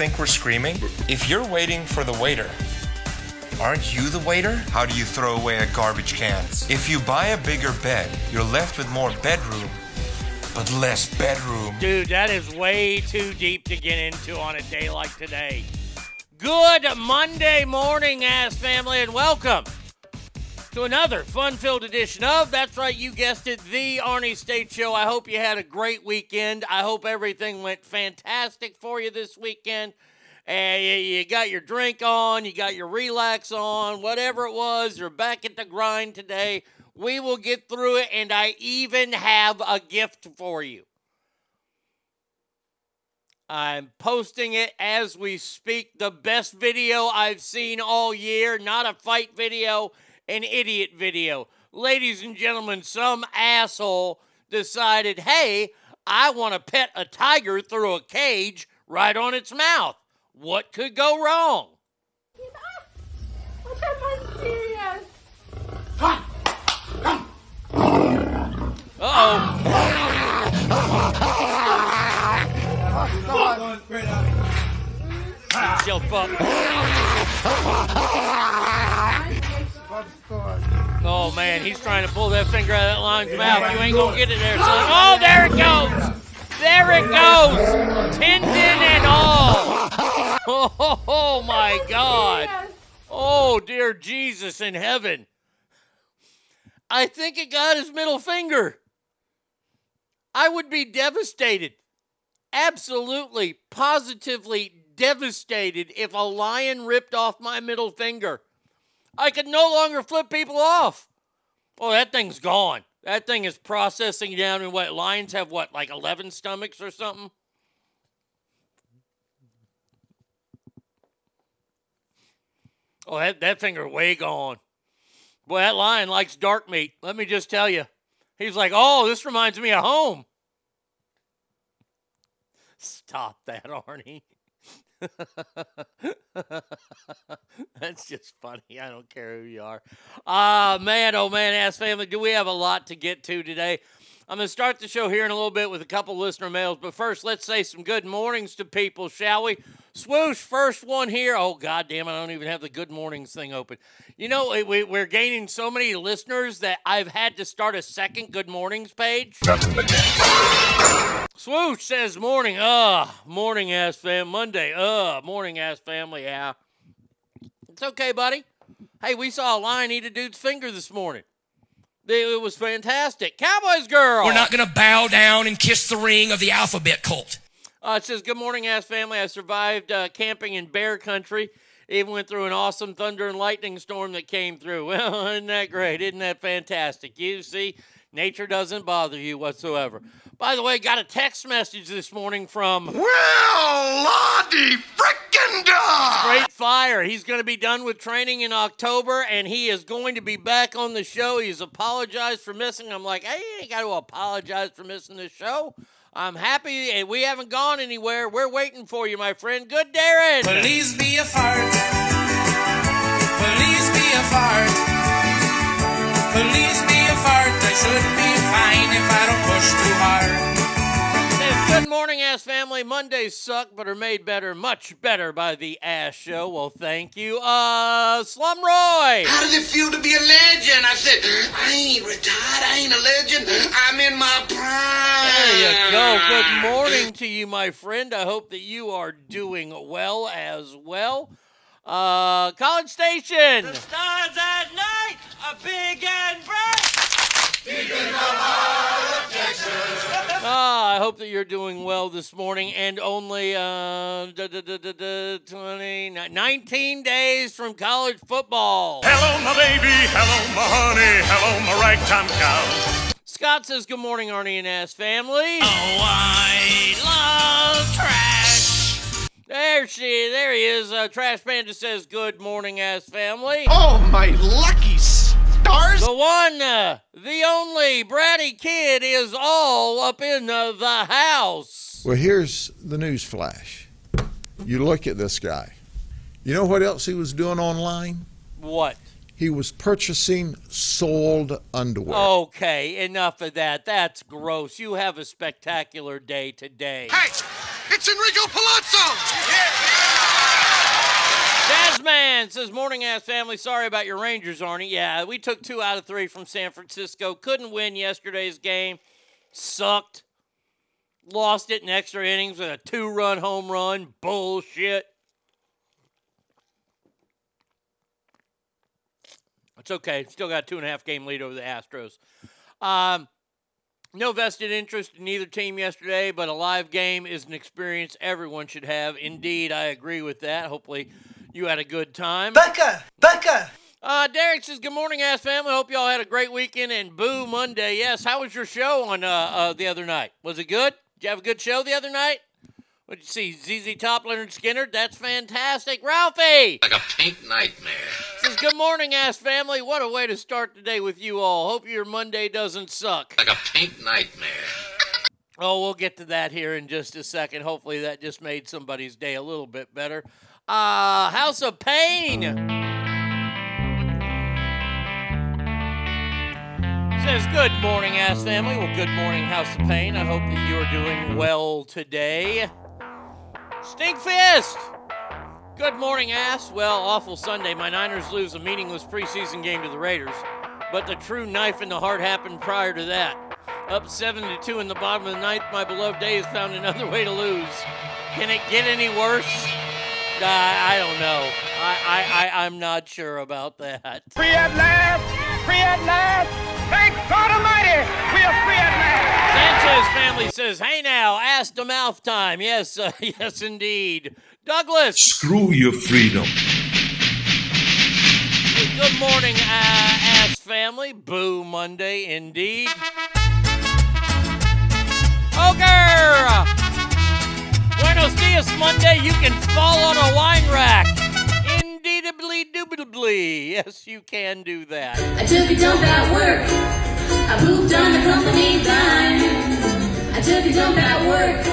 think we're screaming? If you're waiting for the waiter, aren't you the waiter? How do you throw away a garbage can? If you buy a bigger bed, you're left with more bedroom, but less bedroom. Dude, that is way too deep to get into on a day like today. Good Monday morning, ass family, and welcome to another fun-filled edition of That's right, you guessed it, the Arnie States Show. I hope you had a great weekend. I hope everything went fantastic for you this weekend. And you got your drink on, you got your relax on, whatever it was, you're back at the grind today. We will get through it, and I even have a gift for you. I'm posting it as we speak. The best video I've seen all year, not a fight video, an idiot video. Ladies and gentlemen, some asshole decided, hey, I want to pet a tiger through a cage right on its mouth. What could go wrong? Look at my serious. Uh oh. Jump up. Oh man, he's trying to pull that finger out of that lion's mouth. You ain't gonna get it there, son. Oh, there it goes. There it goes. Tendon and all. Oh, oh my God. Oh dear Jesus in heaven. I think it got his middle finger. I would be devastated. Absolutely, positively devastated if a lion ripped off my middle finger. I could no longer flip people off. Oh, that thing's gone. That thing is processing down in what? Lions have what, like 11 stomachs or something? Oh, that, that finger way gone. Boy, that lion likes dark meat. Let me just tell you. He's like, oh, this reminds me of home. Stop that, Arnie. That's just funny. I don't care who you are. Ah, man, oh man, ass family, do we have a lot to get to today? I'm going to start the show here in a little bit with a couple listener mails, but first, let's say some good mornings to people, shall we? Swoosh, first one here. Oh, God damn I don't even have the good mornings thing open. You know, we- we're gaining so many listeners that I've had to start a second good mornings page. Swoosh says morning. Uh, morning ass fam. Monday. Uh, morning ass family. Yeah. It's okay, buddy. Hey, we saw a lion eat a dude's finger this morning. It was fantastic. Cowboys girl. We're not going to bow down and kiss the ring of the alphabet cult. Uh, it says, Good morning, ass family. I survived uh, camping in bear country. Even went through an awesome thunder and lightning storm that came through. Well, isn't that great? Isn't that fantastic? You see, nature doesn't bother you whatsoever. By the way, got a text message this morning from Well, Lottie frickin' dog! Straight Fire. He's going to be done with training in October, and he is going to be back on the show. He's apologized for missing. I'm like, hey, you ain't got to apologize for missing the show. I'm happy, and we haven't gone anywhere. We're waiting for you, my friend. Good, Darren. Please be a fart. Please be a fart. Please be a fart. I should be fine if I don't push too hard. Good morning, Ass Family. Mondays suck, but are made better, much better by the Ass Show. Well, thank you. Uh, Slum Roy. How does it feel to be a legend? I said, I ain't retired, I ain't a legend, I'm in my prime. There you go. Good morning to you, my friend. I hope that you are doing well as well. Uh, College Station. Stars at night are big and bright. Ah, I hope that you're doing well this morning and only uh, da, da, da, da, da, 20, 19 days from college football. Hello, my baby. Hello, my honey. Hello, my ragtime cow. Scott says, Good morning, Arnie and Ass family. Oh, I love trash. There she, there he is. Uh, Trash Panda says, Good morning, Ass family. Oh, my lucky stars! The one, uh, the only Bratty Kid is all up in uh, the house. Well, here's the news flash. You look at this guy. You know what else he was doing online? What? He was purchasing sold underwear. Okay, enough of that. That's gross. You have a spectacular day today. Hey, it's Enrico Palazzo! Yeah. Jazzman says, Morning ass family. Sorry about your Rangers, Arnie. Yeah, we took two out of three from San Francisco. Couldn't win yesterday's game. Sucked. Lost it in extra innings with a two run home run. Bullshit. It's okay. Still got a two and a half game lead over the Astros. Um, no vested interest in either team yesterday, but a live game is an experience everyone should have. Indeed, I agree with that. Hopefully, you had a good time. Becca, Becca. Uh, Derek says, "Good morning, ass family. Hope y'all had a great weekend and boo Monday. Yes, how was your show on uh, uh the other night? Was it good? Did you have a good show the other night? What'd you see? ZZ Top, Lynyrd Skynyrd. That's fantastic. Ralphie Like a pink nightmare. says, "Good morning, ass family. What a way to start the day with you all. Hope your Monday doesn't suck." Like a pink nightmare. Oh, we'll get to that here in just a second. Hopefully, that just made somebody's day a little bit better. Uh, House of Pain says, Good morning, ass family. Well, good morning, House of Pain. I hope that you are doing well today. Stinkfist! Good morning, ass. Well, awful Sunday. My Niners lose a meaningless preseason game to the Raiders, but the true knife in the heart happened prior to that. Up 7 to 2 in the bottom of the ninth, my beloved Day has found another way to lose. Can it get any worse? Uh, I don't know. I, I, I, I'm not sure about that. Free at last! Free at last! Thank God Almighty! We are free at last! Sanchez family says, "Hey now, ass to mouth time." Yes, uh, yes, indeed. Douglas, Screw your freedom. good morning, uh, ass family. Boo Monday, indeed. Ogre, Buenos dias, Monday. You can fall on a wine rack. Indeedably, dubitably. Yes, you can do that. I took a dump at work. I pooped on the company dime. I took a dump at work.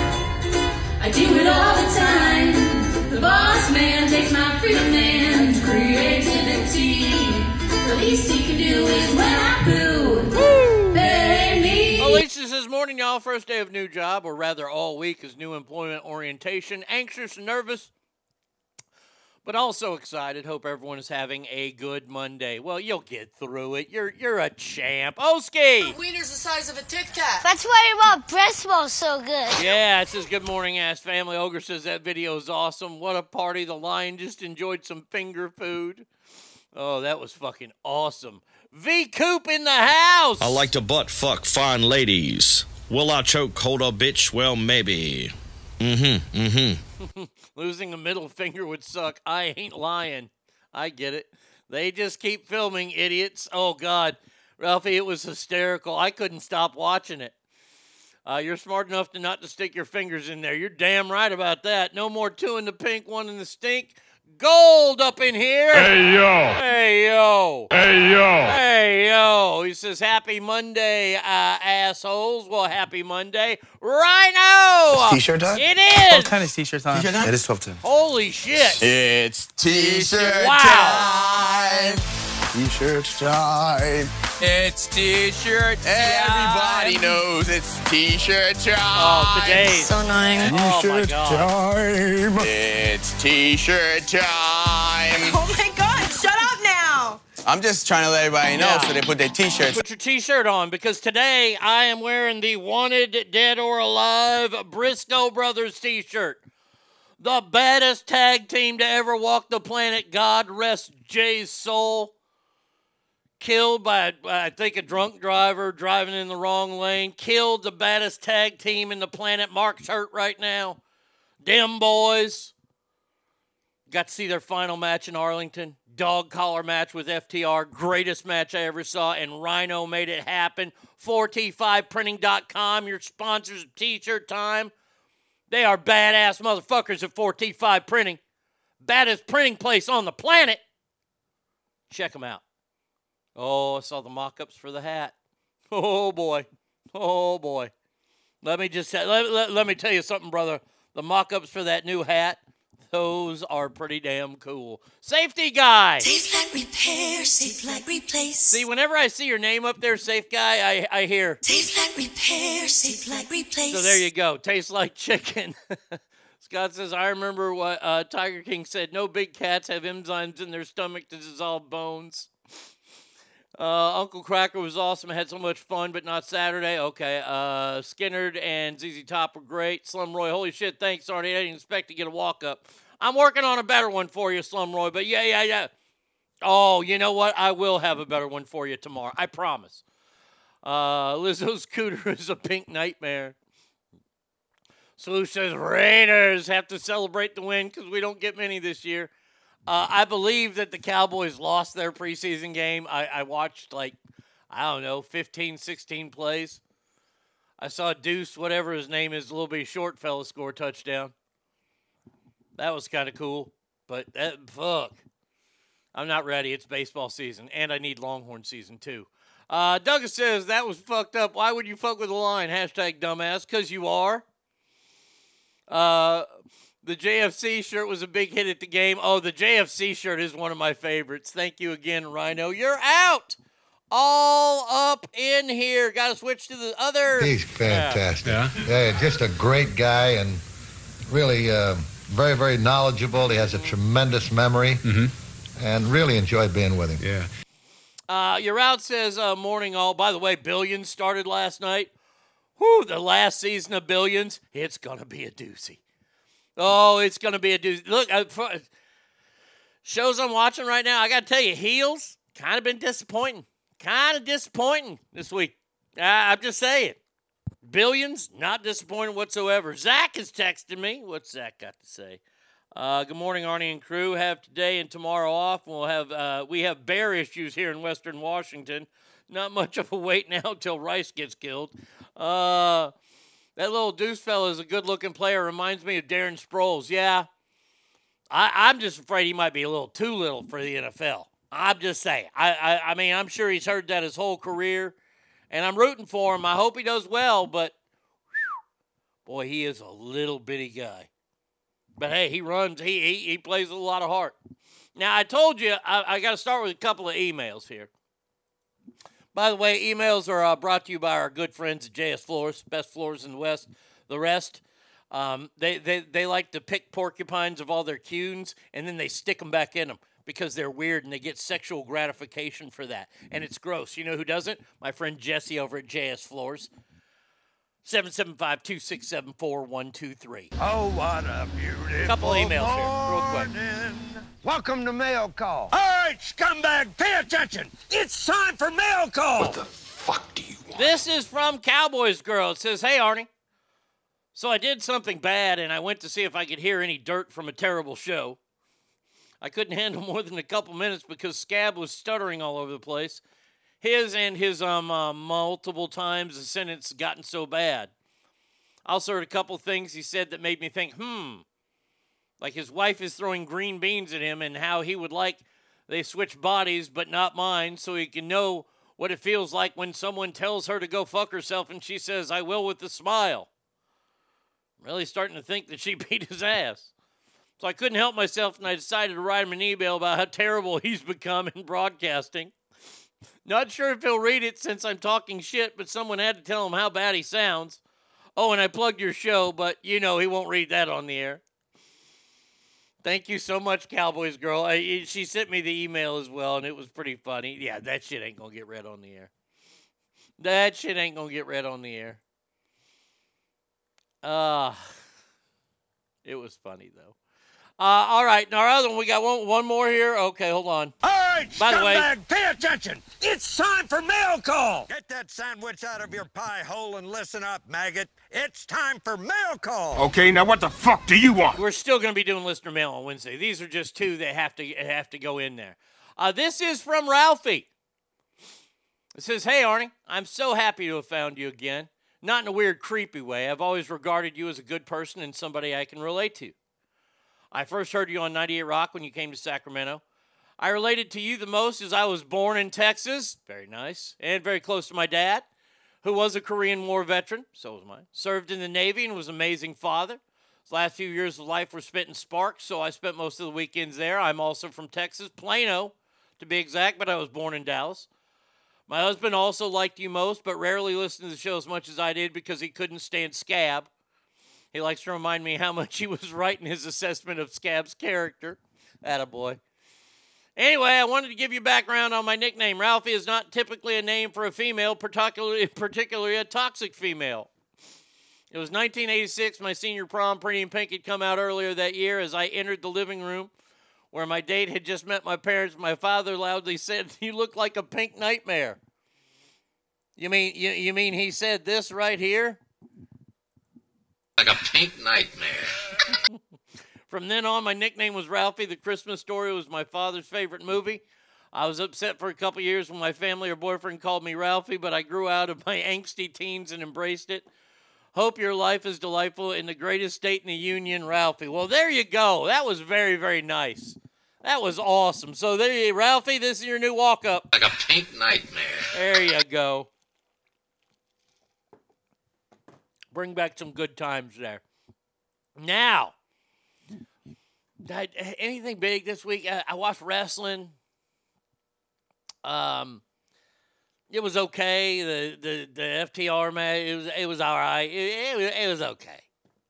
I do it all the time. The boss man takes my freedom and creativity. The least he can do is when I poo. Pay me. Alicia says, this morning, y'all. First day of new job, or rather, all week is new employment orientation. Anxious and nervous, but also excited. Hope everyone is having a good Monday. Well, you'll get through it. You're you're a champ. Oski. Wiener's the size of a Tic Tac. That's why your breast smells so good. Yeah, it says good morning, ass family. Ogre says that video is awesome. What a party! The lion just enjoyed some finger food. Oh, that was fucking awesome. V Coop in the house. I like to butt fuck fine ladies. Will I choke hold a bitch? Well, maybe. Mm-hmm. Mm-hmm. Losing a middle finger would suck. I ain't lying. I get it. They just keep filming, idiots. Oh God, Ralphie, it was hysterical. I couldn't stop watching it. Uh, you're smart enough to not to stick your fingers in there. You're damn right about that. No more two in the pink, one in the stink. Gold up in here. Hey, yo. Hey yo. Hey, yo. Hey yo. He says happy Monday, uh, assholes. Well, happy Monday, Rhino. T-shirt time? It is. What kind of t-shirt time? T-shirt time? It is 12 10. Holy shit. It's t-shirt Wow. time. T-shirt time. It's t-shirt Everybody knows it's t-shirt oh, time. Oh, today. So annoying. Oh my T-shirt god. time. It's t-shirt time. Oh my god, shut up now! I'm just trying to let everybody know Yeah. so they put their t-shirts. Put your t-shirt on because today I am wearing the Wanted Dead or Alive Briscoe Brothers t-shirt. The baddest tag team to ever walk the planet. God rest Jay's soul. Killed by, I think, a drunk driver driving in the wrong lane. Killed the baddest tag team in the planet. Mark's hurt right now. Dem boys. Got to see their final match in Arlington. Dog collar match with FTR. Greatest match I ever saw. And Rhino made it happen. 4T5printing.com, your sponsors of t shirt time. They are badass motherfuckers at 4T5 Printing. Baddest printing place on the planet. Check them out. Oh, I saw the mock ups for the hat. Oh, boy. Oh, boy. Let me just let, let, let me tell you something, brother. The mock ups for that new hat, those are pretty damn cool. Safety guy. Safe like repair, safe like replace. See, whenever I see your name up there, safe guy, I, I hear. Safe like repair, safe like replace. So there you go. Tastes like chicken. Scott says, I remember what uh, Tiger King said no big cats have enzymes in their stomach to dissolve bones. Uh, Uncle Kracker was awesome. I Had so much fun, but not Saturday. Okay. Uh, Skynyrd and ZZ Top were great. Slum Roy, holy shit, thanks, Arnie. I didn't expect to get a walk up. I'm working on a better one for you, Slum Roy, but yeah, yeah, yeah. Oh, you know what? I will have a better one for you tomorrow. I promise. Uh, Lizzo's scooter is a pink nightmare. Salute says Raiders have to celebrate the win because we don't get many this year. Uh, I believe that the Cowboys lost their preseason game. I, I watched like, I don't know, 15, 16 plays. I saw Deuce, whatever his name is, a little bit short fella score touchdown. That was kind of cool. But that, fuck. I'm not ready. It's baseball season, and I need Longhorn season too. Uh, Douglas says that was fucked up. Why would you fuck with the line? Hashtag dumbass. Because you are. Uh, the JFC shirt was a big hit at the game. Oh, the JFC shirt is one of my favorites. Thank you again, Rhino. You're out. All up in here. Got to switch to the other. He's fantastic. Yeah. just a great guy and really uh, very, very knowledgeable. He has a tremendous memory and really enjoyed being with him. Yeah. Uh, your out says uh, morning all. By the way, Billions started last night. Whew, the last season of Billions. It's gonna be a doozy. Oh, it's gonna be a doozy. Look, uh, shows I'm watching right now. I gotta tell you, Heels kind of been disappointing. Kind of disappointing this week. Uh, I'm just saying. Billions, not disappointed whatsoever. Zach is texting me. What's Zach got to say? Uh, good morning, Arnie and crew. Have today and tomorrow off. We'll have uh, we have bear issues here in Western Washington. Not much of a wait now till Rice gets killed. Uh, that little Deuce fella is a good-looking player. Reminds me of Darren Sproles. Yeah, I, I'm just afraid he might be a little too little for the NFL. I'm just saying. I, I I mean, I'm sure he's heard that his whole career, and I'm rooting for him. I hope he does well, but boy, he is a little bitty guy. But hey, he runs. He he, he plays with a lot of heart. Now I told you I, I got to start with a couple of emails here. By the way, emails are uh, brought to you by our good friends at JS Floors, best floors in the West. The rest, um, they, they, they like to pick porcupines of all their cunes and then they stick them back in them because they're weird and they get sexual gratification for that. And it's gross. You know who doesn't? My friend Jesse over at JS Floors. 775 267 4123. Oh, what a beautiful Couple emails here, real quick. Welcome to Mail Call. All right, scumbag, pay attention. It's time for Mail Call. What the fuck do you want? This is from Cowboys Girl. It says, Hey, Arnie. So I did something bad and I went to see if I could hear any dirt from a terrible show. I couldn't handle more than a couple minutes because Scab was stuttering all over the place. His and his um uh, multiple times the sentence gotten so bad. I also heard a couple things he said that made me think, hmm, like his wife is throwing green beans at him and how he would like they switch bodies but not mine so he can know what it feels like when someone tells her to go fuck herself and she says, I will with a smile. I'm really starting to think that she beat his ass. So I couldn't help myself and I decided to write him an email about how terrible he's become in broadcasting. Not sure if he'll read it since I'm talking shit, but someone had to tell him how bad he sounds. Oh, and I plugged your show, but you know he won't read that on the air. Thank you so much, Cowboys girl. I, she sent me the email as well, and it was pretty funny. Yeah, that shit ain't gonna get read on the air. That shit ain't gonna get read on the air. Uh it was funny though. Uh, all right, now our other one, we got one, one more here. Okay, hold on. All right, By the way- scumbag, pay attention. It's time for Mail Call. Get that sandwich out of your pie hole and listen up, maggot. It's time for Mail Call. Okay, now what the fuck do you want? We're still going to be doing listener mail on Wednesday. These are just two that have to have to go in there. Uh, this is from Ralphie. It says, "Hey Arnie, I'm so happy to have found you again. Not in a weird, creepy way. I've always regarded you as a good person and somebody I can relate to. I first heard you on 98 Rock when you came to Sacramento. I related to you the most as I was born in Texas. Very nice. And very close to my dad, who was a Korean War veteran. So was mine. Served in the Navy and was an amazing father. His last few years of life were spent in Sparks, so I spent most of the weekends there. I'm also from Texas, Plano to be exact, but I was born in Dallas. My husband also liked you most, but rarely listened to the show as much as I did because he couldn't stand Scab. He likes to remind me how much he was right in his assessment of Scab's character. Attaboy. Anyway, I wanted to give you background on my nickname. Ralphie is not typically a name for a female, particularly, particularly a toxic female. It was 1986, my senior prom. Pretty in Pink had come out earlier that year. As I entered the living room where my date had just met my parents, my father loudly said, You look like a pink nightmare. You mean you, you mean he said this right here? Like a pink nightmare. From then on, my nickname was Ralphie. The Christmas Story was my father's favorite movie. I was upset for a couple years when my family or boyfriend called me Ralphie, but I grew out of my angsty teens and embraced it. Hope your life is delightful in the greatest state in the union, Ralphie. Well, there you go. That was very, very nice. That was awesome. So there you, Ralphie. This is your new walk up. Like a pink nightmare. There you go. Bring back some good times there. Now, that, anything big this week? I, I watched wrestling. Um, it was okay. The the the FTR match. It was it was all right. It, it, was- it was okay.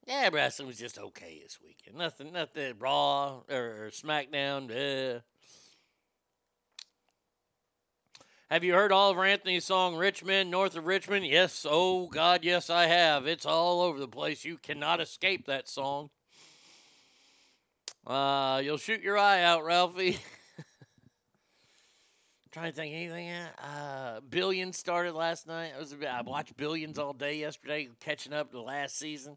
Yeah, wrestling was just okay this weekend. Nothing nothing Raw or, SmackDown. Uh. Have you heard Oliver Anthony's song Rich Men, North of Richmond? Yes, oh God, yes, I have. It's all over the place. You cannot escape that song. Uh, you'll shoot your eye out, Ralphie. trying to think anything. Uh, Billions started last night. I was I watched Billions all day yesterday, catching up to last season.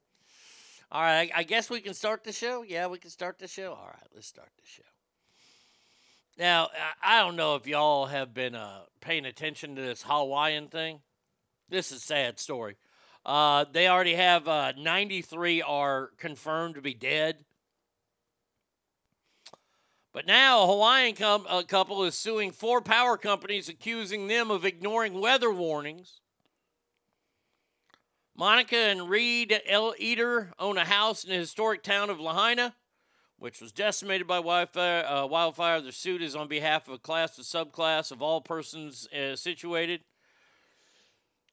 All right, I, I guess we can start the show. Yeah, we can start the show. All right, let's start the show. Now, I don't know if y'all have been uh, paying attention to this Hawaiian thing. This is a sad story. Uh, they already have uh, 93 are confirmed to be dead. But now a Hawaiian com- uh, couple is suing four power companies, accusing them of ignoring weather warnings. Monica and Reed L. Eater own a house in the historic town of Lahaina, which was decimated by wildfire. Uh, wildfire. Their suit is on behalf of a class or subclass of all persons uh, situated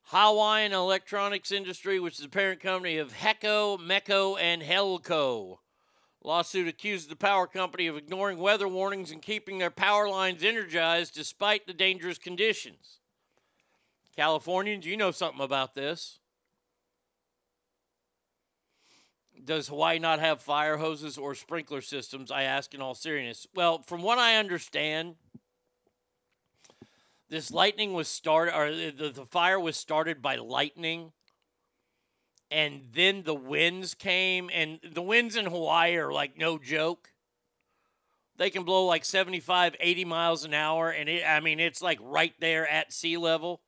Hawaiian Electronics Industry, which is the parent company of Heco, Meko, and Helco. Lawsuit accuses the power company of ignoring weather warnings and keeping their power lines energized despite the dangerous conditions. Californians, you know something about this. Does Hawaii not have fire hoses or sprinkler systems? I ask in all seriousness. Well, from what I understand, this lightning was started, or the, the fire was started by lightning, and then the winds came, and the winds in Hawaii are like no joke. They can blow like 75, 80 miles an hour, and it, I mean, it's like right there at sea level.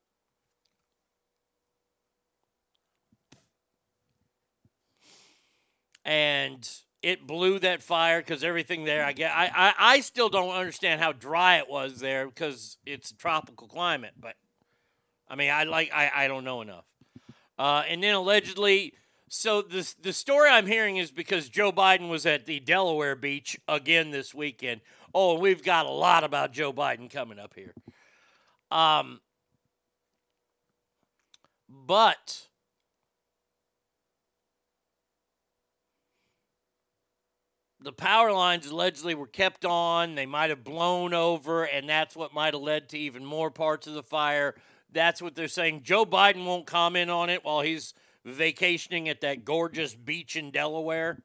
And it blew that fire because everything there. I get. I, I I still don't understand how dry it was there because it's a tropical climate. But I mean, I like. I I don't know enough. Uh, and then allegedly, so the the story I'm hearing is because Joe Biden was at the Delaware beach again this weekend. Oh, and we've got a lot about Joe Biden coming up here. Um, but the power lines allegedly were kept on. They might have blown over, and that's what might have led to even more parts of the fire. That's what they're saying. Joe Biden won't comment on it while he's vacationing at that gorgeous beach in Delaware.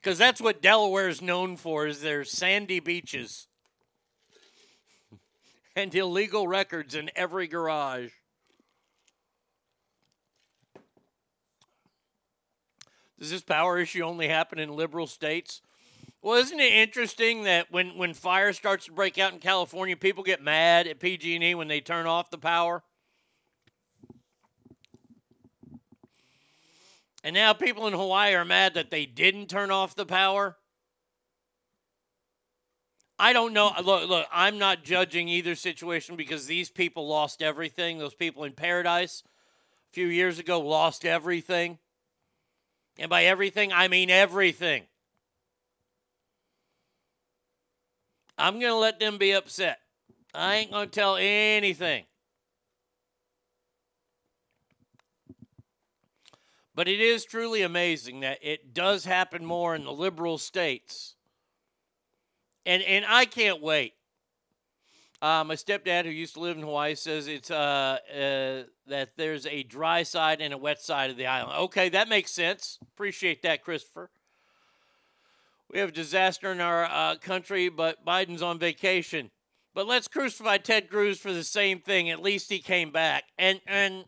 Because that's what Delaware is known for is their sandy beaches and illegal records in every garage. Does this power issue only happen in liberal states? Well, isn't it interesting that when, when fire starts to break out in California, people get mad at PG&E when they turn off the power? And now people in Hawaii are mad that they didn't turn off the power. I don't know. Look, look, I'm not judging either situation because these people lost everything. Those people in Paradise a few years ago lost everything. And by everything, I mean everything. I'm going to let them be upset. I ain't going to tell anything. But it is truly amazing that it does happen more in the liberal states. And and I can't wait. Uh, my stepdad, who used to live in Hawaii, says it's uh, uh, that there's a dry side and a wet side of the island. Okay, that makes sense. Appreciate that, Christopher. We have a disaster in our uh, country, but Biden's on vacation. But let's crucify Ted Cruz for the same thing. At least he came back. And and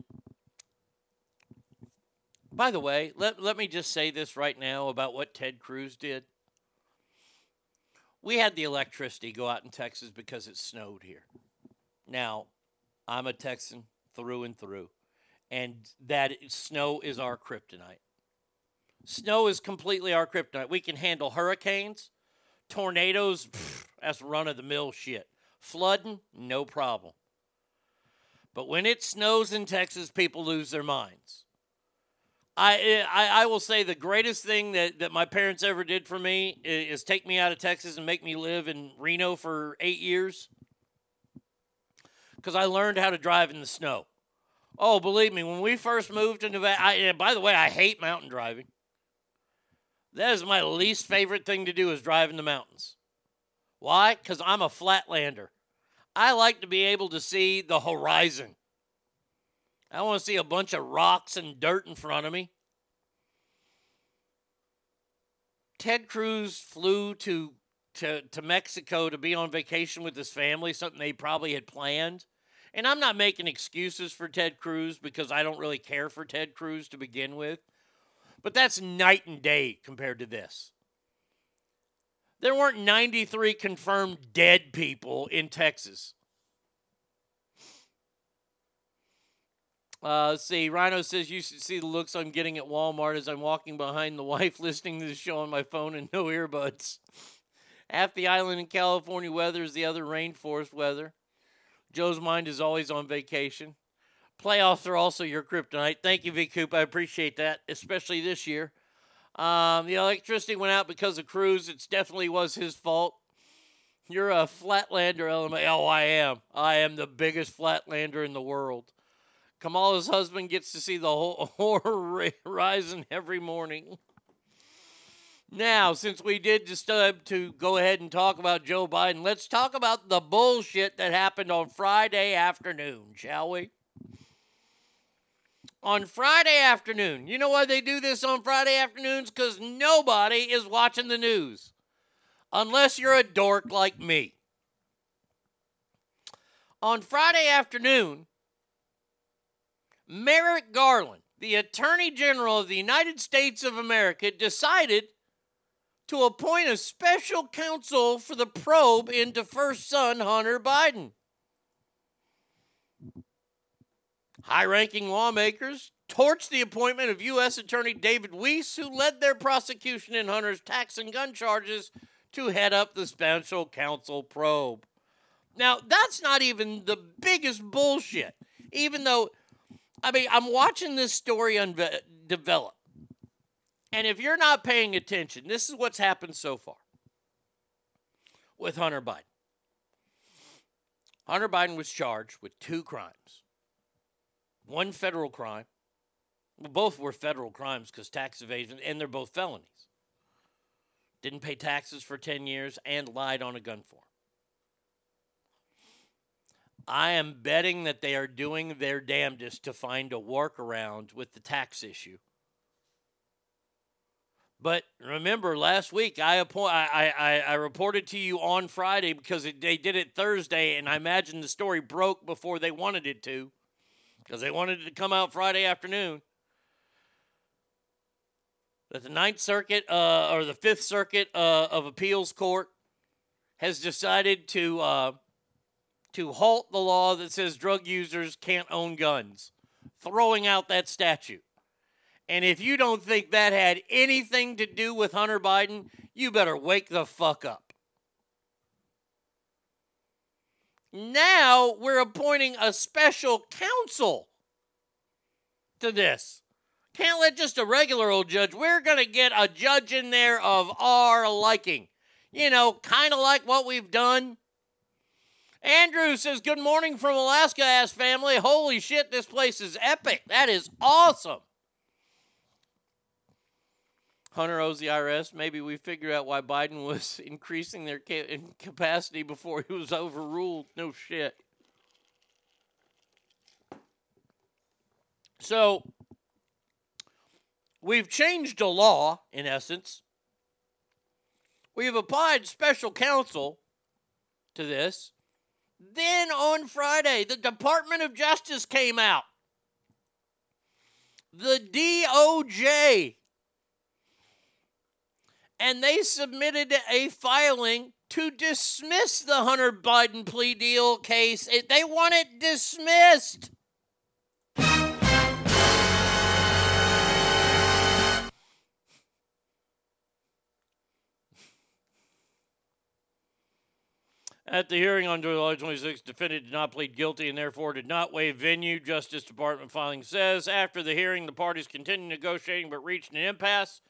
by the way, let, let me just say this right now about what Ted Cruz did. We had the electricity go out in Texas because it snowed here. Now, I'm a Texan through and through, and that snow is our kryptonite. Snow is completely our kryptonite. We can handle hurricanes, tornadoes, pff, that's run of the mill shit. Flooding, no problem. But when it snows in Texas, people lose their minds. I, I, will say the greatest thing that, that my parents ever did for me is, is take me out of Texas and make me live in Reno for eight years because I learned how to drive in the snow. Oh, believe me, when we first moved to Nevada, I, and by the way, I hate mountain driving. That is my least favorite thing to do is drive in the mountains. Why? Because I'm a flatlander. I like to be able to see the horizon. I want to see a bunch of rocks and dirt in front of me. Ted Cruz flew to, to, to Mexico to be on vacation with his family, something they probably had planned. And I'm not making excuses for Ted Cruz because I don't really care for Ted Cruz to begin with. But that's night and day compared to this. There weren't 93 confirmed dead people in Texas. Uh, let's see. Rhino says you should see the looks I'm getting at Walmart as I'm walking behind the wife listening to the show on my phone and no earbuds. Half the island in California weather is the other rainforest weather. Joe's mind is always on vacation. Playoffs are also your kryptonite. Thank you, V Coop. I appreciate that, especially this year. Um, the electricity went out because of Cruz. It definitely was his fault. You're a flatlander, LMA. Oh, I am. I am the biggest flatlander in the world. Kamala's husband gets to see the whole horror rising every morning. Now, since we did decide to go ahead and talk about Joe Biden, let's talk about the bullshit that happened on Friday afternoon, shall we? On Friday afternoon, you know why they do this on Friday afternoons? Because nobody is watching the news. Unless you're a dork like me. On Friday afternoon, Merrick Garland, the Attorney General of the United States of America, decided to appoint a special counsel for the probe into first son Hunter Biden. High ranking lawmakers torched the appointment of U.S. Attorney David Weiss, who led their prosecution in Hunter's tax and gun charges, to head up the special counsel probe. Now, that's not even the biggest bullshit, even though, I mean, I'm watching this story unve- develop. And if you're not paying attention, this is what's happened so far with Hunter Biden. Hunter Biden was charged with two crimes one federal crime. Well, both were federal crimes because tax evasion, and they're both felonies. Didn't pay taxes for 10 years and lied on a gun form. I am betting that they are doing their damnedest to find a workaround with the tax issue. But remember, last week I, appoint, I, I, I reported to you on Friday because it, they did it Thursday, and I imagine the story broke before they wanted it to because they wanted it to come out Friday afternoon. That the Ninth Circuit uh, or the Fifth Circuit uh, of Appeals Court has decided to uh, to halt the law that says drug users can't own guns, throwing out that statute. And if you don't think that had anything to do with Hunter Biden, you better wake the fuck up. Now we're appointing a special counsel to this. Can't let just a regular old judge. We're going to get a judge in there of our liking. You know, kind of like what we've done. Andrew says, Good morning from Alaska, ass family. Holy shit, this place is epic. That is awesome. Hunter owes the IRS. Maybe we figure out why Biden was increasing their ca- capacity before he was overruled. No shit. So, we've changed a law, in essence. We have applied special counsel to this. Then on Friday, the Department of Justice came out. The DOJ and they submitted a filing to dismiss the Hunter Biden plea deal case. They want it dismissed. At the hearing on July 26, defendant did not plead guilty and therefore did not waive venue. Justice Department filing says after the hearing, the parties continued negotiating but reached an impasse.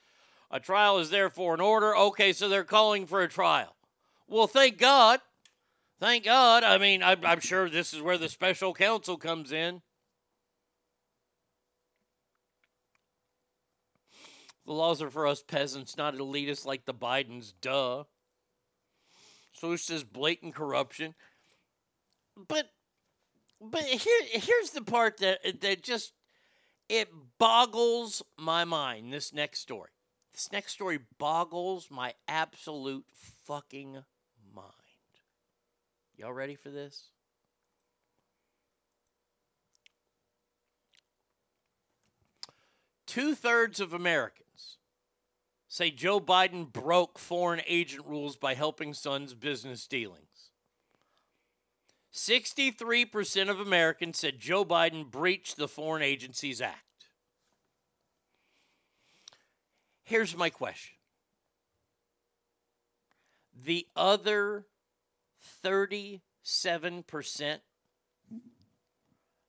A trial is therefore in order. Okay, so they're calling for a trial. Well, thank God. Thank God. I mean, I'm, I'm sure this is where the special counsel comes in. The laws are for us peasants, not elitists like the Bidens. Duh. So it's just blatant corruption. But but here here's the part that that just it boggles my mind. This next story. This next story boggles my absolute fucking mind. Y'all ready for this? Two thirds of Americans say Joe Biden broke foreign agent rules by helping Son's business dealings. 63% of Americans said Joe Biden breached the Foreign Agencies Act. Here's my question. The other 37%,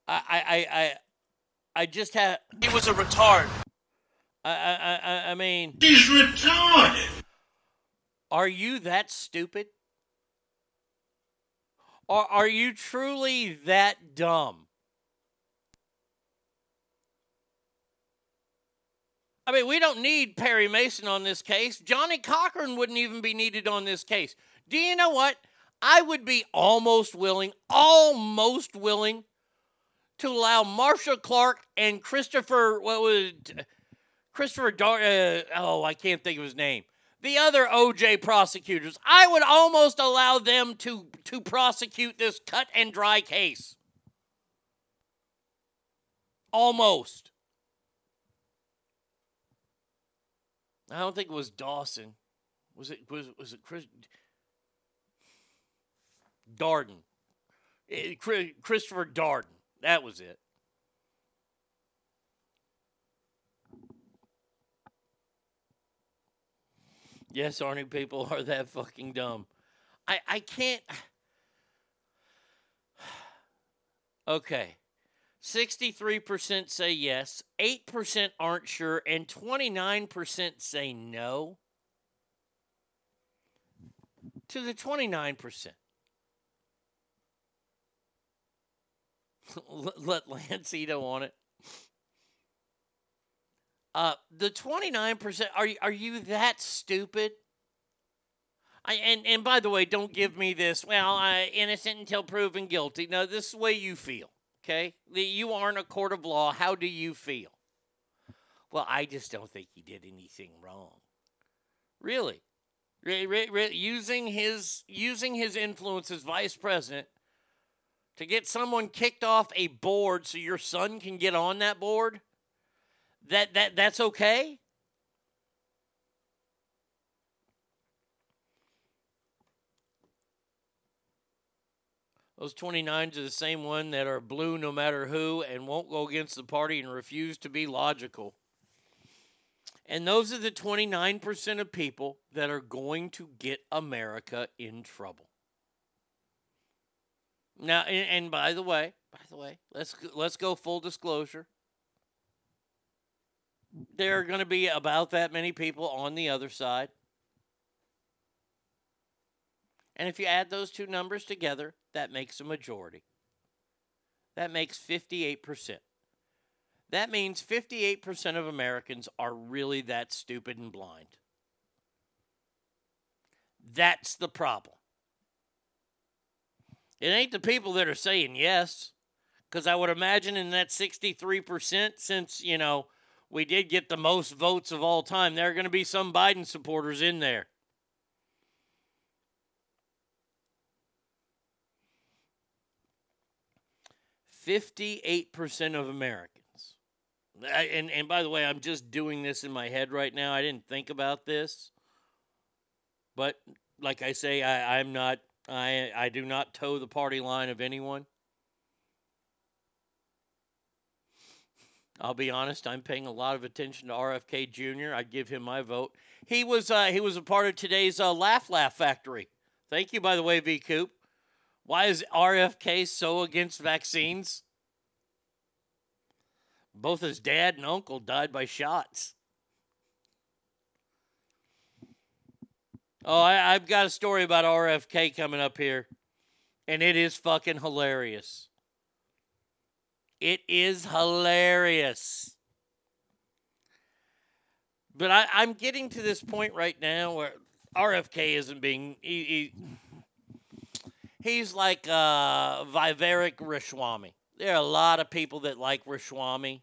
I, I, I, I just had. He was a retard. I, I, I, I mean, he's retarded. Are you that stupid? Are are you truly that dumb? I mean, we don't need Perry Mason on this case. Johnnie Cochran wouldn't even be needed on this case. Do you know what? I would be almost willing, almost willing to allow Marcia Clark and Christopher, what was it, Christopher Dar, uh, oh, I can't think of his name. The other OJ prosecutors. I would almost allow them to to prosecute this cut and dry case. Almost. I don't think it was Dawson. Was it was was it Chris Darden? Eh, Chri- Christopher Darden. That was it. Yes, Arnie people are that fucking dumb. I I can't. Okay. 63% say yes, 8% aren't sure, and 29% say no. To the 29%. Let- Let Lance Ito on it. Uh, the 29%, are, you- are you that stupid? I, and, and by the way, don't give me this, well, uh, innocent until proven guilty. No, this is the way you feel, okay? You aren't a court of law. How do you feel? Well, I just don't think he did anything wrong. Really? Re- re- re- using his using his influence as vice president to get someone kicked off a board so your son can get on that board? That that that's okay? Those 29s are the same one that are blue no matter who and won't go against the party and refuse to be logical. And those are the 29% of people that are going to get America in trouble. Now, and, and by the way, by the way, let's let's go full disclosure. There are going to be about that many people on the other side. And if you add those two numbers together, that makes a majority. That makes 58%. That means 58% of Americans are really that stupid and blind. That's the problem. It ain't the people that are saying yes, because I would imagine in that 63%, since, you know, we did get the most votes of all time, there are going to be some Biden supporters in there. Fifty-eight percent of Americans, I- and and by the way, I'm just doing this in my head right now. I didn't think about this, but like I say, I, I'm not. I I do not toe the party line of anyone. I'll be honest. I'm paying a lot of attention to RFK Jr. I'd give him my vote. He was uh, he was a part of today's uh, Laugh Laugh Factory. Thank you, by the way, V Coop. Why is RFK so against vaccines? Both his dad and uncle died by shots. Oh, I, I've got a story about RFK coming up here, and it is fucking hilarious. It is hilarious. But I, I'm getting to this point right now where RFK isn't being. He, he, he's like uh, Vivek Rishwami. There are a lot of people that like Rishwami.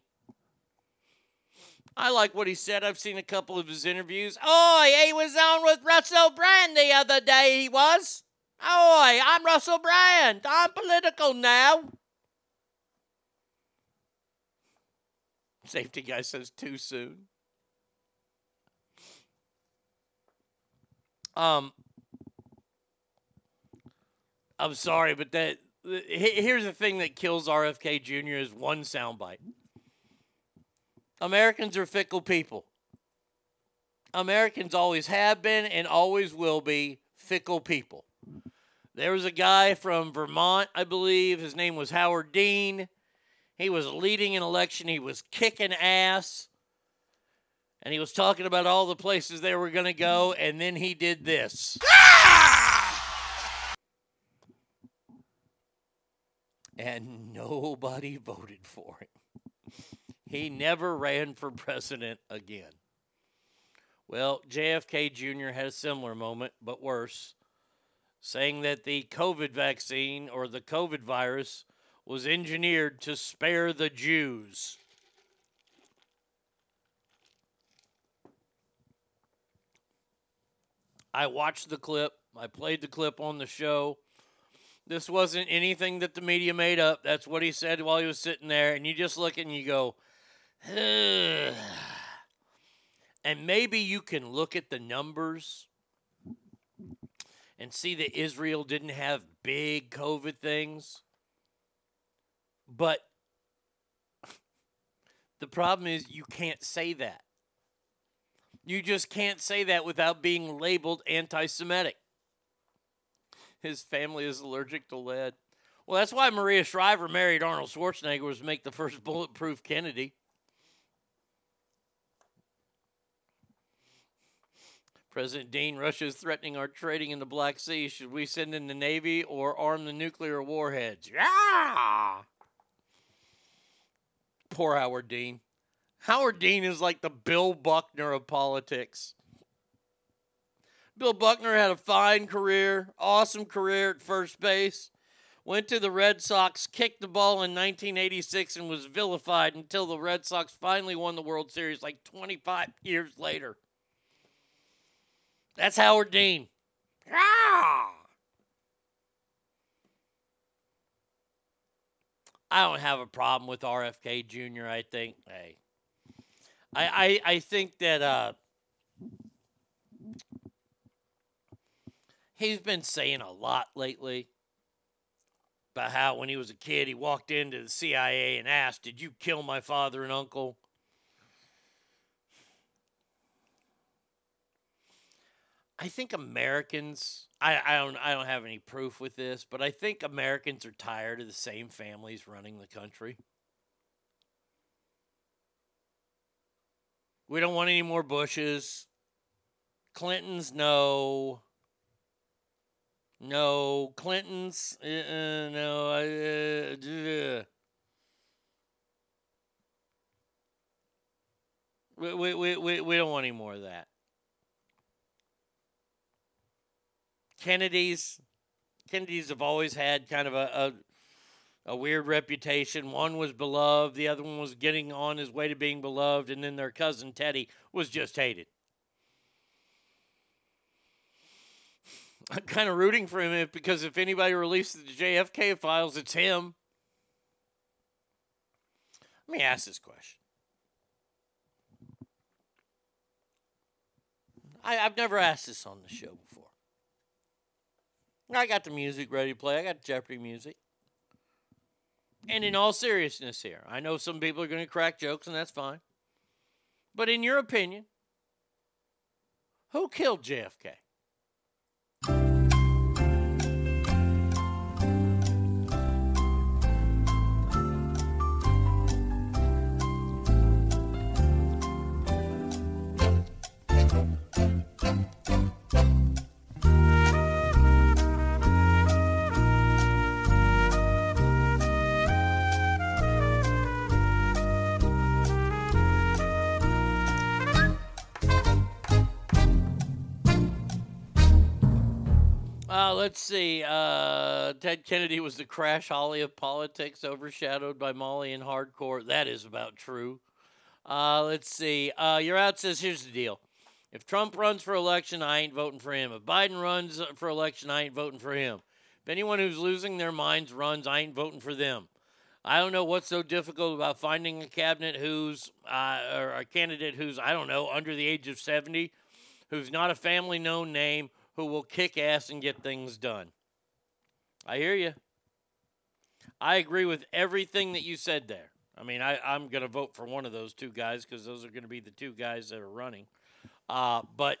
I like what he said. I've seen a couple of his interviews. Oh, he was on with Russell Brand the other day, he was. Oh, I'm Russell Brand. I'm political now. Safety guy says too soon. Um, I'm sorry, but that here's the thing that kills RFK Jr. is one soundbite. Americans are fickle people. Americans always have been and always will be fickle people. There was a guy from Vermont, I believe. His name was Howard Dean. He was leading an election. He was kicking ass. And he was talking about all the places they were going to go. And then he did this. And nobody voted for him. He never ran for president again. Well, JFK Jr. had a similar moment, but worse, saying that the COVID vaccine or the COVID virus was engineered to spare the Jews. I watched the clip. I played the clip on the show. This wasn't anything that the media made up. That's what he said while he was sitting there. And you just look and you go, and maybe you can look at the numbers and see that Israel didn't have big COVID things. But the problem is you can't say that. You just can't say that without being labeled anti Semitic. His family is allergic to lead. Well, that's why Maria Shriver married Arnold Schwarzenegger was to make the first bulletproof Kennedy. President Dean, Russia is threatening our trading in the Black Sea. Should we send in the Navy or arm the nuclear warheads? Yeah! Poor Howard Dean. Howard Dean is like the Bill Buckner of politics. Bill Buckner had a fine career, awesome career at first base. Went to the Red Sox, kicked the ball in 1986, and was vilified until the Red Sox finally won the World Series like 25 years later. That's Howard Dean. Ah! I don't have a problem with RFK Jr. I think, hey, I I, I think that uh, he's been saying a lot lately about how when he was a kid he walked into the CIA and asked, "Did you kill my father and uncle?" I think Americans I, I don't I don't have any proof with this, but I think Americans are tired of the same families running the country. We don't want any more Bushes. Clintons, no. No. Clintons, uh, uh, no. Uh, we, we, we, we don't want any more of that. Kennedys, Kennedys have always had kind of a, a, a weird reputation. One was beloved, the other one was getting on his way to being beloved, and then their cousin Teddy was just hated. I'm kind of rooting for him because if anybody releases the JFK files, it's him. Let me ask this question. I, have never asked this on the show before. I got the music ready to play. I got Jeopardy music. And in mm-hmm. all seriousness here, I know some people are going to crack jokes, and that's fine. But in your opinion, who killed JFK? Uh, let's see. Uh, Ted Kennedy was the crash holly of politics, overshadowed by Molly and hardcore. That is about true. Uh, let's see. Uh, your out says here's the deal. If Trump runs for election, I ain't voting for him. If Biden runs for election, I ain't voting for him. If anyone who's losing their minds runs, I ain't voting for them. I don't know what's so difficult about finding a cabinet who's, uh, or a candidate who's, I don't know, under the age of 70, who's not a family known name, who will kick ass and get things done. I hear you. I agree with everything that you said there. I mean, I, I'm going to vote for one of those two guys because those are going to be the two guys that are running. Uh, but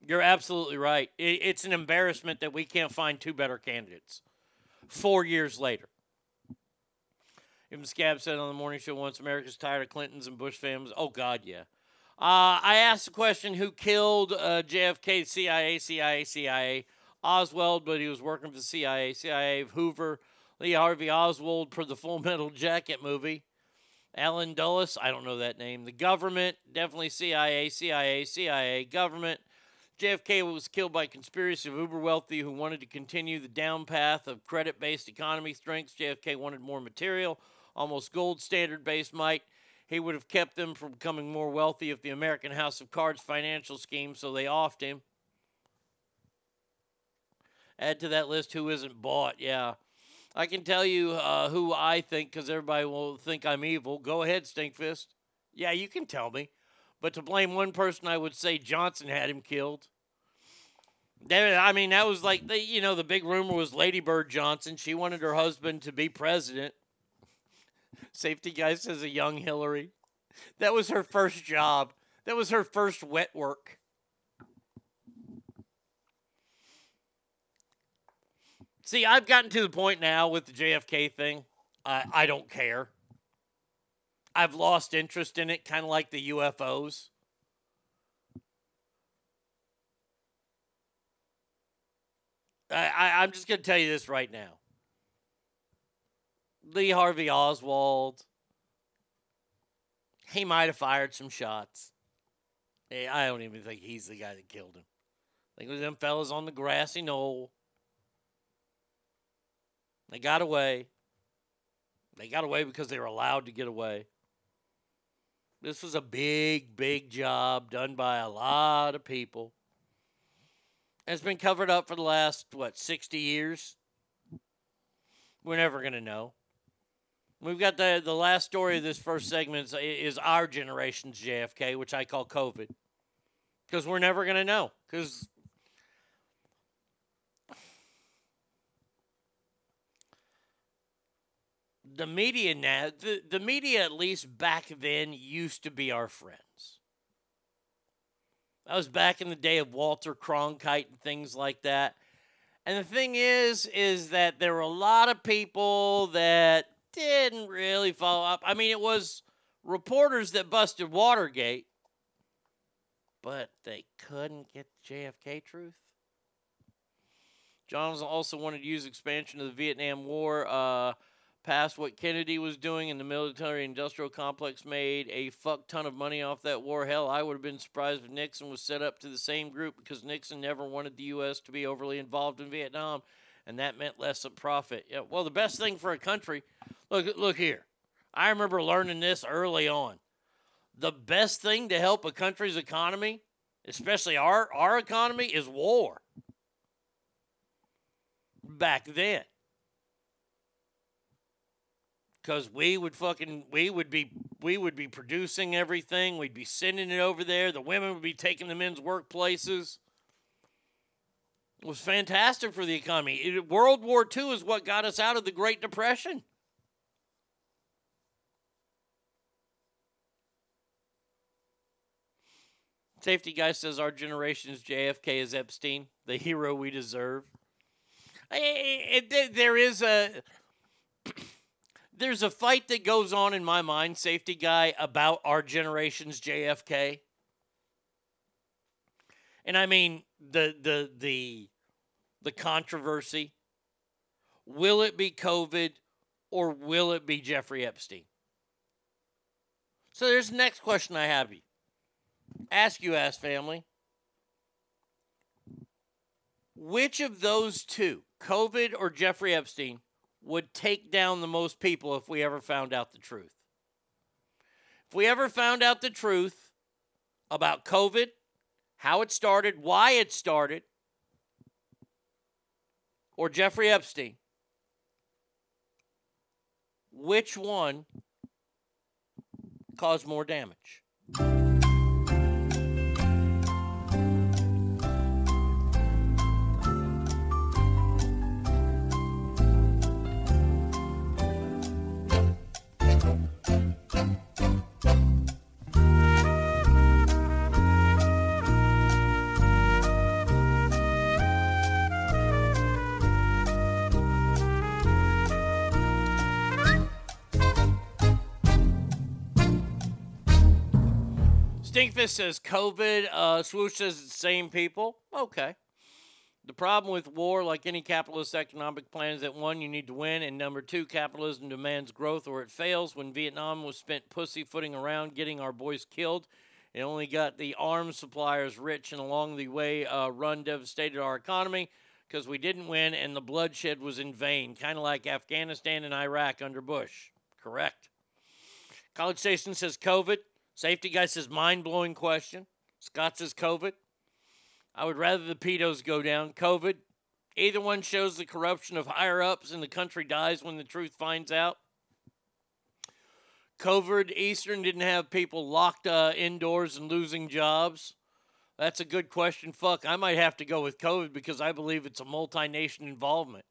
you're absolutely right. It, it's an embarrassment that we can't find two better candidates four years later. Even Scab said on the morning show once America's tired of Clintons and Bush families. Oh, God, yeah. Uh, I asked the question who killed uh, JFK, CIA, CIA, CIA. Oswald, but he was working for the CIA, CIA, Hoover, Lee Harvey Oswald for the Full Metal Jacket movie. Allen Dulles, I don't know that name. The government, definitely CIA, CIA, CIA, government. JFK was killed by conspiracy of uber wealthy who wanted to continue the down path of credit based economy strengths. JFK wanted more material, almost gold standard based might. He would have kept them from becoming more wealthy if the American House of Cards financial scheme, so they offed him. Add to that list who isn't bought. Yeah. I can tell you uh, who I think because everybody will think I'm evil. Go ahead, Stinkfist. Yeah, you can tell me. But to blame one person, I would say Johnson had him killed. I mean, that was like the you know the big rumor was Lady Bird Johnson. She wanted her husband to be president. Safety guy says a young Hillary. That was her first job. That was her first wet work. See, I've gotten to the point now with the JFK thing. I I don't care. I've lost interest in it, kind of like the UFOs. I, I, I'm just going to tell you this right now. Lee Harvey Oswald, he might have fired some shots. Hey, I don't even think he's the guy that killed him. I think it was them fellas on the grassy knoll. They got away. They got away because they were allowed to get away. This was a big, big job done by a lot of people. It's been covered up for the last, what, 60 years? We're never going to know. We've got the, the last story of this first segment is, is our generation's JFK, which I call COVID. Because we're never going to know. Because the media now, the, the media at least back then used to be our friends. That was back in the day of Walter Cronkite and things like that. And the thing is, is that there were a lot of people that didn't really follow up. I mean, it was reporters that busted Watergate, but they couldn't get the JFK truth. Johns also wanted to use expansion of the Vietnam War uh, past what Kennedy was doing and the military industrial complex made a fuck ton of money off that war. Hell, I would have been surprised if Nixon was set up to the same group because Nixon never wanted the U.S. to be overly involved in Vietnam, and that meant less of profit. Yeah, well, the best thing for a country, look, look here. I remember learning this early on. The best thing to help a country's economy, especially our, our economy, is war. Back then because we would fucking we would be we would be producing everything we'd be sending it over there the women would be taking the men's workplaces was fantastic for the economy. It, world war ii is what got us out of the great depression. Safety guy says our generation's jfk is epstein the hero we deserve. It, it, there is a there's a fight that goes on in my mind, safety guy, about our generation's JFK. And I mean the the the the controversy. Will it be COVID or will it be Jeffrey Epstein? So there's the next question I have you. Ask you, ask family. Which of those two, COVID or Jeffrey Epstein, would take down the most people if we ever found out the truth. If we ever found out the truth about COVID, how it started, why it started, or Jeffrey Epstein, which one caused more damage? Stinkfist says COVID. Uh, Swoosh says the same people. Okay. The problem with war, like any capitalist economic plan, is that one, you need to win, and number two, capitalism demands growth or it fails. When Vietnam was spent pussyfooting around getting our boys killed, it only got the arms suppliers rich and along the way uh, run devastated our economy because we didn't win and the bloodshed was in vain, kind of like Afghanistan and Iraq under Bush. Correct. College Station says COVID. Safety guy says mind blowing question. Scott says COVID. I would rather the pedos go down. COVID. Either one shows the corruption of higher ups and the country dies when the truth finds out. COVID. Epstein didn't have people locked uh, indoors and losing jobs. That's a good question. Fuck, I might have to go with COVID because I believe it's a multi nation involvement.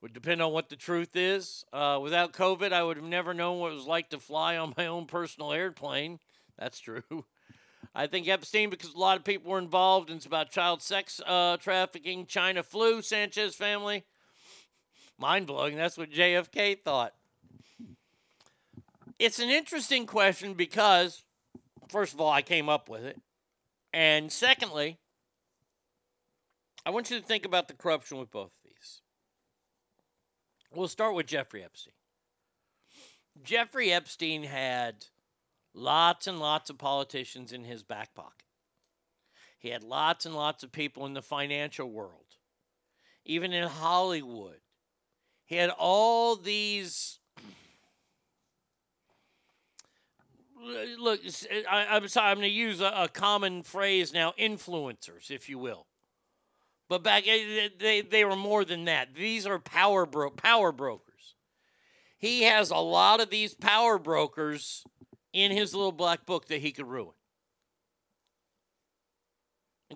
Would depend on what the truth is. Uh, without COVID, I would have never known what it was like to fly on my own personal airplane. That's true. I think Epstein, because a lot of people were involved, and it's about child sex uh, trafficking, China flu, Sanchez family. Mind blowing. That's what JFK thought. It's an interesting question because, first of all, I came up with it. And secondly, I want you to think about the corruption with both. We'll start with Jeffrey Epstein. Jeffrey Epstein had lots and lots of politicians in his back pocket. He had lots and lots of people in the financial world, even in Hollywood. He had all these. Look, I, am sorry, I'm going to use a, a common phrase now influencers, if you will. But back eh, they they were more than that. These are power bro- power brokers. He has a lot of these power brokers in his little black book that he could ruin.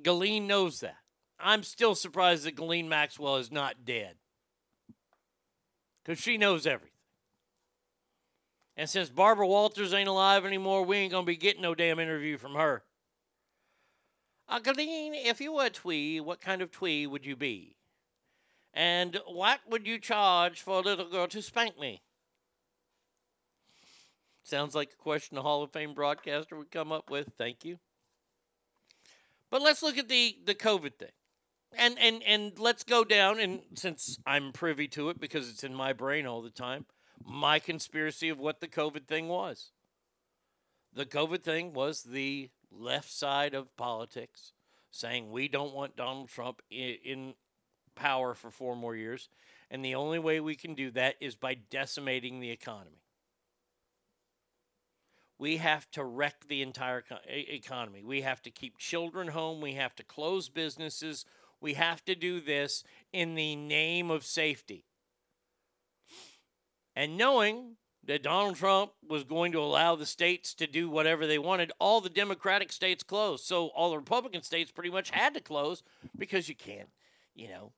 Ghislaine knows that. I'm still surprised that Ghislaine Maxwell is not dead. Because she knows everything. And since Barbara Walters ain't alive anymore, we ain't going to be getting no damn interview from her. Uh, if you were a twee, what kind of twee would you be? And what would you charge for a little girl to spank me? Sounds like a question a Hall of Fame broadcaster would come up with. Thank you. But let's look at the, the COVID thing. And, and and let's go down and since I'm privy to it because it's in my brain all the time, my conspiracy of what the COVID thing was. The COVID thing was the left side of politics saying we don't want Donald Trump in, power for four more years. And the only way we can do that is by decimating the economy. We have to wreck the entire economy. We have to keep children home. We have to close businesses. We have to do this in the name of safety. And knowing that Donald Trump was going to allow the states to do whatever they wanted, all the Democratic states closed. So all the Republican states pretty much had to close because you can't, you know.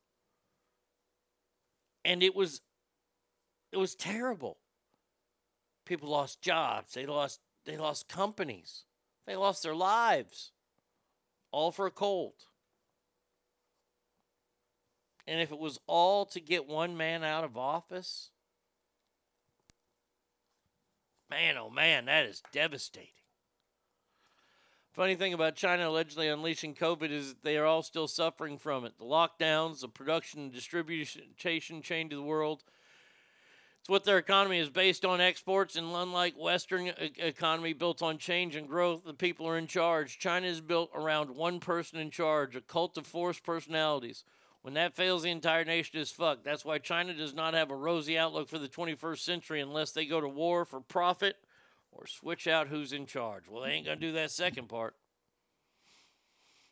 And it was it was terrible. People lost jobs, they lost they lost companies. They lost their lives. All for a cold. And if it was all to get one man out of office, Man, oh man, that is devastating. Funny thing about China allegedly unleashing COVID is they are all still suffering from it. The lockdowns, the production and distribution chain to the world. It's what their economy is based on exports, and unlike Western uh, economy built on change and growth, the people are in charge. China is built around one person in charge, a cult of forced personalities. When that fails, the entire nation is fucked. That's why China does not have a rosy outlook for the 21st century unless they go to war for profit or switch out who's in charge. Well, they ain't going to do that second part.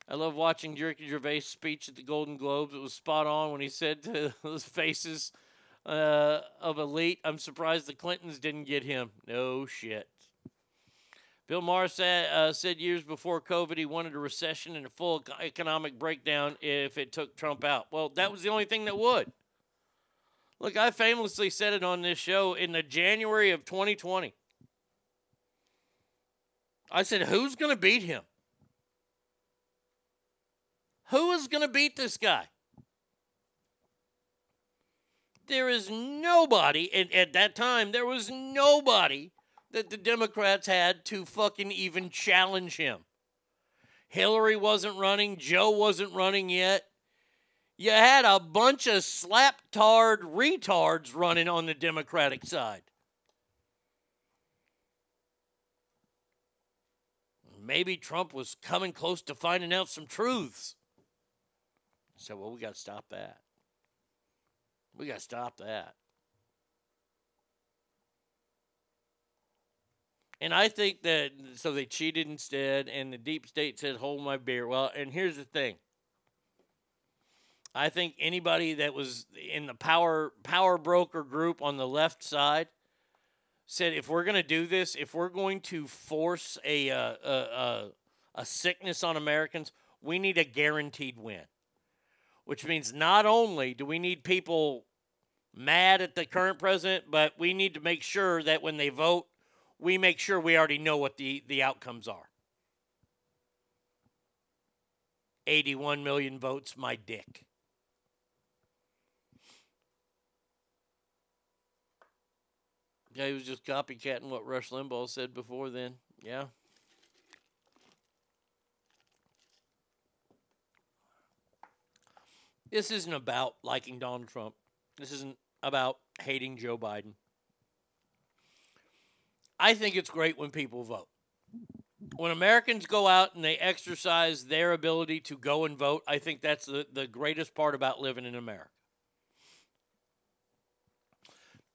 I love watching Ricky Gervais' speech at the Golden Globes. It was spot on when he said to those faces uh, of elite, I'm surprised the Clintons didn't get him. No shit. Bill Maher said, uh, said years before COVID he wanted a recession and a full economic breakdown if it took Trump out. Well, that was the only thing that would. Look, I famously said it on this show in the January of 2020. I said, who's going to beat him? Who is going to beat this guy? There is nobody, and at that time, there was nobody that the Democrats had to fucking even challenge him. Hillary wasn't running, Joe wasn't running yet. You had a bunch of slap-tard retards running on the Democratic side. Maybe Trump was coming close to finding out some truths. So, well, we got to stop that. We got to stop that. And I think that so they cheated instead, and the deep state said, "Hold my beer." Well, and here's the thing. I think anybody that was in the power power broker group on the left side said, if we're going to do this, if we're going to force a, uh, a, a a sickness on Americans, we need a guaranteed win. Which means not only do we need people mad at the current president, but we need to make sure that when they vote, we make sure we already know what the, the outcomes are. 81 million votes, my dick. Yeah, he was just copycatting what Rush Limbaugh said before then. Yeah. This isn't about liking Donald Trump. This isn't about hating Joe Biden. I think it's great when people vote. When Americans go out and they exercise their ability to go and vote, I think that's the, the greatest part about living in America.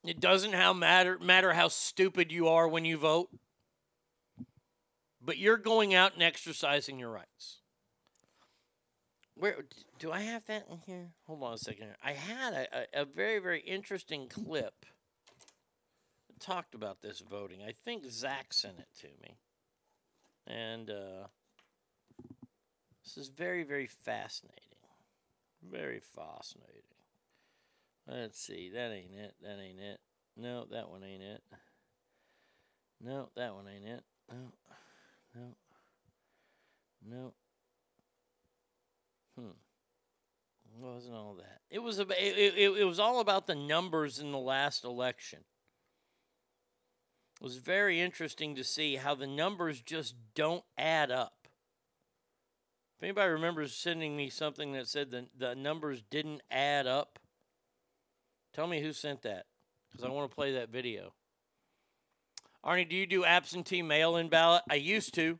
It doesn't how matter matter how stupid you are when you vote, but you're going out and exercising your rights. Where do I have that in here? Hold on a second. I had a, a, a very very interesting clip talked about this voting. I think Zach sent it to me, and uh, this is very very fascinating. Very fascinating. Let's see. That ain't it. That ain't it. No, that one ain't it. No, that one ain't it. No. No. No. Hmm. It wasn't all that. It was about, it, it, it was all about the numbers in the last election. It was very interesting to see how the numbers just don't add up. If anybody remembers sending me something that said the, the numbers didn't add up, Tell me who sent that because I want to play that video. Arnie, do you do absentee mail in ballot? I used to.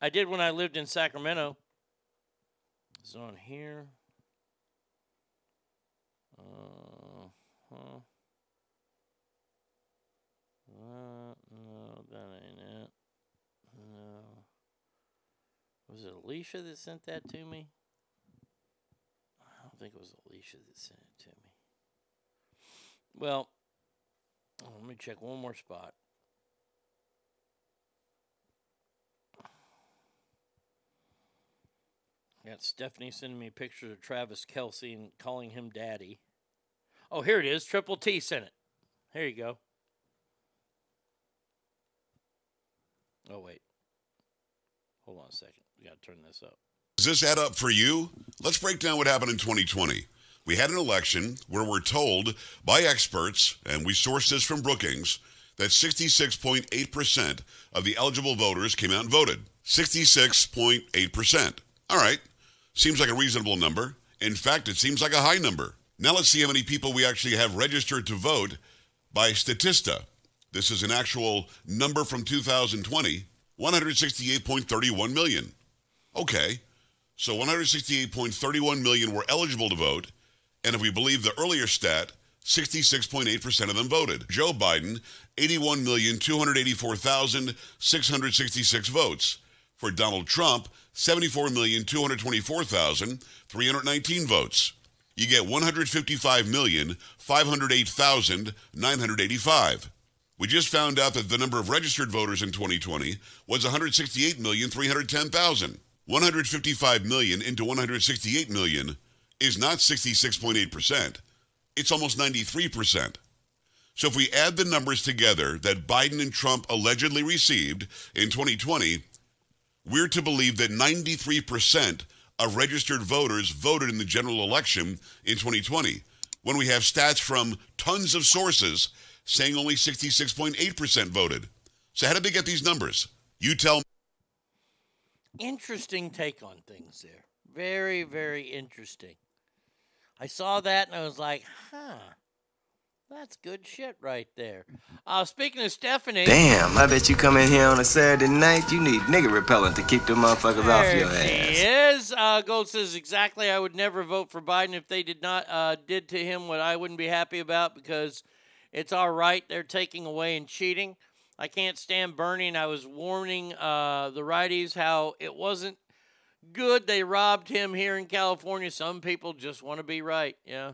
I did when I lived in Sacramento. It's on here. Uh, huh. Uh, no, that ain't it. No. Was it Alicia that sent that to me? I don't think it was Alicia that sent it to me. Well, let me check one more spot. Got Stephanie sending me pictures of Travis Kelce and calling him daddy. Oh, here it is. Triple T sent it. Here you go. Oh, wait. Hold on a second. Turn this up. Does this add up for you? Let's break down what happened in 2020. We had an election where we're told by experts, and we sourced this from Brookings, that 66.8% of the eligible voters came out and voted. 66.8%. All right. Seems like a reasonable number. In fact, it seems like a high number. Now let's see how many people we actually have registered to vote by Statista. This is an actual number from 2020 168.31 million. Okay. So 168.31 million were eligible to vote. And if we believe the earlier stat, 66.8% of them voted. Joe Biden, 81,284,666 votes. For Donald Trump, 74,224,319 votes. You get 155,508,985. We just found out that the number of registered voters in 2020 was 168,310,000. 155 million into 168 million is not 66.8%. It's almost 93%. So if we add the numbers together that Biden and Trump allegedly received in 2020, we're to believe that 93% of registered voters voted in the general election in 2020, when we have stats from tons of sources saying only 66.8% voted. So how did they get these numbers? You tell me. Interesting take on things there. Very, very interesting. I saw that and I was like, huh, that's good shit right there. Uh, speaking of Stephanie. Damn, I bet you come in here on a Saturday night, you need nigga repellent to keep the motherfuckers off There your she ass. is. Uh, Gold says exactly. I would never vote for Biden if they did not uh, did to him what I wouldn't be happy about because it's our right they're taking away and cheating. I can't stand Bernie, and I was warning uh, the righties how it wasn't good. They robbed him here in California. Some people just want to be right. Yeah.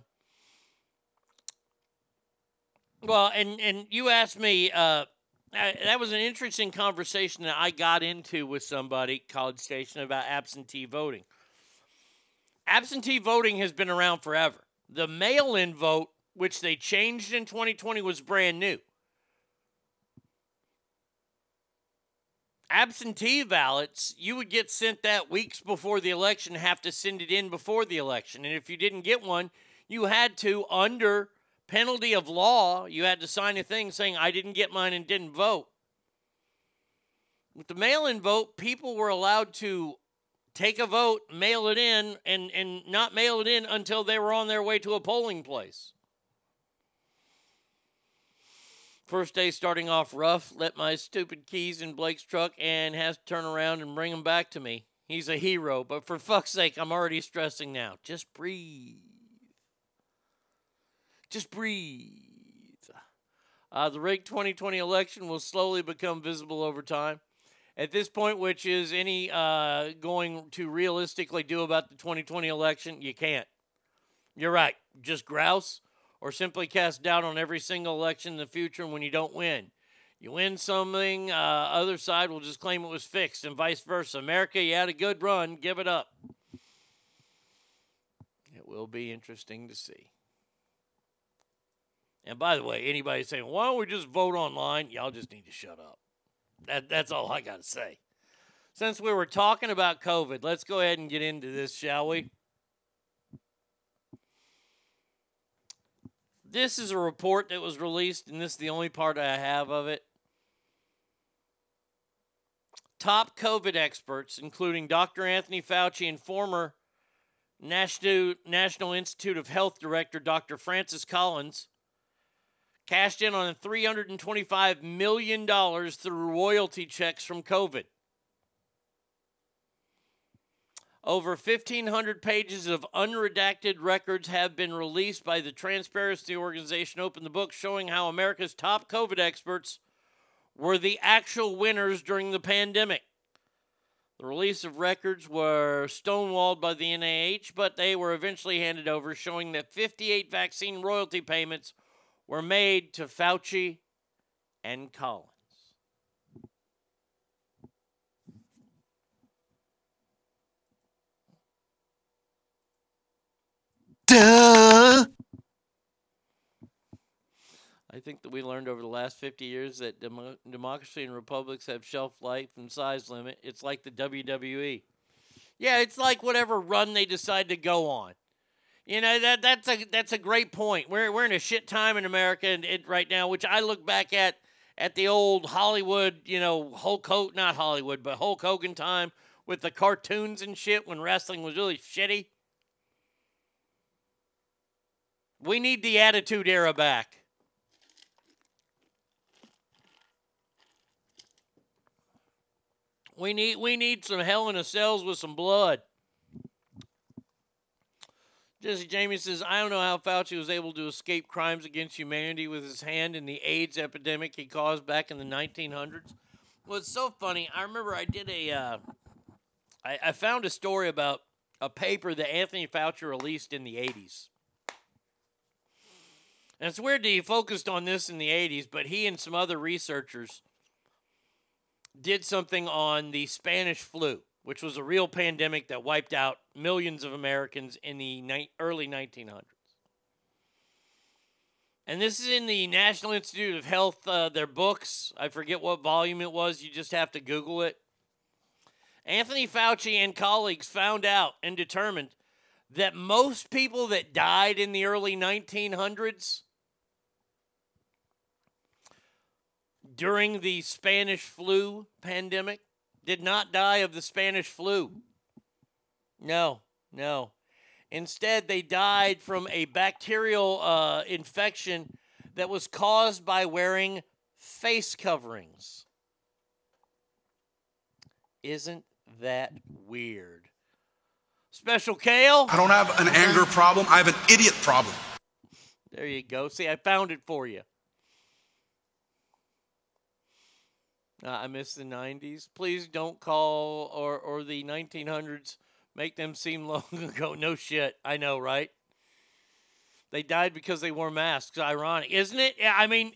Well, and and you asked me. Uh, that was an interesting conversation that I got into with somebody, College Station, about absentee voting. Absentee voting has been around forever. The mail-in vote, which they changed in 2020, was brand new. Absentee ballots, you would get sent that weeks before the election, have to send it in before the election. And if you didn't get one, you had to, under penalty of law, you had to sign a thing saying, I didn't get mine and didn't vote. With the mail in vote, people were allowed to take a vote, mail it in, and, and not mail it in until they were on their way to a polling place. First day starting off rough, let my stupid keys in Blake's truck and has to turn around and bring them back to me. He's a hero, but for fuck's sake, I'm already stressing now. Just breathe. Just breathe. Uh, the rigged 2020 election will slowly become visible over time. At this point, which is any uh, going to realistically do about the 2020 election, you can't. You're right. Just grouse or simply cast doubt on every single election in the future when you don't win. You win something, uh, other side will just claim it was fixed, and vice versa. America, you had a good run, give it up. It will be interesting to see. And by the way, anybody saying, why don't we just vote online? Y'all just need to shut up. That, that's all I got to say. Since we were talking about COVID, let's go ahead and get into this, shall we? This is a report that was released, and this is the only part I have of it. Top COVID experts, including Dr. Anthony Fauci and former National, Institute of Health Director Dr. Francis Collins, cashed in on $325 million through royalty checks from COVID. Over 1,500 pages of unredacted records have been released by the Transparency Organization Open the Book, showing how America's top COVID experts were the actual winners during the pandemic. The release of records were stonewalled by the NIH, but they were eventually handed over, showing that 58 vaccine royalty payments were made to Fauci and Collins. I think that we learned over the last 50 years that demo- democracy and republics have shelf life and size limit. It's like the WWE. Yeah, it's like whatever run they decide to go on. You know that that's a that's a great point. We're we're in a shit time in America and it, right now, which I look back at at the old Hollywood, you know, Hulk Hogan, not Hollywood, but Hulk Hogan time with the cartoons and shit when wrestling was really shitty. We need the Attitude Era back. We need we need some hell in the cells with some blood. Jesse Jamie says, I don't know how Fauci was able to escape crimes against humanity with his hand in the AIDS epidemic he caused back in the 1900s. Well, it's so funny. I remember I did a, uh, I, I found a story about a paper that Anthony Fauci released in the 80s. And it's weird that he focused on this in the 80s, but he and some other researchers did something on the Spanish flu, which was a real pandemic that wiped out millions of Americans in the ni- early 1900s. And this is in the National Institute of Health, uh, their books. I forget what volume it was. You just have to Google it. Anthony Fauci and colleagues found out and determined that most people that died in the early 1900s during the Spanish flu pandemic did not die of the Spanish flu. No, no. Instead, they died from a bacterial uh, infection that was caused by wearing face coverings. Isn't that weird? Special Kale? I don't have an anger problem. I have an idiot problem. There you go. See, I found it for you. Uh, I miss the 90s. Please don't call or, or the 1900s make them seem long ago. No shit. I know, right? They died because they wore masks. Ironic, isn't it? I mean,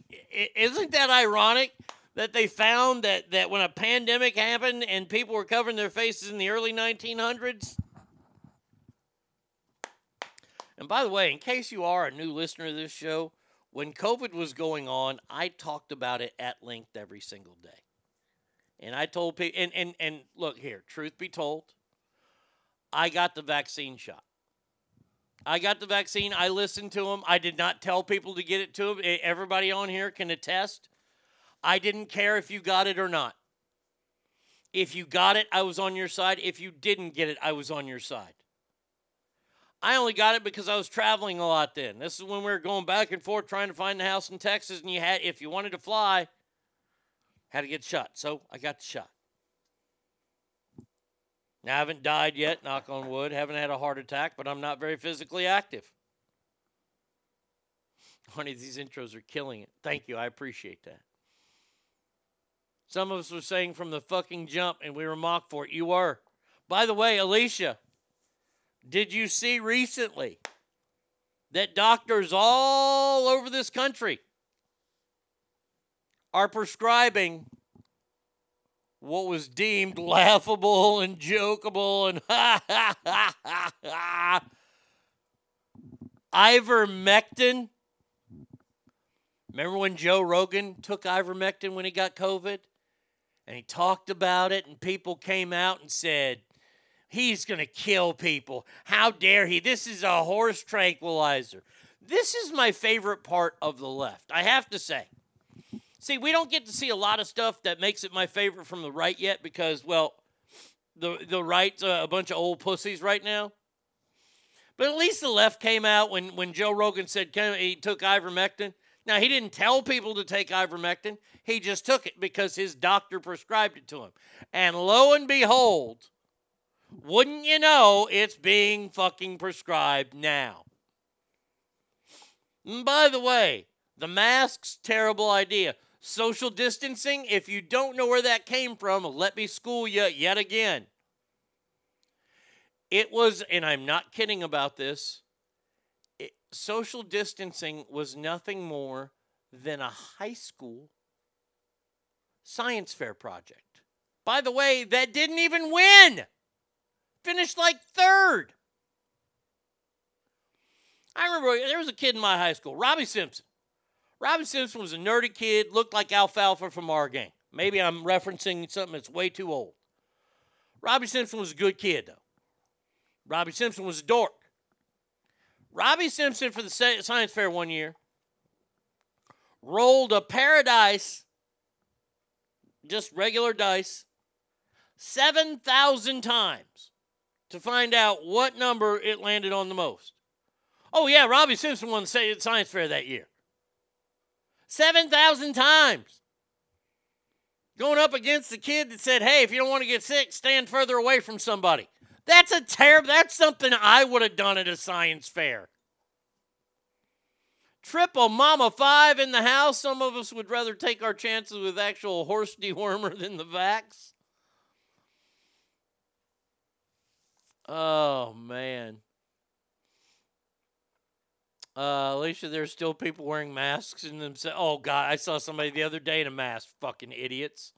isn't that ironic that they found that, that when a pandemic happened and people were covering their faces in the early 1900s? And by the way, in case you are a new listener to this show, when COVID was going on, I talked about it at length every single day. And I told people, and, and, and look here, truth be told, I got the vaccine shot. I got the vaccine. I listened to them. I did not tell people to get it to them. Everybody on here can attest. I didn't care if you got it or not. If you got it, I was on your side. If you didn't get it, I was on your side. I only got it because I was traveling a lot then. This is when we were going back and forth trying to find the house in Texas, and you had, if you wanted to fly, had to get shot. So I got the shot. Now, I haven't died yet, knock on wood. Haven't had a heart attack, but I'm not very physically active. Honey, these intros are killing it. Thank you. I appreciate that. Some of us were saying from the fucking jump, and we were mocked for it. You were. By the way, Alicia, did you see recently that doctors all over this country are prescribing what was deemed laughable and jokeable and ha ha ha ha ha ivermectin? Remember when Joe Rogan took ivermectin when he got COVID? And he talked about it, and people came out and said, He's going to kill people. How dare he? This is a horse tranquilizer. This is my favorite part of the left, I have to say. See, we don't get to see a lot of stuff that makes it my favorite from the right yet because, well, the, the right's a, uh, a bunch of old pussies right now. But at least the left came out when, when Joe Rogan said he took ivermectin. Now, he didn't tell people to take ivermectin, he just took it because his doctor prescribed it to him. And lo and behold, wouldn't you know, it's being fucking prescribed now. And by the way, the mask's terrible idea. Social distancing, if you don't know where that came from, let me school you yet again. It was, and I'm not kidding about this, social distancing was nothing more than a high school science fair project. By the way, that didn't even win. Finished like third. I remember there was a kid in my high school, Robbie Simpson. Robbie Simpson was a nerdy kid, looked like Alfalfa from our gang. Maybe I'm referencing something that's way too old. Robbie Simpson was a good kid, though. Robbie Simpson was a dork. Robbie Simpson for the science fair one year rolled a pair of dice, just regular dice, 7,000 times to find out what number it landed on the most. Oh, yeah, Robbie Simpson won the science fair that year. 7,000 times. Going up against the kid that said, hey, if you don't want to get sick, stand further away from somebody. That's a terrible, that's something I would have done at a science fair. Triple Mama 5 in the house. Some of us would rather take our chances with actual horse dewormer than the vax. Oh, man. Uh, Alicia, there's still people wearing masks in themselves. Oh God, I saw somebody the other day in a mask. Fucking idiots.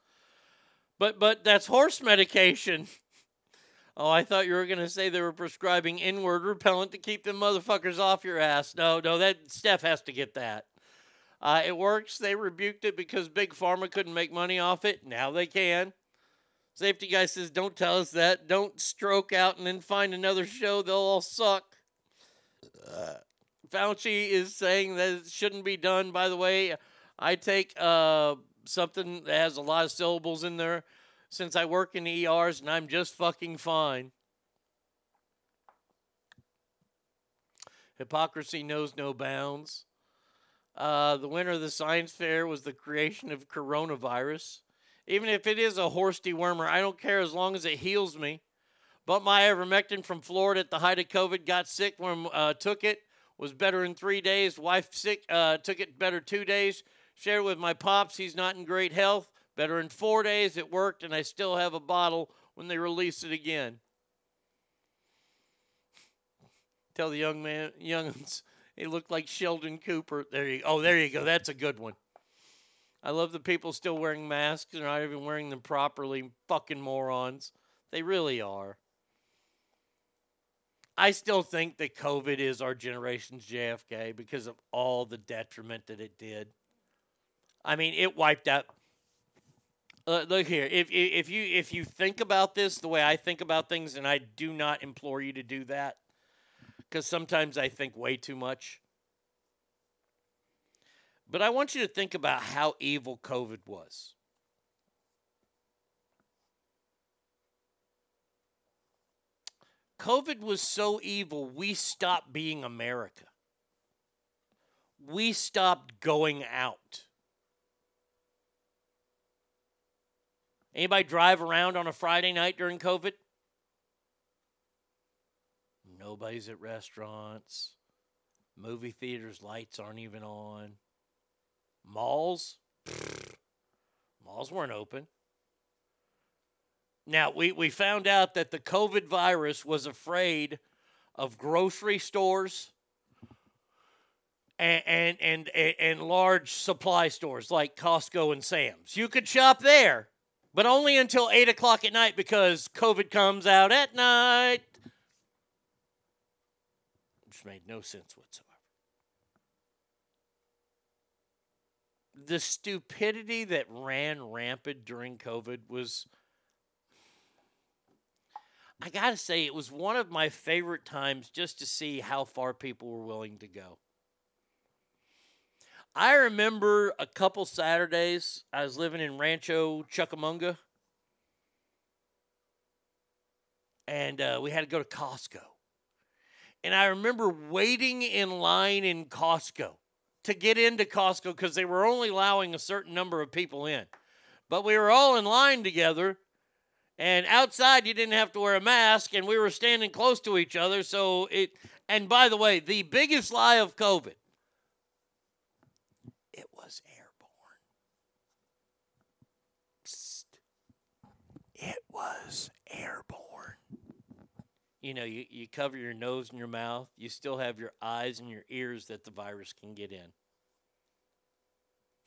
But but that's horse medication. Oh, I thought you were gonna say they were prescribing inward repellent to keep them motherfuckers off your ass. No, no, that Steph has to get that. Uh, it works. They rebuked it because Big Pharma couldn't make money off it. Now they can. Safety guy says, "Don't tell us that. Don't stroke out and then find another show. They'll all suck." Uh, Fauci is saying that it shouldn't be done. By the way, I take uh, something that has a lot of syllables in there since I work in ERs and I'm just fucking fine. Hypocrisy knows no bounds. Uh, the winner of the science fair was the creation of coronavirus. Even if it is a horse dewormer, I don't care as long as it heals me. But my ivermectin from Florida at the height of COVID got sick when uh, took it. Was better in three days. Wife sick, uh, took it better two days. Shared with my pops. He's not in great health. Better in four days. It worked, and I still have a bottle when they release it again. Tell the young man, youngins, he looked like Sheldon Cooper. There you, oh, there you go. That's a good one. I love the people still wearing masks and not even wearing them properly. Fucking morons. They really are. I still think that COVID is our generation's JFK because of all the detriment that it did. I mean, it wiped out. Uh, look here, if if you if you think about this the way I think about things, and I do not implore you to do that, because sometimes I think way too much. But I want you to think about how evil COVID was. COVID was so evil, we stopped being America. We stopped going out. Anybody drive around on a Friday night during COVID? Nobody's at restaurants. Movie theaters' lights aren't even on. Malls? Malls weren't open. Now, we, we found out that the COVID virus was afraid of grocery stores and, and, and, and large supply stores like Costco and Sam's. You could shop there, but only until 8 o'clock at night because COVID comes out at night. Which made no sense whatsoever. The stupidity that ran rampant during COVID was I got to say, it was one of my favorite times just to see how far people were willing to go. I remember a couple Saturdays, I was living in Rancho Cucamonga, and uh, we had to go to Costco. And I remember waiting in line in Costco to get into Costco because they were only allowing a certain number of people in. But we were all in line together and outside, you didn't have to wear a mask, and we were standing close to each other. So it, and by the way, the biggest lie of COVID, it was airborne. Psst. It was airborne. You know, you, you cover your nose and your mouth, you still have your eyes and your ears that the virus can get in.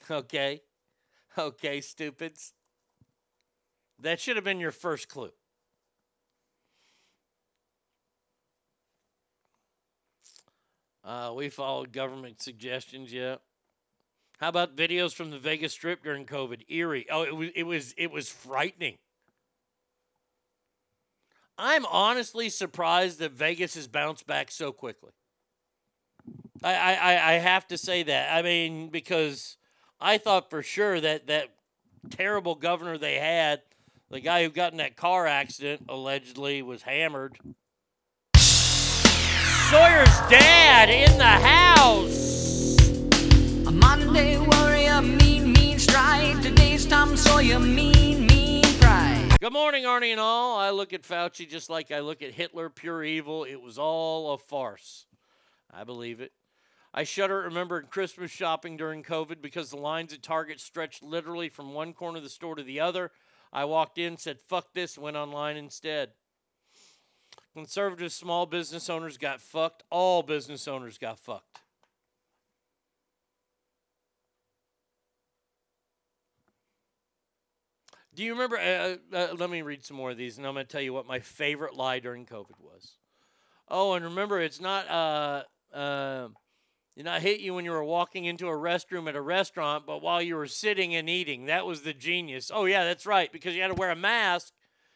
Okay? Okay, stupids. That should have been your first clue. Uh, we followed government suggestions, yeah. How about videos from the Vegas Strip during COVID? Eerie. Oh, it was it was it was frightening. I'm honestly surprised that Vegas has bounced back so quickly. I, I, I have to say that. I mean, because I thought for sure that that terrible governor they had the guy who got in that car accident allegedly was hammered. Sawyer's dad in the house. A Monday warrior, mean, mean strike. Today's Tom Sawyer, mean, mean pride. Good morning, Arnie and all. I look at Fauci just like I look at Hitler, pure evil. It was all a farce. I believe it. I shudder at remembering Christmas shopping during COVID because the lines at Target stretched literally from one corner of the store to the other. I walked in, said, fuck this, went online instead. Conservative small business owners got fucked. All business owners got fucked. Do you remember? Uh, uh, let me read some more of these, and I'm going to tell you what my favorite lie during COVID was. Oh, and remember, it's not. Uh, uh, did not hit you when you were walking into a restroom at a restaurant, but while you were sitting and eating. That was the genius. Oh, yeah, that's right, because you had to wear a mask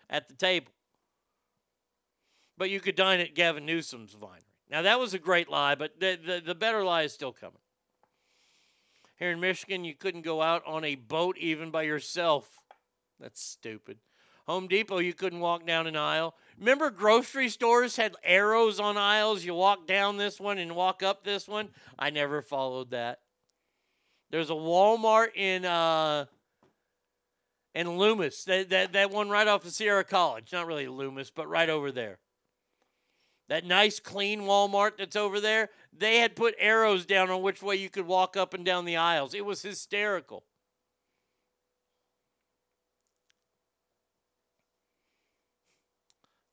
at the table. But you could dine at Gavin Newsom's winery. Now, that was a great lie, but the, the, the better lie is still coming. Here in Michigan, you couldn't go out on a boat even by yourself. That's stupid. Home Depot, you couldn't walk down an aisle. Remember, grocery stores had arrows on aisles. You walk down this one and walk up this one. I never followed that. There's a Walmart in uh, in Loomis. That, that that one right off of Sierra College. Not really Loomis, but right over there. That nice, clean Walmart that's over there. They had put arrows down on which way you could walk up and down the aisles. It was hysterical.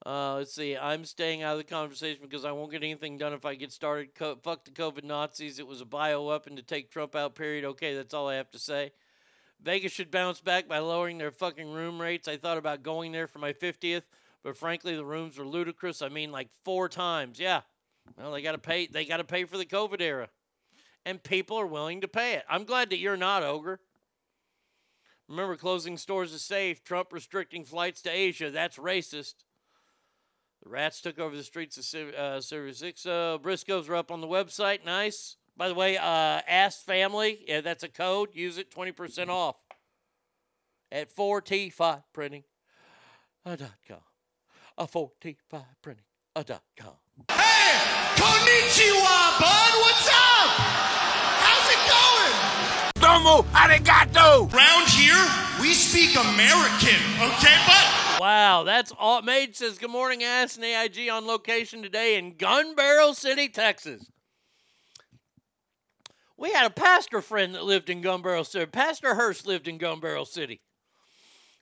Uh, let's see. I'm staying out of the conversation because I won't get anything done if I get started. Co- fuck the COVID Nazis. It was a bioweapon to take Trump out, period. Okay, that's all I have to say. Vegas should bounce back by lowering their fucking room rates. I thought about going there for my 50th, but frankly, the rooms were ludicrous. I mean, like four times. Yeah. Well, they got to pay. They got to pay for the COVID era, and people are willing to pay it. I'm glad that you're not ogre. Remember, closing stores is safe. Trump restricting flights to Asia. That's racist. The rats took over the streets of Civ- uh, Silver Six. Uh, Briscoes are up on the website. Nice. By the way, uh, Ask Family, yeah, that's a code. Use it 20% off at 4T5 printing. Uh, dot com. A 4T5 printing. A dot com. Konnichiwa, bud. What's up? How's it going? Domo arigato. Round here, we speak American, okay, bud? Wow, that's all. Mage says, Good morning, Ass and AIG on location today in Gun Barrel City, Texas. We had a pastor friend that lived in Gun Barrel City. Pastor Hurst lived in Gun Barrel City.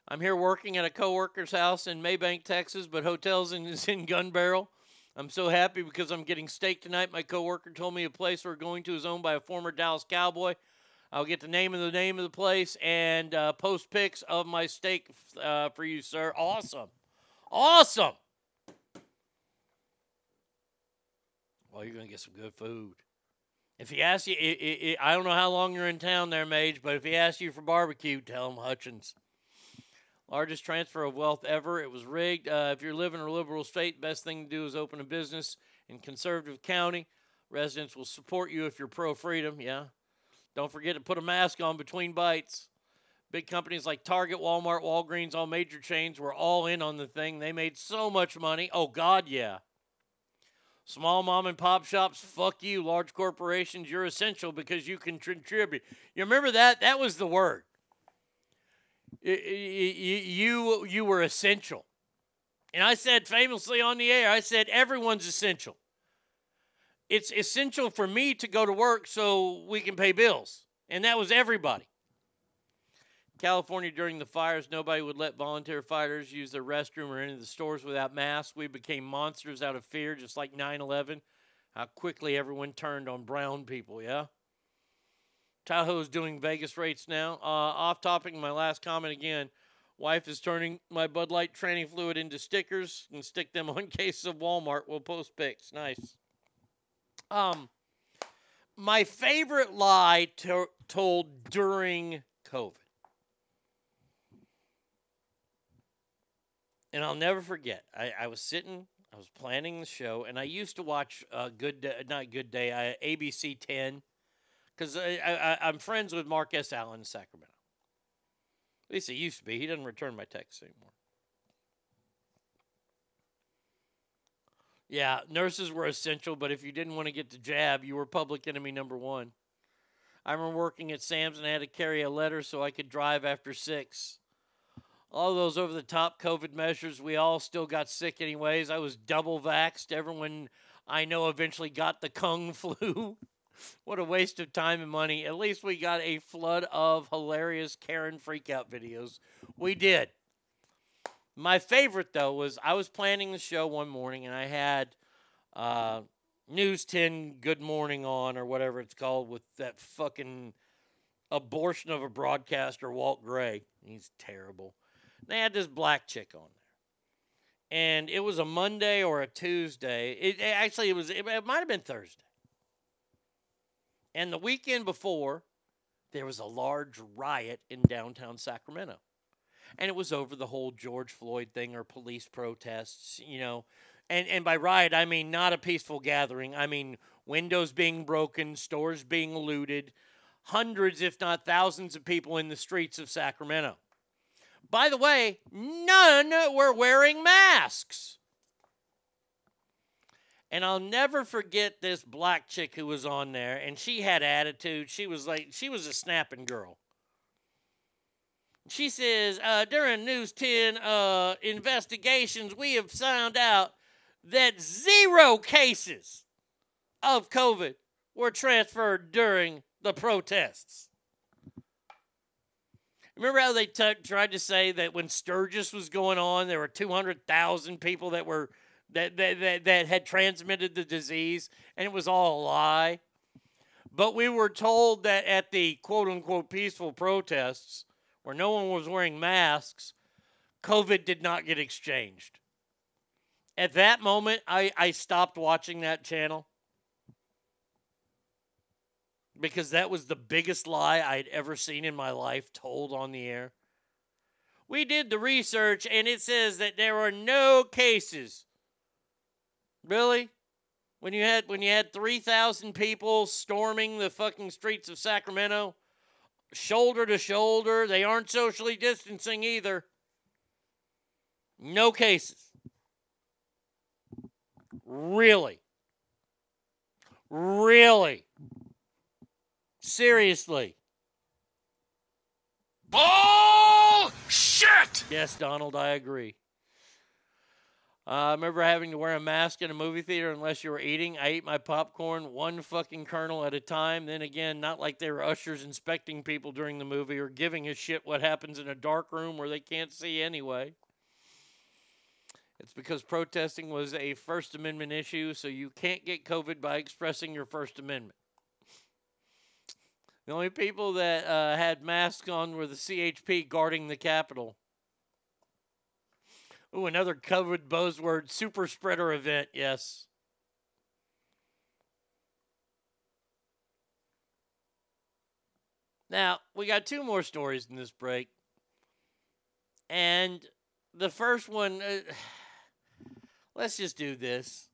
I'm here working at a coworker's house in Mabank, Texas, but hotels in, is in Gun Barrel. I'm so happy because I'm getting steak tonight. My coworker told me a place we're going to is owned by a former Dallas Cowboy. I'll get the name of the name of the place and uh, post pics of my steak uh, for you, sir. Awesome, awesome. Well, you're gonna get some good food. If he asks you, i i i I don't know how long you're in town there, Mage, but if he asks you for barbecue, tell him Hutchins. Largest transfer of wealth ever. It was rigged. Uh, if you're living in a liberal state, best thing to do is open a business in conservative county. Residents will support you if you're pro freedom. Yeah. Don't forget to put a mask on between bites. Big companies like Target, Walmart, Walgreens, all major chains were all in on the thing. They made so much money. Oh, God, yeah. Small mom and pop shops, fuck you. Large corporations, you're essential because you can contribute. You remember that? That was the word. You, you were essential. And I said famously on the air, I said, everyone's essential. It's essential for me to go to work so we can pay bills. And that was everybody. California during the fires, nobody would let volunteer fighters use their restroom or into the stores without masks. We became monsters out of fear, just like 9 11. How quickly everyone turned on brown people, yeah? Tahoe's doing Vegas rates now. Uh, off topic, my last comment again. Wife is turning my Bud Light training fluid into stickers and stick them on cases of Walmart. We'll post pics. Nice. Um, my favorite lie to- told during COVID. and I'll never forget. I, I was sitting, I was planning the show, and I used to watch uh, Good Day, not Good Day, uh, ABC 10, because I, I, I'm friends with Mark S. Allen in Sacramento. At least he used to be. He doesn't return my texts anymore. Yeah, nurses were essential, but if you didn't want to get the jab, you were public enemy number one. I remember working at Sam's and I had to carry a letter so I could drive after six all those over the top COVID measures, we all still got sick anyways. I was double vaxxed. Everyone I know eventually got the kung flu. what a waste of time and money. At least we got a flood of hilarious Karen freakout videos. We did. My favorite though was I was planning the show one morning and I had uh, News 10 Good Morning on or whatever it's called with that fucking abortion of a broadcaster, Walt Gray. He's terrible. They had this black chick on there, and it was a Monday or a Tuesday. It, actually it was it, it might have been Thursday. And the weekend before, there was a large riot in downtown Sacramento, and it was over the whole George Floyd thing or police protests, you know. And and by riot I mean not a peaceful gathering. I mean windows being broken, stores being looted, hundreds if not thousands of people in the streets of Sacramento. By the way, none were wearing masks. And I'll never forget this black chick who was on there, and she had attitude. She was like, she was a snapping girl. She says, uh, during News 10 uh, investigations, we have found out that zero cases of COVID were transferred during the protests. Remember how they t- tried to say that when Sturgis was going on, there were 200,000 people that were that, that, that, that had transmitted the disease, and it was all a lie. But we were told that at the quote unquote peaceful protests, no one was wearing masks, COVID did not get exchanged. At that moment, I, I stopped watching that channel because that was the biggest lie I'd ever seen in my life told on the air. We did the research and it says that there are no cases. Really? When you had when you had 3,000 people storming the fucking streets of Sacramento, shoulder to shoulder, they aren't socially distancing either. No cases. Really? Really? Seriously. Bullshit! Yes, Donald, I agree. Uh, I remember having to wear a mask in a movie theater unless you were eating. I ate my popcorn one fucking kernel at a time. Then again, not like they were ushers inspecting people during the movie or giving a shit what happens in a dark room where they can't see anyway. It's because protesting was a First Amendment issue, so you can't get COVID by expressing your First Amendment. The only people that uh, had masks on were the CHP guarding the Capitol. Ooh, another COVID buzzword super spreader event, yes. Now, we got two more stories in this break. And the first one, uh, let's just do this.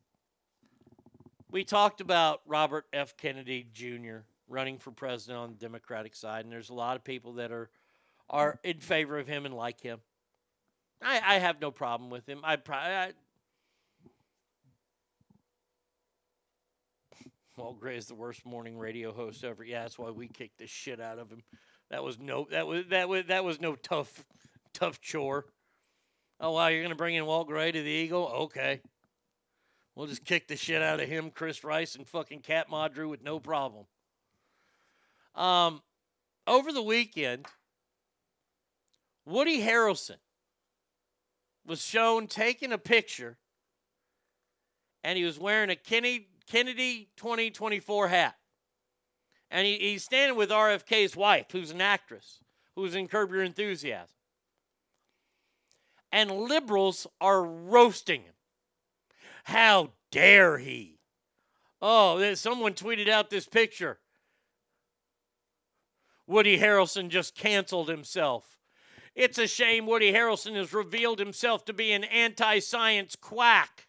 We talked about Robert F. Kennedy Jr. running for president on the Democratic side, and there's a lot of people that are are in favor of him and like him. I, I have no problem with him. I, probably. Walt Gray is the worst morning radio host ever. Yeah, that's why we kicked the shit out of him. That was no that was that was that was no tough tough chore. Oh wow, you're gonna bring in Walt Gray to the Eagle? Okay. We'll just kick the shit out of him, Chris Rice, and fucking Cat Madru with no problem. Um, over the weekend, Woody Harrelson was shown taking a picture, and he was wearing a Kennedy, Kennedy 2024 hat. And he, he's standing with RFK's wife, who's an actress, who's in Curb Your Enthusiasm. And liberals are roasting him. How dare he? Oh, someone tweeted out this picture. Woody Harrelson just canceled himself. It's a shame Woody Harrelson has revealed himself to be an anti science quack.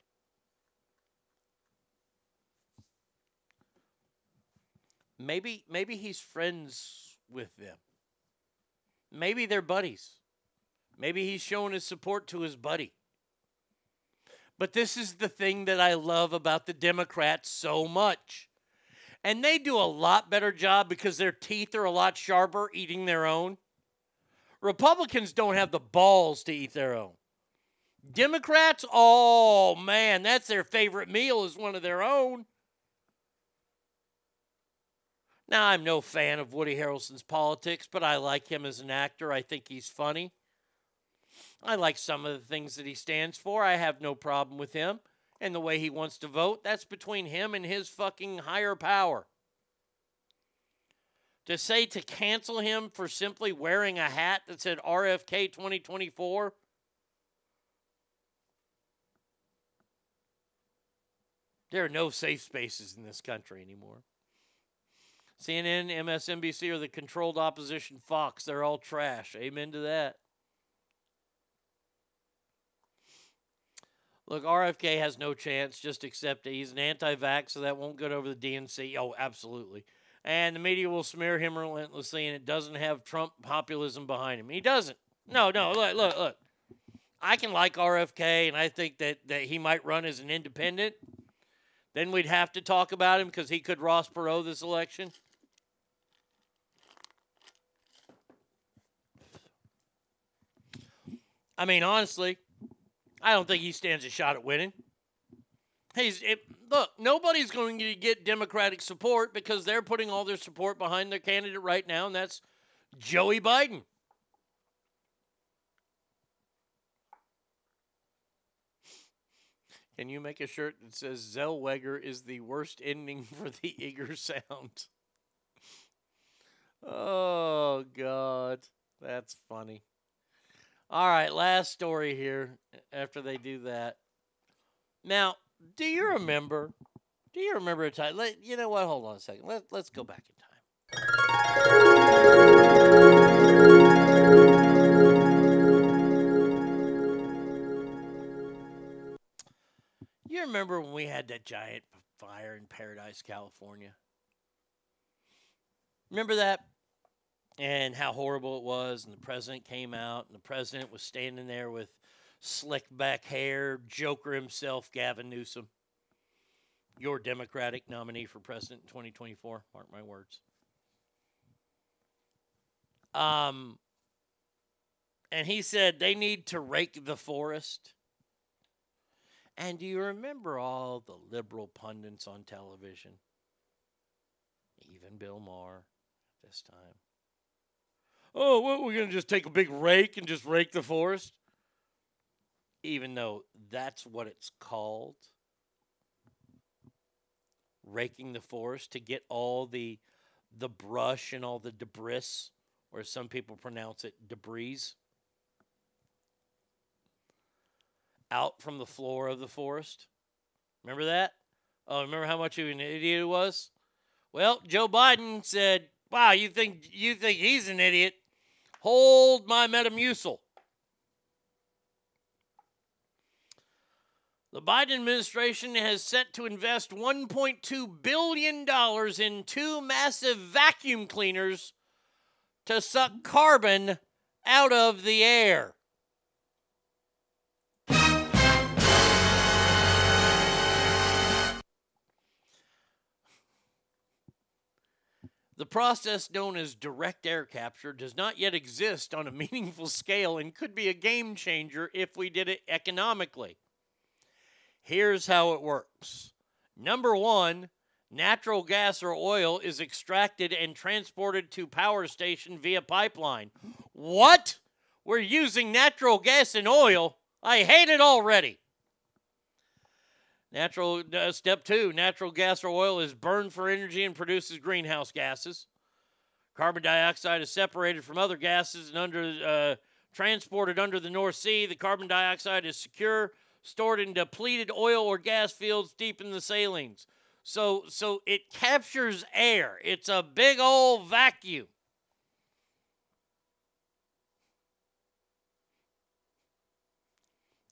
Maybe, maybe he's friends with them. Maybe they're buddies. Maybe he's showing his support to his buddy. But this is the thing that I love about the Democrats so much. And they do a lot better job because their teeth are a lot sharper eating their own. Republicans don't have the balls to eat their own. Democrats, oh man, that's their favorite meal is one of their own. Now, I'm no fan of Woody Harrelson's politics, but I like him as an actor. I think he's funny. I like some of the things that he stands for. I have no problem with him and the way he wants to vote. That's between him and his fucking higher power. To say to cancel him for simply wearing a hat that said RFK 2024. There are no safe spaces in this country anymore. CNN, MSNBC are the controlled opposition Fox. They're all trash. Amen to that. Look, RFK has no chance. Just accept it. He's an anti-vax, so that won't get over the DNC. Oh, absolutely. And the media will smear him relentlessly, and it doesn't have Trump populism behind him. He doesn't. No, no, look, look, look. I can like RFK, and I think that, that he might run as an independent. Then we'd have to talk about him because he could Ross Perot this election. I mean, honestly, I don't think he stands a shot at winning. He's it, look. Nobody's going to get Democratic support because they're putting all their support behind their candidate right now, and that's Joey Biden. Can you make a shirt that says Zellweger is the worst ending for the eager sound? Oh God, that's funny. All right, last story here after they do that. Now, do you remember? Do you remember a time? Let, you know what? Hold on a second. Let, let's go back in time. You remember when we had that giant fire in Paradise, California? Remember that? And how horrible it was, and the president came out, and the president was standing there with slick back hair, Joker himself, Gavin Newsom, your Democratic nominee for president in 2024. Mark my words. Um, and he said they need to rake the forest. And do you remember all the liberal pundits on television? Even Bill Maher this time. Oh, what, we're going to just take a big rake and just rake the forest? Even though that's what it's called. Raking the forest to get all the the brush and all the debris, or some people pronounce it debris, out from the floor of the forest. Remember that? Oh, remember how much of an idiot it was? Well, Joe Biden said, "Wow, you think you think he's an idiot? Hold my Metamucil." The Biden administration has set to invest $1.2 billion in two massive vacuum cleaners to suck carbon out of the air. The process known as direct air capture does not yet exist on a meaningful scale and could be a game changer if we did it economically. Here's how it works number one, natural gas or oil is extracted and transported to power station via pipeline. What? We're using natural gas and oil? I hate it already. Natural uh, step two: natural gas or oil is burned for energy and produces greenhouse gases. Carbon dioxide is separated from other gases and under uh, transported under the North Sea. The carbon dioxide is secure, stored in depleted oil or gas fields deep in the salines. So, so it captures air. It's a big old vacuum.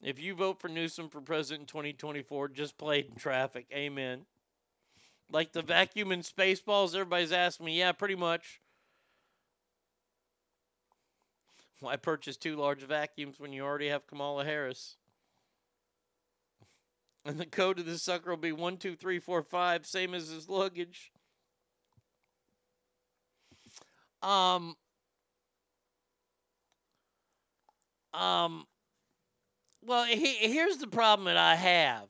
If you vote for Newsom for president in 2024, just played in traffic. Amen. Like the vacuum in Spaceballs, everybody's asking me, yeah, pretty much. Why purchase two large vacuums when you already have Kamala Harris? And the code of this sucker will be 12345, same as his luggage. Um, um, well, he, here's the problem that I have.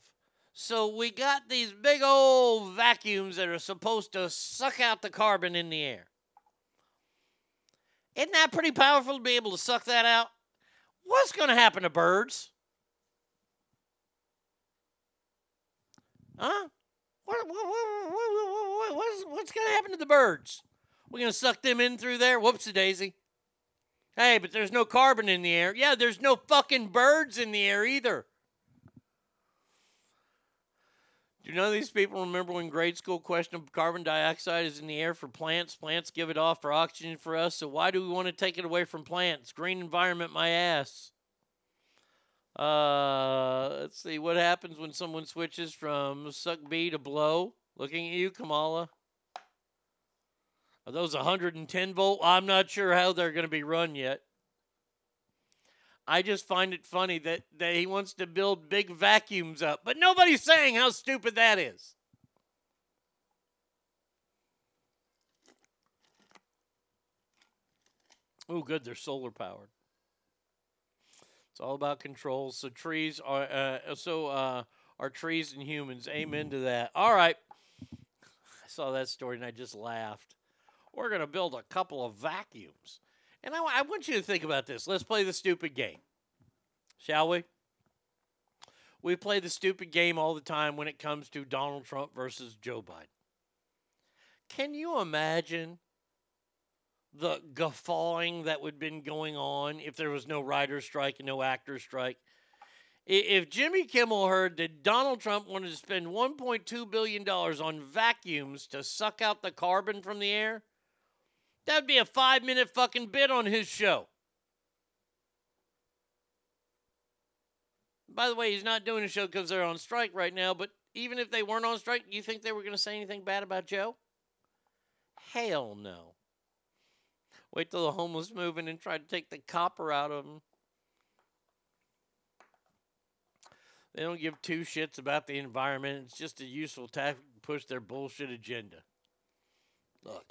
So we got these big old vacuums that are supposed to suck out the carbon in the air. Isn't that pretty powerful to be able to suck that out? What's going to happen to birds? Huh? What, what, what, what, what's what's going to happen to the birds? We're going to suck them in through there? Whoopsie daisy. Hey, but there's no carbon in the air. Yeah, there's no fucking birds in the air either. Do none of these people remember when grade school question of carbon dioxide is in the air for plants? Plants give it off for oxygen for us, so why do we want to take it away from plants? Green environment, my ass. Uh, let's see what happens when someone switches from suck B to blow. Looking at you, Kamala. Are those 110 volt? I'm not sure how they're going to be run yet. I just find it funny that, that he wants to build big vacuums up, but nobody's saying how stupid that is. Oh, good, they're solar powered. It's all about control. So trees are uh, so uh, are trees and humans. Amen to that. All right. I saw that story and I just laughed. We're gonna build a couple of vacuums, and I, I want you to think about this. Let's play the stupid game, shall we? We play the stupid game all the time when it comes to Donald Trump versus Joe Biden. Can you imagine the guffawing that would have been going on if there was no writer's strike and no actor strike. If Jimmy Kimmel heard that Donald Trump wanted to spend $1.2 billion on vacuums to suck out the carbon from the air, that'd be a five minute fucking bit on his show. By the way, he's not doing a show because they're on strike right now, but even if they weren't on strike, you think they were going to say anything bad about Joe? Hell no. Wait till the homeless move in and try to take the copper out of them. They don't give two shits about the environment. It's just a useful tactic to push their bullshit agenda. Look,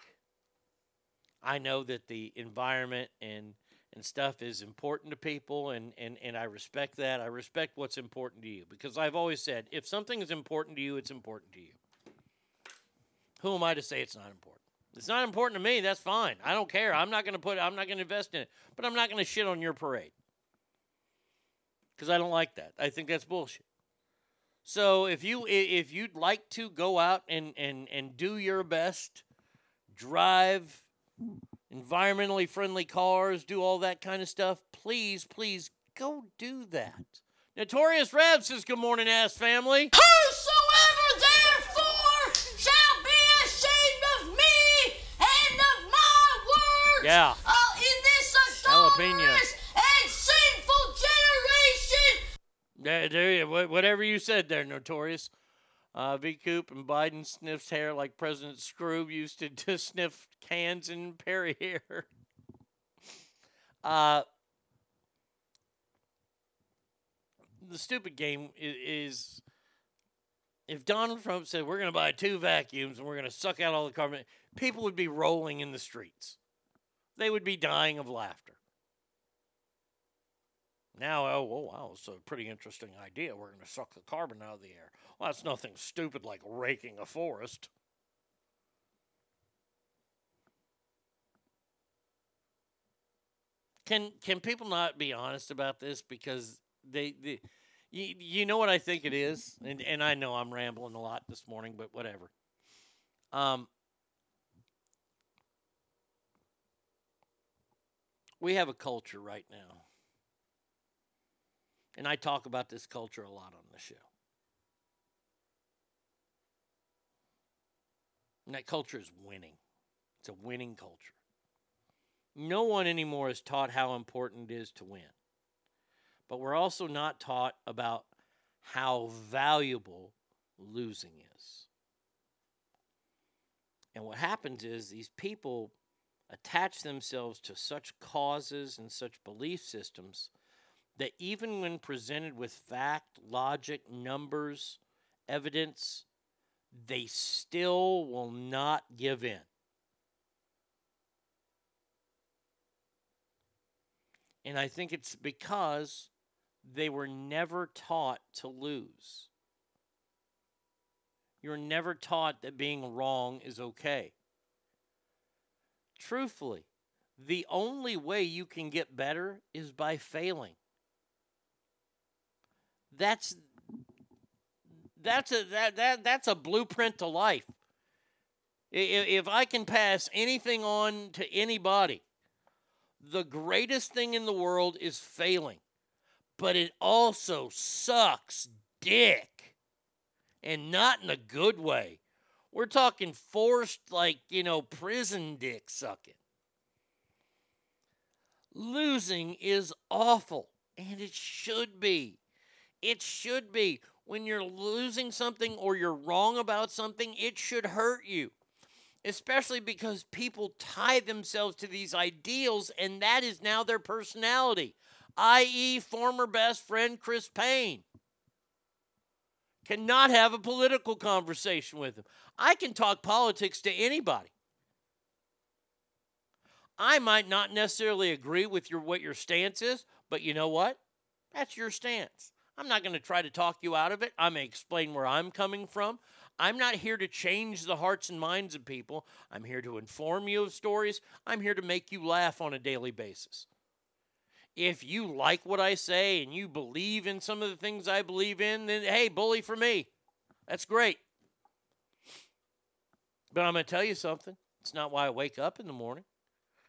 I know that the environment and and stuff is important to people and, and, and I respect that. I respect what's important to you because I've always said if something is important to you, it's important to you. Who am I to say it's not important? It's not important to me. That's fine. I don't care. I'm not going to put. I'm not going to invest in it. But I'm not going to shit on your parade because I don't like that. I think that's bullshit. So if you if you'd like to go out and and and do your best, drive environmentally friendly cars, do all that kind of stuff, please, please go do that. Notorious Rev says, "Good morning, ass family" therefore shall be ashamed of me and of my words Yeah. uh, in this adulterous and sinful generation. There, there you, whatever you said there, Notorious. Uh, V. Coop and Biden sniffs hair like President Scrooge used to just sniff cans and Perry hair. Uh, the stupid game is, is if Donald Trump said we're going to buy two vacuums and we're going to suck out all the carbon, people would be rolling in the streets. They would be dying of laughter. Now, oh, oh wow, it's a pretty interesting idea. We're going to suck the carbon out of the air. Well, that's nothing stupid like raking a forest. Can can people not be honest about this because they, they you, you know what I think it is, and and I know I'm rambling a lot this morning, but whatever. Um, we have a culture right now and I talk about this culture a lot on the show. And that culture is winning. It's a winning culture. No one anymore is taught how important it is to win. But we're also not taught about how valuable losing is. And what happens is these people attach themselves to such causes and such belief systems that even when presented with fact, logic, numbers, evidence, they still will not give in. And I think it's because they were never taught to lose. You're never taught that being wrong is okay. Truthfully, the only way you can get better is by failing that's that's a that, that that's a blueprint to life. If I can pass anything on to anybody, the greatest thing in the world is failing. But it also sucks dick. And not in a good way. We're talking forced, like, you know, prison dick sucking. Losing is awful, and it should be. It should be. When you're losing something or you're wrong about something, it should hurt you. Especially because people tie themselves to these ideals and that is now their personality. i.e., former best friend Chris Payne. Cannot have a political conversation with him. I can talk politics to anybody. I might not necessarily agree with your what your stance is, but you know what? That's your stance. I'm not going to try to talk you out of it. I may explain where I'm coming from. I'm not here to change the hearts and minds of people. I'm here to inform you of stories. I'm here to make you laugh on a daily basis. If you like what I say and you believe in some of the things I believe in, then hey, bully for me. That's great. But I'm going to tell you something. It's not why I wake up in the morning.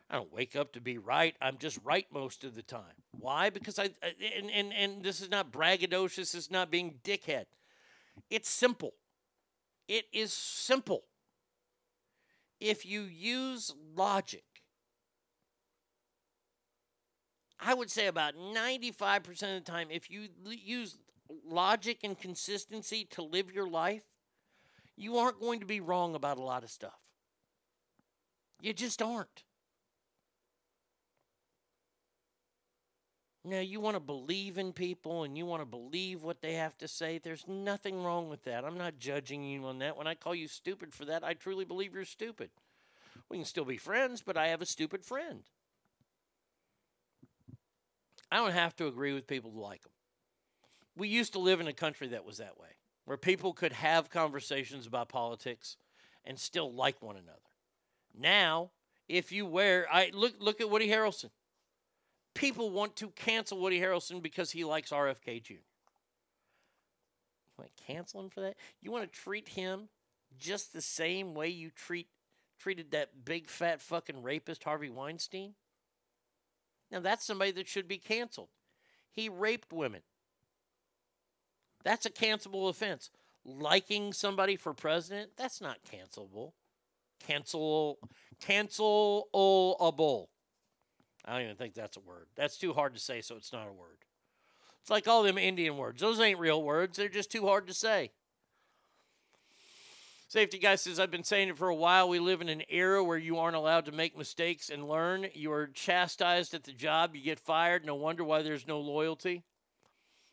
I don't wake up to be right. I'm just right most of the time. Why? Because I and and, and this is not braggadocious. Is not being dickhead. It's simple. It is simple. If you use logic, I would say about 95% of the time, if you l- use logic and consistency to live your life, you aren't going to be wrong about a lot of stuff. You just aren't. Now, you want to believe in people and you want to believe what they have to say. There's nothing wrong with that. I'm not judging you on that. When I call you stupid for that, I truly believe you're stupid. We can still be friends, but I have a stupid friend. I don't have to agree with people to like them. We used to live in a country that was that way, where people could have conversations about politics and still like one another. Now, if you wear, I look look at Woody Harrelson people want to cancel Woody Harrelson because he likes RFK Jr. To cancel him for that? You want to treat him just the same way you treat treated that big fat fucking rapist Harvey Weinstein? Now that's somebody that should be canceled. He raped women. That's a cancelable offense. Liking somebody for president, that's not cancelable. Cancel cancelable. I don't even think that's a word. That's too hard to say, so it's not a word. It's like all them Indian words. Those ain't real words. They're just too hard to say. Safety guy says, I've been saying it for a while. We live in an era where you aren't allowed to make mistakes and learn. You are chastised at the job. You get fired. No wonder why there's no loyalty.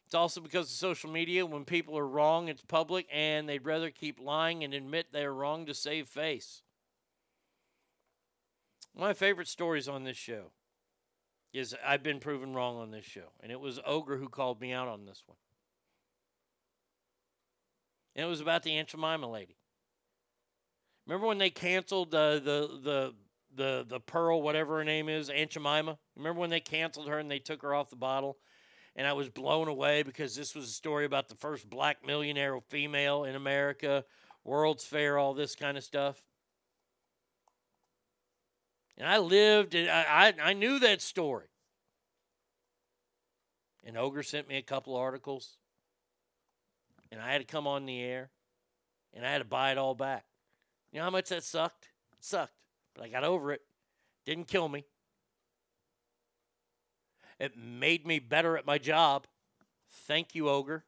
It's also because of social media. When people are wrong, it's public, and they'd rather keep lying and admit they're wrong to save face. My favorite stories on this show is I've been proven wrong on this show. And it was Ogre who called me out on this one. And it was about the Aunt Jemima lady. Remember when they canceled the the the the Pearl, whatever her name is, Aunt Jemima? Remember when they canceled her and they took her off the bottle? And I was blown away because this was a story about the first black millionaire female in America, World's Fair, all this kind of stuff. And I lived, and I, I knew that story. And Ogre sent me a couple articles, and I had to come on the air, and I had to buy it all back. You know how much that sucked? It sucked, but I got over it. Didn't kill me. It made me better at my job. Thank you, Ogre.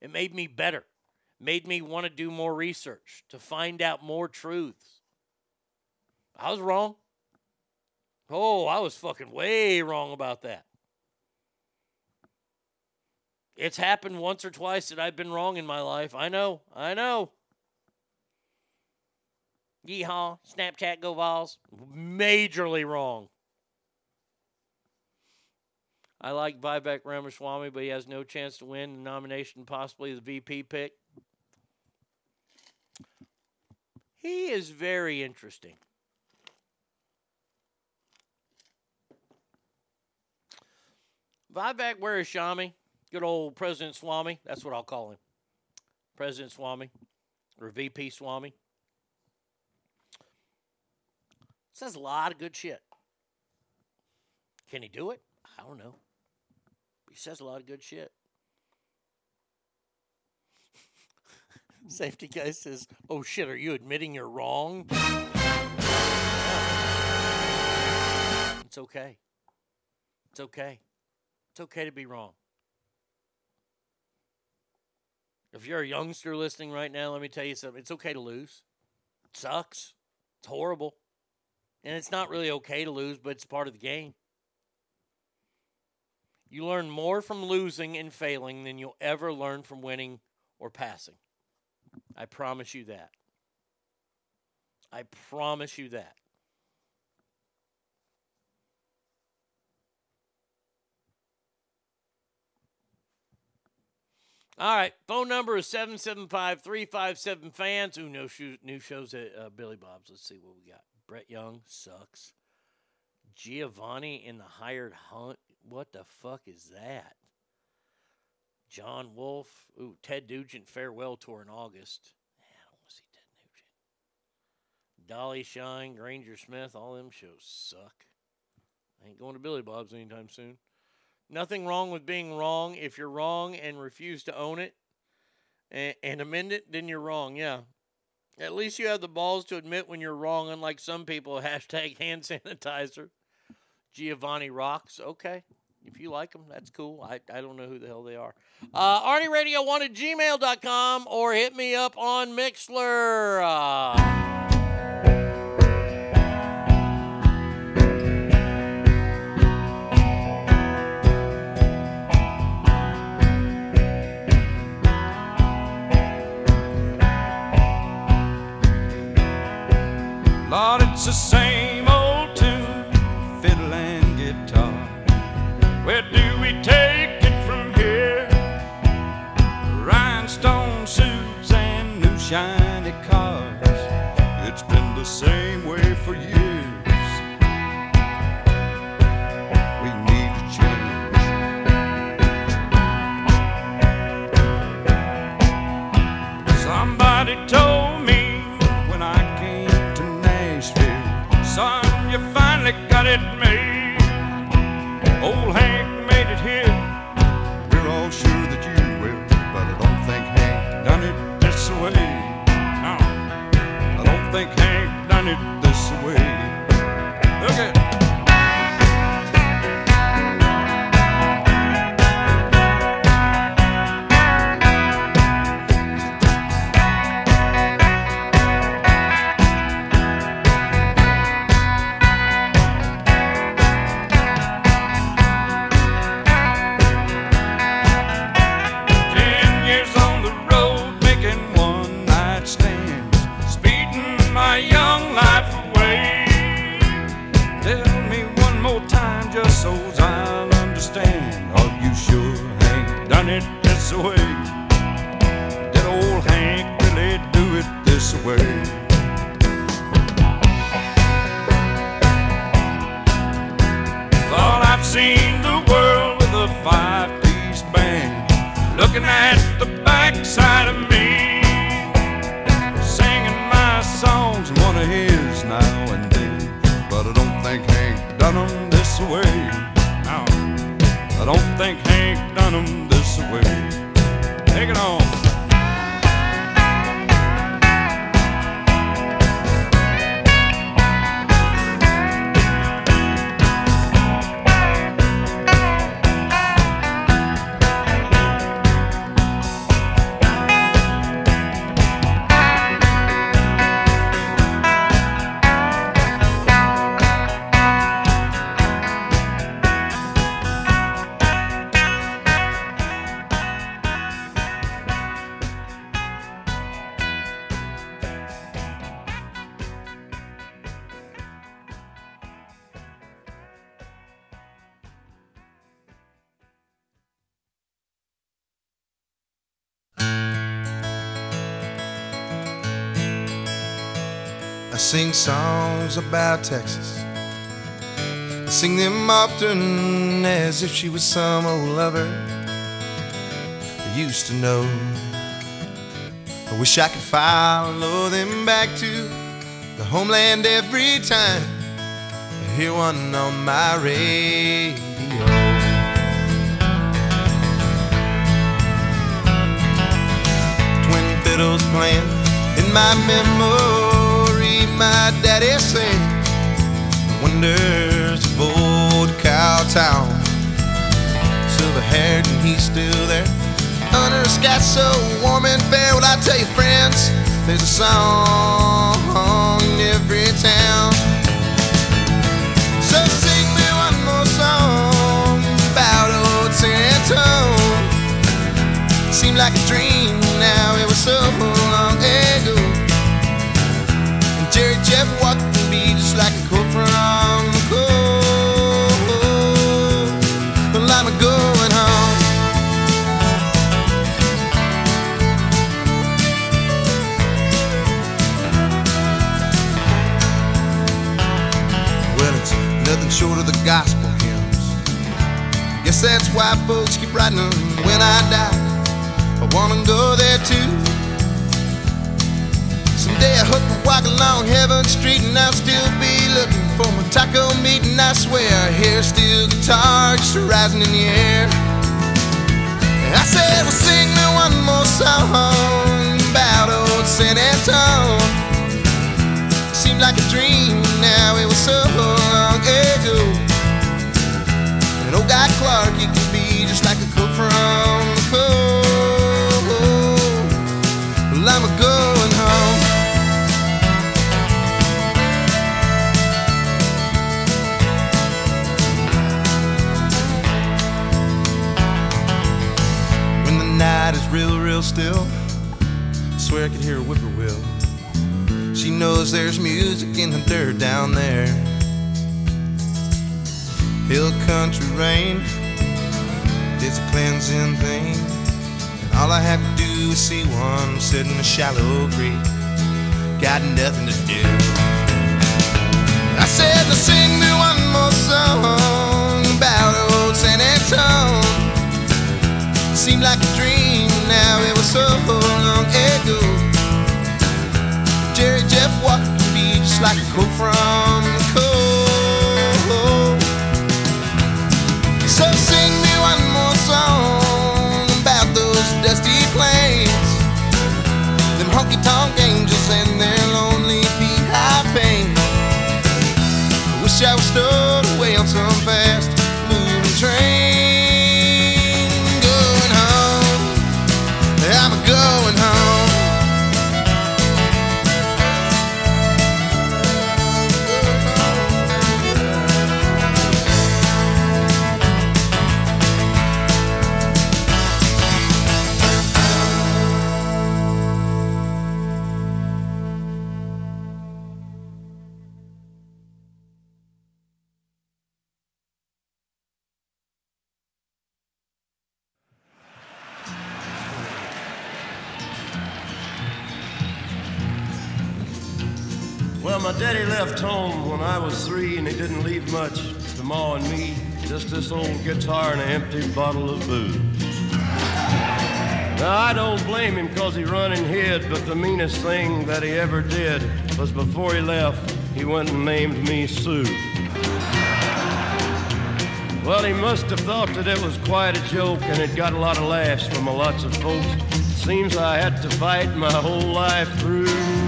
It made me better. Made me want to do more research, to find out more truths. I was wrong. Oh, I was fucking way wrong about that. It's happened once or twice that I've been wrong in my life. I know. I know. Yeehaw. Snapchat go Vols. Majorly wrong. I like Vivek Ramaswamy, but he has no chance to win the nomination, possibly the VP pick. He is very interesting. Vivek Weeraswamy, good old President Swami. That's what I'll call him. President Swami or VP Swami. Says a lot of good shit. Can he do it? I don't know. He says a lot of good shit. Safety guy says, Oh shit, are you admitting you're wrong? It's okay. It's okay. It's okay to be wrong. If you're a youngster listening right now, let me tell you something. It's okay to lose. It sucks. It's horrible. And it's not really okay to lose, but it's part of the game. You learn more from losing and failing than you'll ever learn from winning or passing. I promise you that. I promise you that. All right. Phone number is 775 357 fans. No shoes, new shows at uh, Billy Bob's. Let's see what we got. Brett Young sucks. Giovanni in the hired hunt. What the fuck is that? John Wolf. Ooh, Ted Nugent farewell tour in August. Man, I don't want to see Ted Nugent. Dolly Shine, Granger Smith. All them shows suck. I ain't going to Billy Bob's anytime soon. Nothing wrong with being wrong. If you're wrong and refuse to own it and, and amend it, then you're wrong. Yeah. At least you have the balls to admit when you're wrong, unlike some people. Hashtag hand sanitizer. Giovanni rocks. Okay. If you like them, that's cool. I, I don't know who the hell they are. Uh, Arnie Radio 1 at gmail.com or hit me up on Mixlr. Uh, songs about Texas. Sing them often as if she was some old lover I used to know. I wish I could follow them back to the homeland every time I hear one on my radio. Twin fiddles playing in my memory. My daddy "The wonders of old Cowtown." Silver haired and he's still there. A sky so warm and fair. Well, I tell you, friends, there's a song in every town. So sing me one more song about old Seemed like a dream now, it was so Jeff walked the beat just like a quote from the cold. Well, I'm going home. Well, it's nothing short of the gospel hymns. Guess that's why folks keep writing them when I die. I wanna go there too. Someday I hope walk along Heaven Street and I'll still be looking for my taco meat. And I swear I hear steel guitar just rising in the air. I said, well, sing me one more song about old San Antone. Seemed like a dream now, it was so long ago. And old Guy Clark, he could be just like a cook from the cold. Well, I'm a going real, still, I swear I could hear a whippoorwill. She knows there's music in the dirt down there. Hill country rain is a cleansing thing. And all I have to do is see one sitting in a shallow creek. Got nothing to do. I said, now sing me one more song about old San Antone. Seemed like a dream, so long ago. Jerry Jeff Walker could be just like a quote from the cold. So sing me one more song about those dusty plains, them honky tonk angels and their lonely beehive pain. I wish I was stowed away on some fast was three, and he didn't leave much to Ma and me. Just this old guitar and an empty bottle of booze. Now, I don't blame him because he run and hid, but the meanest thing that he ever did was before he left, he went and named me Sue. Well, he must have thought that it was quite a joke, and it got a lot of laughs from a lots of folks. Seems I had to fight my whole life through.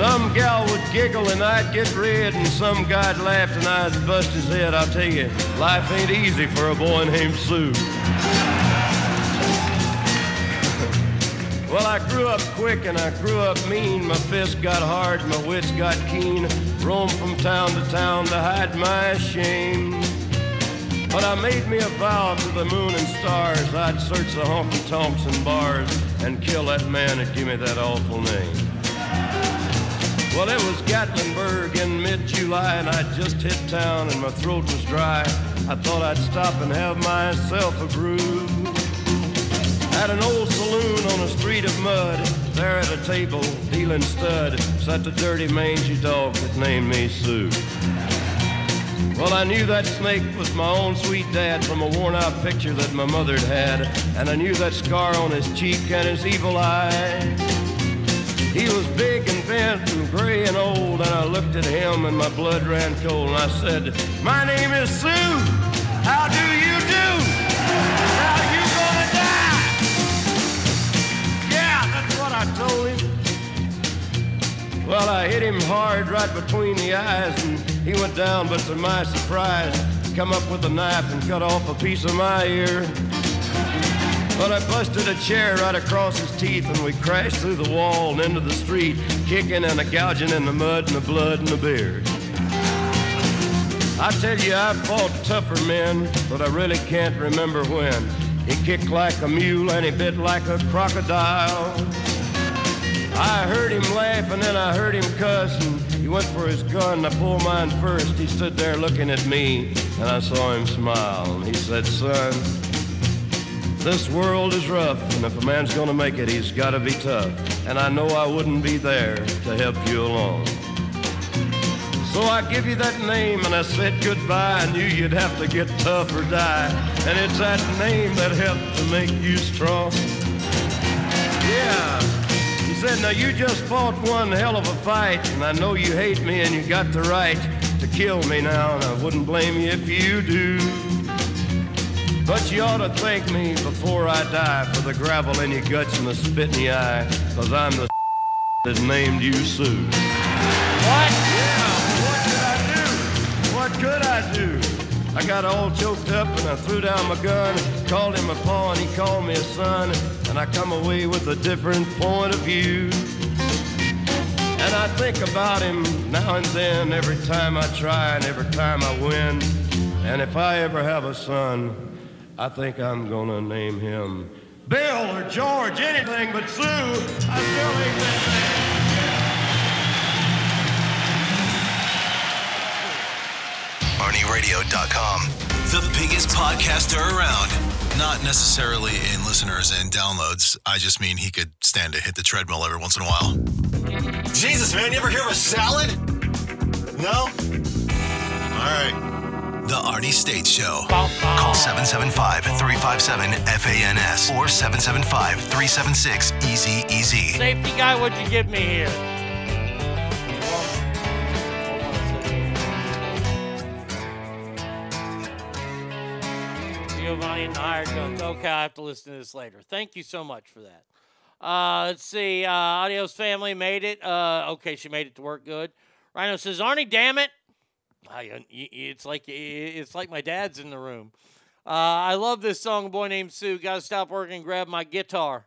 Some gal would giggle and I'd get red, and some guy'd laugh and I'd bust his head. I'll tell you, life ain't easy for a boy named Sue. Well, I grew up quick and I grew up mean. My fists got hard, my wits got keen. Roamed from town to town to hide my shame. But I made me a vow to the moon and stars I'd search the honky tonks and bars and kill that man that gave me that awful name. Well, it was Gatlinburg in mid-July, and I'd just hit town, and my throat was dry. I thought I'd stop and have myself a brew. At an old saloon on a street of mud, there at a table, dealing stud, sat the dirty mangy dog that named me Sue. Well, I knew that snake was my own sweet dad from a worn-out picture that my mother'd had, and I knew that scar on his cheek and his evil eye. He was big and bent and gray and old, and I looked at him and my blood ran cold, and I said, My name is Sue. How do you do? Now you gonna die? Yeah, that's what I told him. Well, I hit him hard right between the eyes, and he went down, but to my surprise, come up with a knife and cut off a piece of my ear. But I busted a chair right across his teeth, and we crashed through the wall and into the street, kicking and a gouging in the mud and the blood and the beer. I tell you, I've fought tougher men, but I really can't remember when. He kicked like a mule and he bit like a crocodile. I heard him laugh and then I heard him cuss and he went for his gun. I pulled mine first. He stood there looking at me and I saw him smile. He said, son, this world is rough and if a man's gonna make it, he's gotta be tough. And I know I wouldn't be there to help you along. So I give you that name and I said goodbye. I knew you'd have to get tough or die. And it's that name that helped to make you strong. Yeah. He said, now you just fought one hell of a fight. And I know you hate me and you got the right to kill me now. And I wouldn't blame you if you do. But you ought to thank me before I die for the gravel in your guts and the spit in your eye. Cause I'm the that named you Sue. What? Yeah, what could I do? What could I do? I got all choked up and I threw down my gun, called him a paw and he called me a son, and I come away with a different point of view. And I think about him now and then, every time I try and every time I win. And if I ever have a son, I think I'm gonna name him Bill or George, anything but Sue. I still ain't that ArnieRadio.com. The biggest podcaster around. Not necessarily in listeners and downloads. I just mean he could stand to hit the treadmill every once in a while. Jesus, man, you ever hear of a salad? No? All right. The Arnie States Show. Call 775 357 FANS or 775 376 Easy Easy. Safety guy, what'd you give me here? Giovanni and guns. Okay, I have to listen to this later. Thank you so much for that. Uh, let's see. Uh, Adios family made it. Uh, okay, she made it to work good. Rhino says, Arnie, damn it. I, it's like it's like my dad's in the room. Uh, I love this song, A Boy Named Sue. Got to stop working and grab my guitar.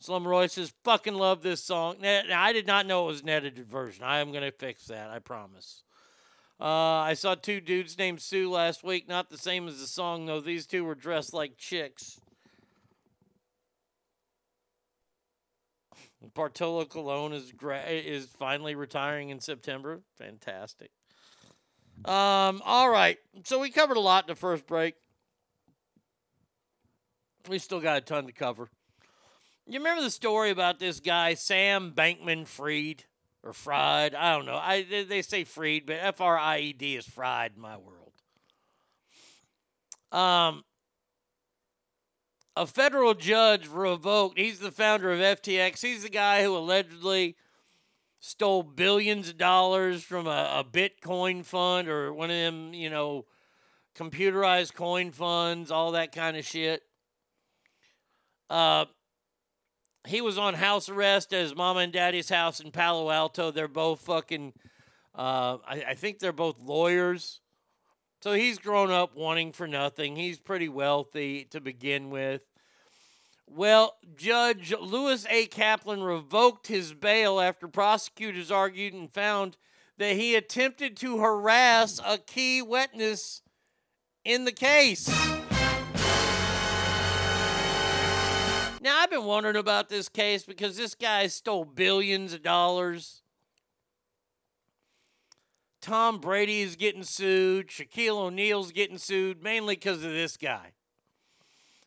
Slum Roy says, fucking love this song. Now, I did not know it was an edited version. I am going to fix that, I promise. Uh, I saw two dudes named Sue last week. Not the same as the song, though. These two were dressed like chicks. Bartolo Colon is gra- is finally retiring in September. Fantastic. Um, all right. So we covered a lot in the first break. We still got a ton to cover. You remember the story about this guy, Sam Bankman Fried? Or Fried? I don't know. I They say Fried, but F R I E D is Fried in my world. Um, a federal judge revoked, he's the founder of FTX. He's the guy who allegedly stole billions of dollars from a, a Bitcoin fund or one of them, you know, computerized coin funds, all that kind of shit. Uh, he was on house arrest at his mama and daddy's house in Palo Alto. They're both fucking, uh, I, I think they're both lawyers. So he's grown up wanting for nothing. He's pretty wealthy to begin with. Well, Judge Lewis A. Kaplan revoked his bail after prosecutors argued and found that he attempted to harass a key witness in the case. Now, I've been wondering about this case because this guy stole billions of dollars. Tom Brady is getting sued. Shaquille O'Neal's getting sued mainly because of this guy.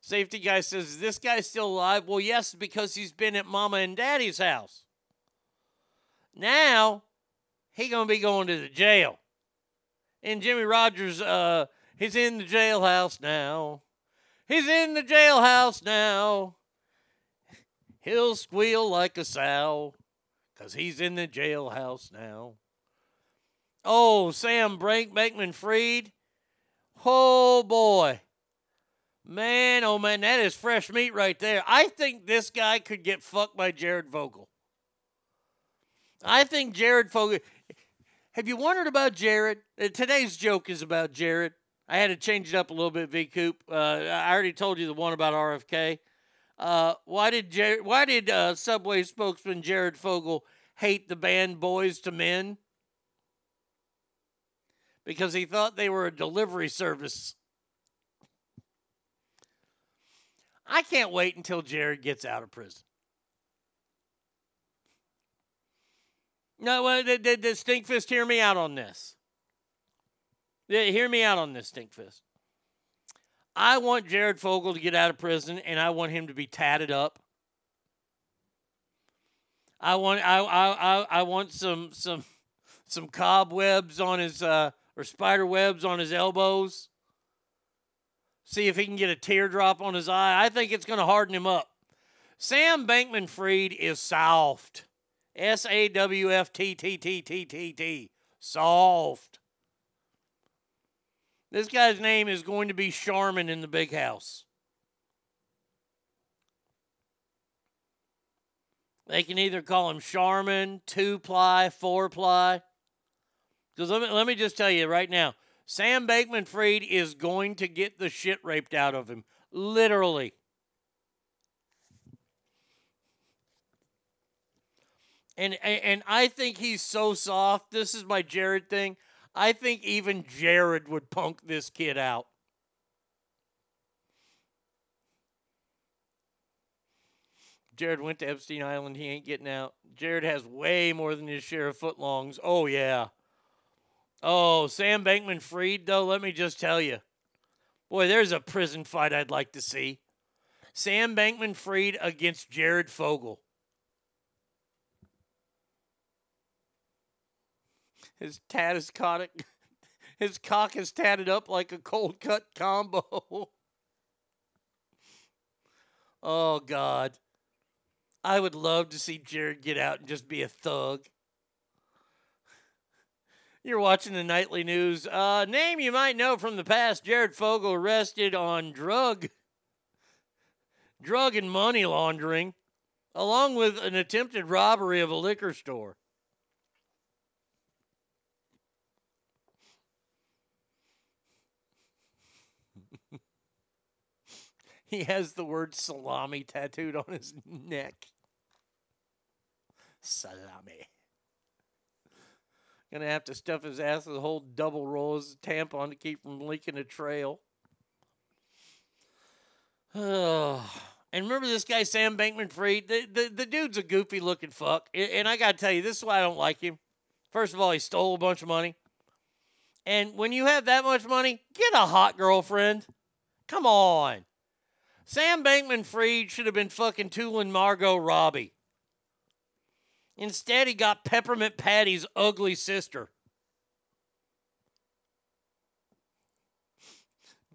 Safety guy says, Is this guy still alive? Well, yes, because he's been at mama and daddy's house. Now, he to be going to the jail. And Jimmie Rodgers, uh, he's in the jailhouse now. He's in the jailhouse now. He'll squeal like a sow, because he's in the jailhouse now. Oh, Sam Brink, Bankman Freed. Oh, boy. Man, oh man, that is fresh meat right there. I think this guy could get fucked by Jared Fogle. I think Jared Fogle. Have you wondered about Jared? Uh, today's joke is about Jared. I had to change it up a little bit, V Coop. Uh, I already told you the one about RFK. Uh, why did Jared, why did uh, Subway spokesman Jared Fogle hate the band Boyz II Men? Because he thought they were a delivery service. I can't wait until Jared gets out of prison. No, well, did, did, did Stinkfist hear me out on this? Yeah, hear me out on this, Stinkfist. I want Jared Fogle to get out of prison, and I want him to be tatted up. I want I I I, I want some some some cobwebs on his uh, or spider webs on his elbows. See if he can get a teardrop on his eye. I think it's going to harden him up. Sam Bankman Fried is soft. S A W F T T T T T T. Soft. This guy's name is going to be Charmin in the big house. They can either call him Charmin, two ply, four ply. Because let me, let me just tell you right now Sam Bankman Fried is going to get the shit raped out of him. Literally. And, and I think he's so soft. This is my Jared thing. I think even Jared would punk this kid out. Jared went to Epstein Island. He ain't getting out. Jared has way more than his share of footlongs. Oh, yeah. Oh, Sam Bankman Fried, though, let me just tell you. Boy, there's a prison fight I'd like to see. Sam Bankman Fried against Jared Fogle. His tat is caught it. His cock is tatted up like a cold cut combo. oh God. I would love to see Jared get out and just be a thug. You're watching the nightly news. Uh, name you might know from the past: Jared Fogle arrested on drug, drug and money laundering, along with an attempted robbery of a liquor store. he has the word salami tattooed on his neck. Salami. Gonna have to stuff his ass with a whole double roll of tampon to keep from leaking a trail. Oh. And remember this guy, Sam Bankman Fried? The, the, the dude's a goofy looking fuck. And I gotta tell you, this is why I don't like him. First of all, he stole a bunch of money. And when you have that much money, get a hot girlfriend. Come on. Sam Bankman Fried should have been fucking tooling Margot Robbie. Instead, he got Peppermint Patty's ugly sister.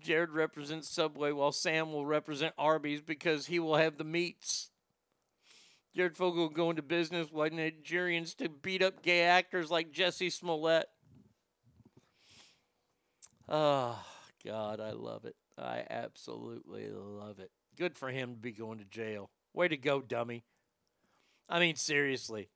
Jared represents Subway while Sam will represent Arby's because he will have the meats. Jared Fogle will go into business with Nigerians to beat up gay actors like Jesse Smollett. Oh, God, I love it. I absolutely love it. Good for him to be going to jail. Way to go, dummy. I mean, seriously.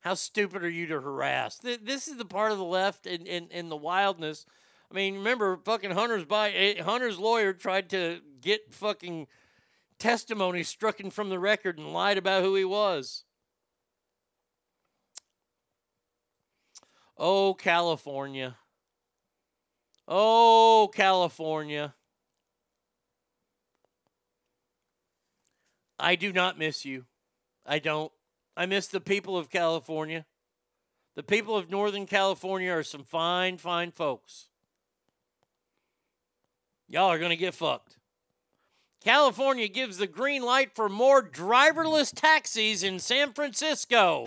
How stupid are you to harass? This is the part of the left and in, in, the wildness. I mean, remember, fucking Hunter's by eh, Hunter's lawyer tried to get fucking testimony stricken from the record and lied about who he was. Oh, California. Oh, California. I do not miss you. I don't. I miss the people of California. The people of Northern California are some fine, fine folks. Y'all are going to get fucked. California gives the green light for more driverless taxis in San Francisco.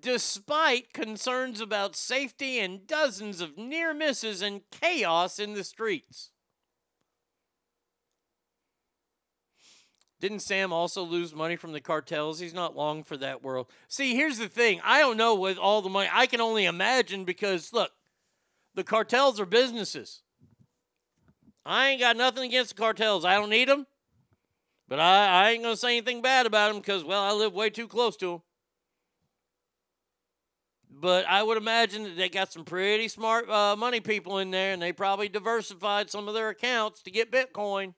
Despite concerns about safety and dozens of near misses and chaos in the streets. Didn't Sam also lose money from the cartels? He's not long for that world. See, here's the thing. I don't know with all the money. I can only imagine because look, the cartels are businesses. I ain't got nothing against the cartels. I don't need them. But I, I ain't going to say anything bad about them because, well, I live way too close to them. But I would imagine that they got some pretty smart uh, money people in there and they probably diversified some of their accounts to get Bitcoin.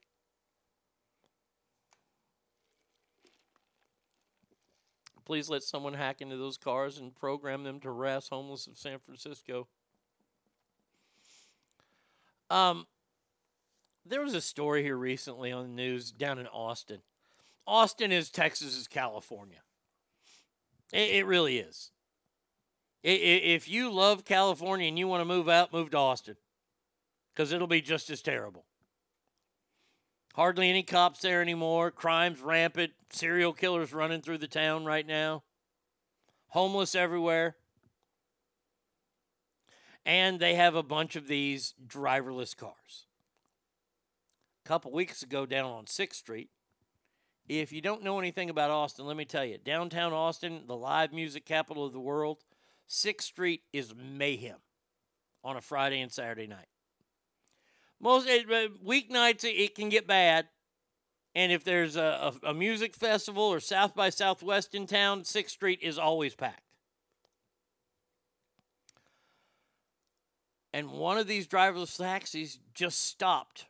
Please let someone hack into those cars and program them to harass homeless of San Francisco. Um, There was a story here recently on the news down in Austin. Austin is Texas's California. It, it really is. I- i- If you love California and you want to move out, move to Austin because it'll be just as terrible. Hardly any cops there anymore. Crime's rampant. Serial killers running through the town right now. Homeless everywhere. And they have a bunch of these driverless cars. A couple weeks ago, down on 6th Street, if you don't know anything about Austin, let me tell you downtown Austin, the live music capital of the world, 6th Street is mayhem on a Friday and Saturday night. Most it, uh, weeknights, it, can get bad. And if there's a, a, a music festival or South by Southwest in town, 6th Street is always packed. And one of these driverless taxis just stopped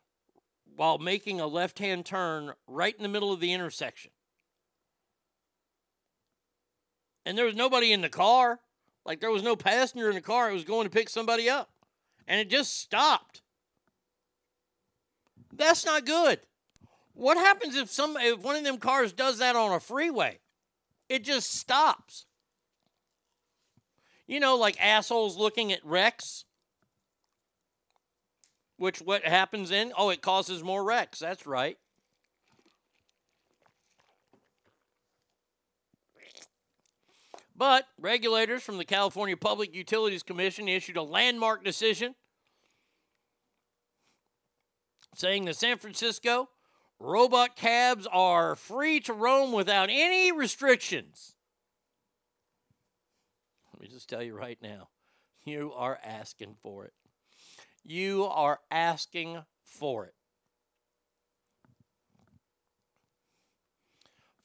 while making a left hand turn right in the middle of the intersection. And there was nobody in the car. Like there was no passenger in the car. It was going to pick somebody up. And it just stopped. That's not good. What happens if some if one of them cars does that on a freeway? It just stops. You know, like assholes looking at wrecks. Which what happens in? Oh, it causes more wrecks. That's right. But regulators from the California Public Utilities Commission issued a landmark decision saying that San Francisco robot cabs are free to roam without any restrictions. Let me just tell you right now, you are asking for it. You are asking for it.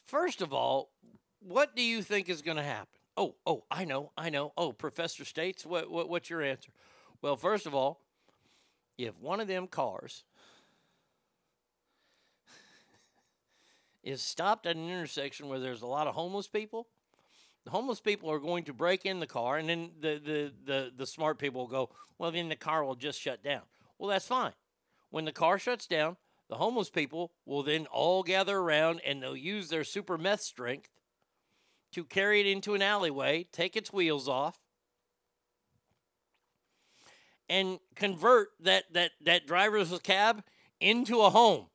First of all, what do you think is going to happen? Oh, oh, I know, I know. Oh, Professor States, what, what, what's your answer? Well, first of all, if one of them cars is stopped at an intersection where there's a lot of homeless people, the homeless people are going to break in the car, and then the, the, the, the smart people will go, well, then the car will just shut down. Well, that's fine. When the car shuts down, the homeless people will then all gather around and they'll use their super meth strength to carry it into an alleyway, take its wheels off, and convert that, that, that driverless cab into a home.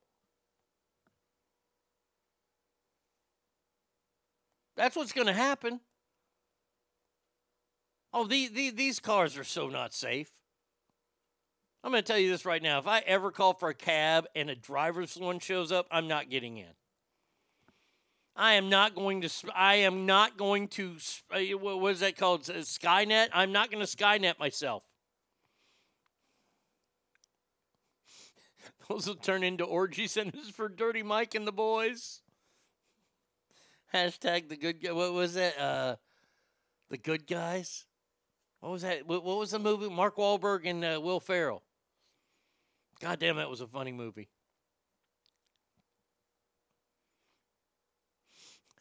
That's what's going to happen. Oh, the, the, these cars are so not safe. I'm going to tell you this right now. If I ever call for a cab and a driver's one shows up, I'm not getting in. I am not going to. I am not going to. uh, What is that called? Skynet. I'm not going to Skynet myself. Those will turn into orgy centers for Dirty Mike and the boys. Hashtag the good guy. What was it? Uh, the good guys. What was that? What, what was the movie? Mark Wahlberg and uh, Will Ferrell. God damn, that was a funny movie.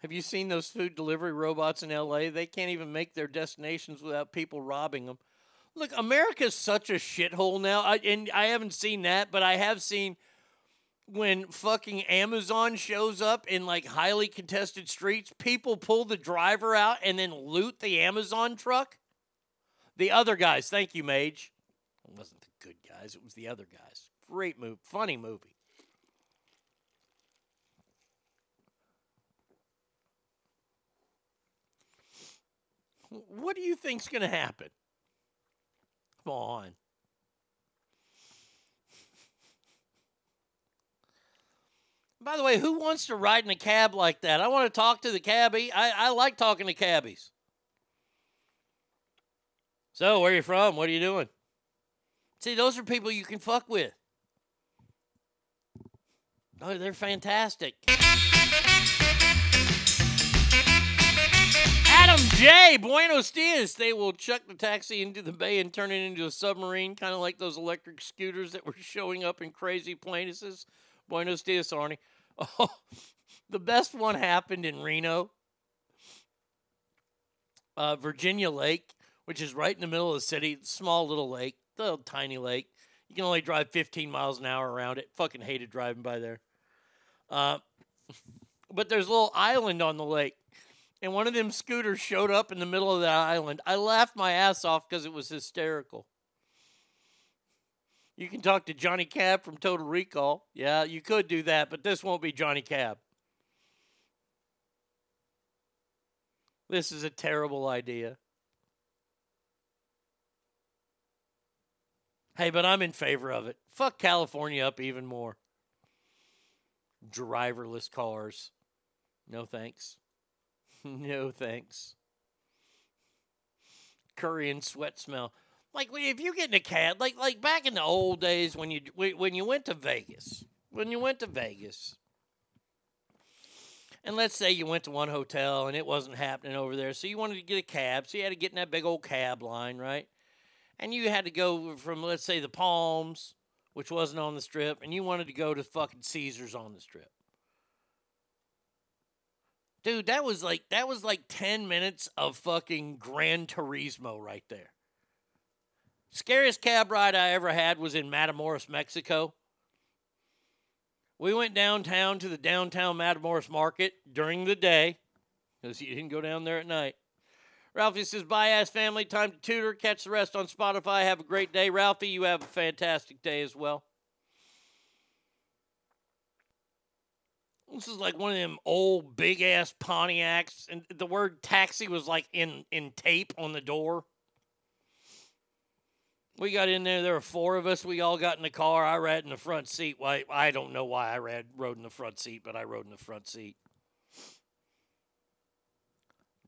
Have you seen those food delivery robots in LA? They can't even make their destinations without people robbing them. Look, America's such a shithole now. I, and I haven't seen that, but I have seen when fucking Amazon shows up in like highly contested streets, people pull the driver out and then loot the Amazon truck. The other guys, thank you, Mage. It wasn't the good guys, it was the other guys. Great movie, funny movie. What do you think's going to happen? Come on. By the way, who wants to ride in a cab like that? I want to talk to the cabbie. I, I like talking to cabbies. So, where are you from? What are you doing? See, those are people you can fuck with. Oh, they're fantastic. Adam J. Buenos dias. They will chuck the taxi into the bay and turn it into a submarine, kind of like those electric scooters that were showing up in crazy places. Buenos dias, Arnie. Oh, the best one happened in Reno, uh, Virginia Lake, which is right in the middle of the city. Small little lake, little tiny lake. You can only drive 15 miles an hour around it. Fucking hated driving by there. Uh, but there's a little island on the lake, and one of them scooters showed up in the middle of that island. I laughed my ass off because it was hysterical. You can talk to Johnny Cab from Total Recall. Yeah, you could do that, but this won't be Johnny Cab. This is a terrible idea. Hey, but I'm in favor of it. Fuck California up even more. Driverless cars. No thanks. no thanks. Curry and sweat smell. Like if you get in a cab, like like back in the old days when you when you went to Vegas, when you went to Vegas, and let's say you went to one hotel and it wasn't happening over there, so you wanted to get a cab, so you had to get in that big old cab line, right? And you had to go from let's say the Palms, which wasn't on the strip, and you wanted to go to fucking Caesars on the strip. Dude, that was like that was like 10 minutes of fucking Gran Turismo right there. Scariest cab ride I ever had was in Matamoros, Mexico. We went downtown to the downtown Matamoros market during the day because you didn't go down there at night. Ralphie says, Bye, ass family. Time to tutor. Catch the rest on Spotify. Have a great day. Ralphie, you have a fantastic day as well. This is like one of them old big ass Pontiacs, and the word taxi was like in, in tape on the door. We got in there. There were four of us. We all got in the car. I rode in the front seat. Why? I don't know why I rode, rode in the front seat, but I rode in the front seat.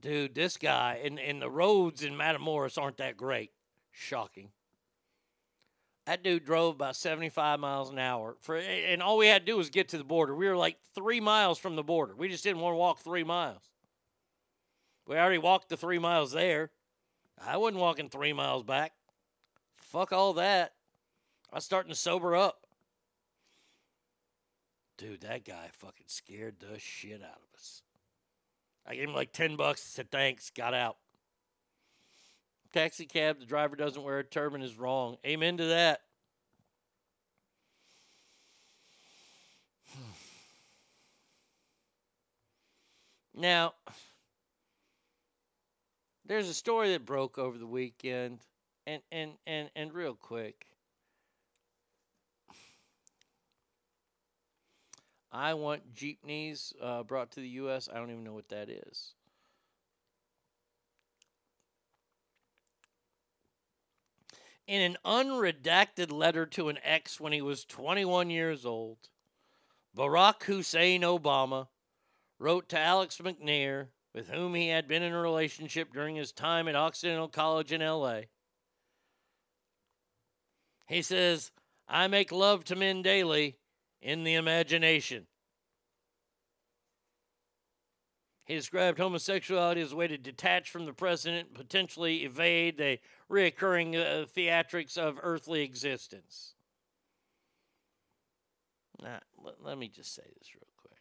Dude, this guy and, and the roads in Matamoros aren't that great. Shocking. That dude drove about 75 miles an hour for and all we had to do was get to the border. We were like 3 miles from the border. We just didn't want to walk 3 miles. We already walked the 3 miles there. I wasn't walking 3 miles back. Fuck all that. I'm starting to sober up. Dude, that guy fucking scared the shit out of us. I gave him like 10 bucks, said thanks, got out. Taxi cab, the driver doesn't wear a turban is wrong. Amen to that. Now, there's a story that broke over the weekend, and and and and real quick. I want jeepneys uh, brought to the U.S. I don't even know what that is. In an unredacted letter to an ex when he was 21 years old, Barack Hussein Obama wrote to Alex McNair, with whom he had been in a relationship during his time at Occidental College in LA. He says, I make love to men daily in the imagination. He described homosexuality as a way to detach from the present, and potentially evade the reoccurring uh, theatrics of earthly existence. Now, let, let me just say this real quick.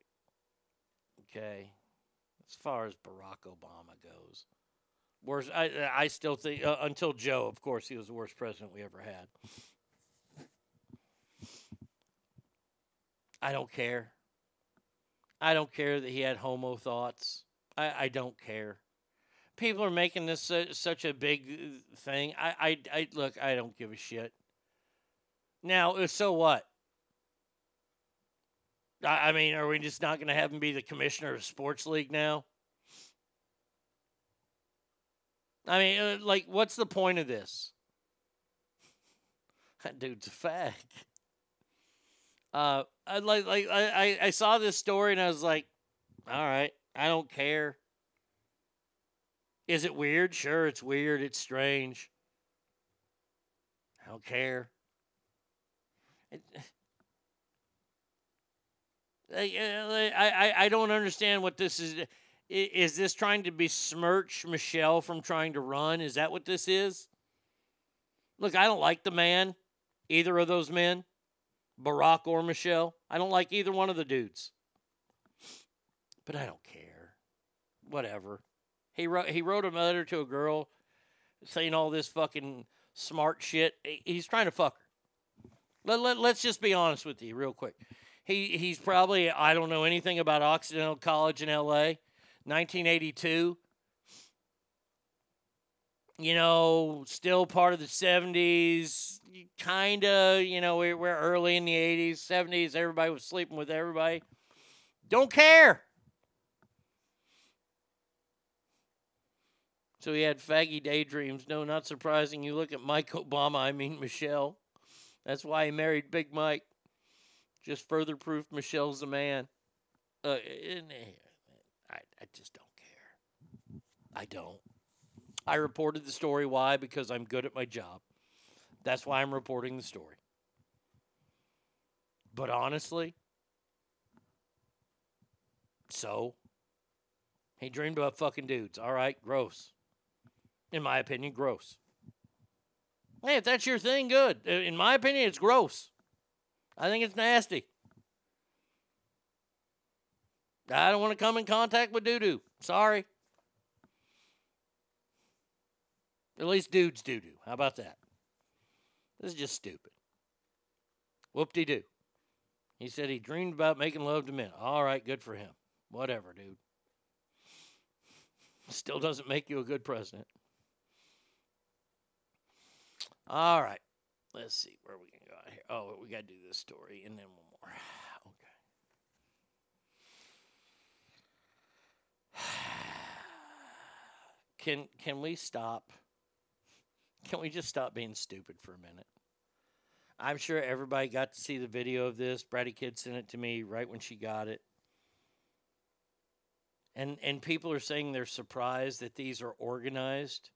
Okay. As far as Barack Obama goes, worst, I, I still think, uh, until Joe, of course, he was the worst president we ever had. I don't care. I don't care that he had homo thoughts. I, I don't care. People are making this su- such a big uh, thing. I, I, I look. I don't give a shit. Now, so what? I, I mean, are we just not going to have him be the commissioner of sports league now? I mean, uh, like, what's the point of this? That dude's a fag. Uh, I like like I, I saw this story and I was like, all right, I don't care. Is it weird? Sure, it's weird. It's strange. I don't care. It, uh, I, I, I don't understand what this is. Is this trying to besmirch Michelle from trying to run? Is that what this is? Look, I don't like the man, either of those men. Barack or Michelle. I don't like either one of the dudes. But I don't care. Whatever. He wrote he wrote a letter to a girl saying all this fucking smart shit. He's trying to fuck her. Let, let, let's just be honest with you, real quick. He he's probably I don't know anything about Occidental College in L.A. 1982. You know, still part of the 70s. Kind of, you know, we're, we're early in the 80s, 70s. Everybody was sleeping with everybody. Don't care. So he had faggy daydreams. No, not surprising. You look at Mike Obama, I mean Michelle. That's why he married Big Mike. Just further proof Michelle's a man. Uh, I, I just don't care. I don't. I reported the story. Why? Because I'm good at my job. That's why I'm reporting the story. But honestly, so he dreamed about fucking dudes. All right, gross. In my opinion, gross. Hey, if that's your thing, good. In my opinion, it's gross. I think it's nasty. I don't want to come in contact with doo doo. Sorry. At least dudes do do. How about that? This is just stupid. Whoop de doo. He said he dreamed about making love to men. All right, good for him. Whatever, dude. Still doesn't make you a good president. All right. Let's see where we can go out here. Oh, we got to do this story and then one more. Okay. Can can we stop? Can we just stop being stupid for a minute? I'm sure everybody got to see the video of this. Brady Kid sent it to me right when she got it. And and people are saying they're surprised that these are organized.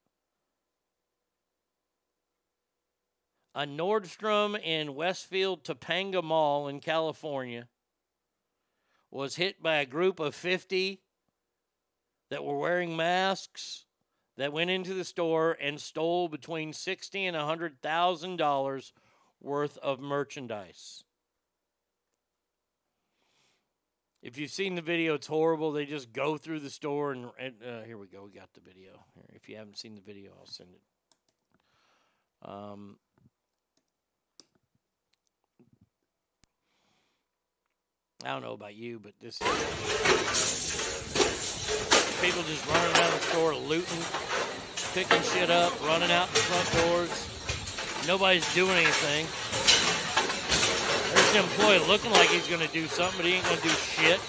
A Nordstrom in Westfield Topanga Mall in California was hit by a group of 50 that were wearing masks that went into the store and stole between 60 and 100,000 dollars worth of merchandise. If you've seen the video, it's horrible. They just go through the store and, and uh, here we go. We got the video. Here, if you haven't seen the video, I'll send it. Um, I don't know about you, but this people just running around the store looting, picking shit up, running out the front doors. Nobody's doing anything. There's an employee looking like he's going to do something, but he ain't going to do shit.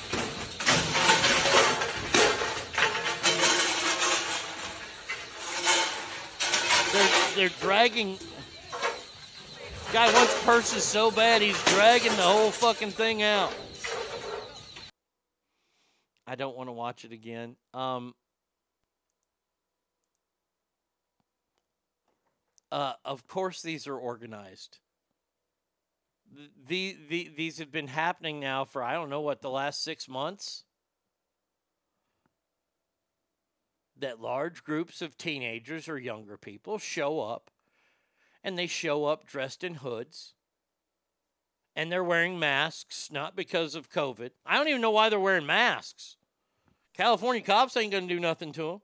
They're, they're dragging. Guy wants purses so bad he's dragging the whole fucking thing out. I don't want to watch it again. Um, uh, of course, these are organized. The, the, these have been happening now for, I don't know what, the last six months? That large groups of teenagers or younger people show up and they show up dressed in hoods and they're wearing masks, not because of COVID. I don't even know why they're wearing masks. California cops ain't going to do nothing to them.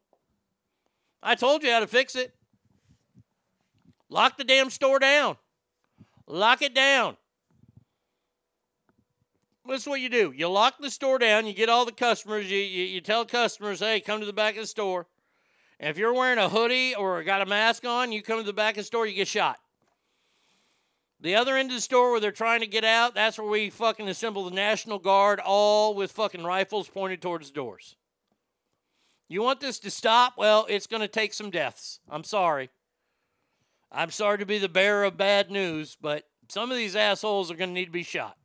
I told you how to fix it. Lock the damn store down. Lock it down. That's what you do. You lock the store down. You get all the customers. You, you, you tell customers, hey, come to the back of the store. And if you're wearing a hoodie or got a mask on, you come to the back of the store, you get shot. The other end of the store where they're trying to get out, that's where we fucking assemble the National Guard, all with fucking rifles pointed towards the doors. You want this to stop? Well, it's going to take some deaths. I'm sorry. I'm sorry to be the bearer of bad news, but some of these assholes are going to need to be shot.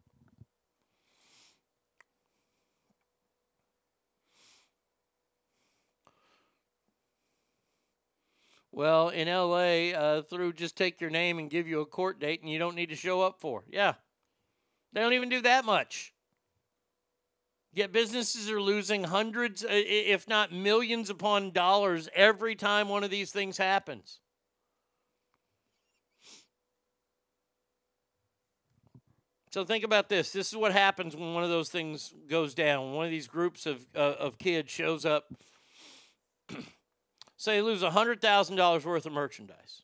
Well, in LA, uh, through just take your name and give you a court date, and you don't need to show up for. Yeah, they don't even do that much. Yet businesses are losing hundreds, i- if not millions upon dollars every time one of these things happens. So think about this. This is what happens when one of those things goes down. One of these groups of uh, of kids shows up. say you lose hundred thousand dollars worth of merchandise.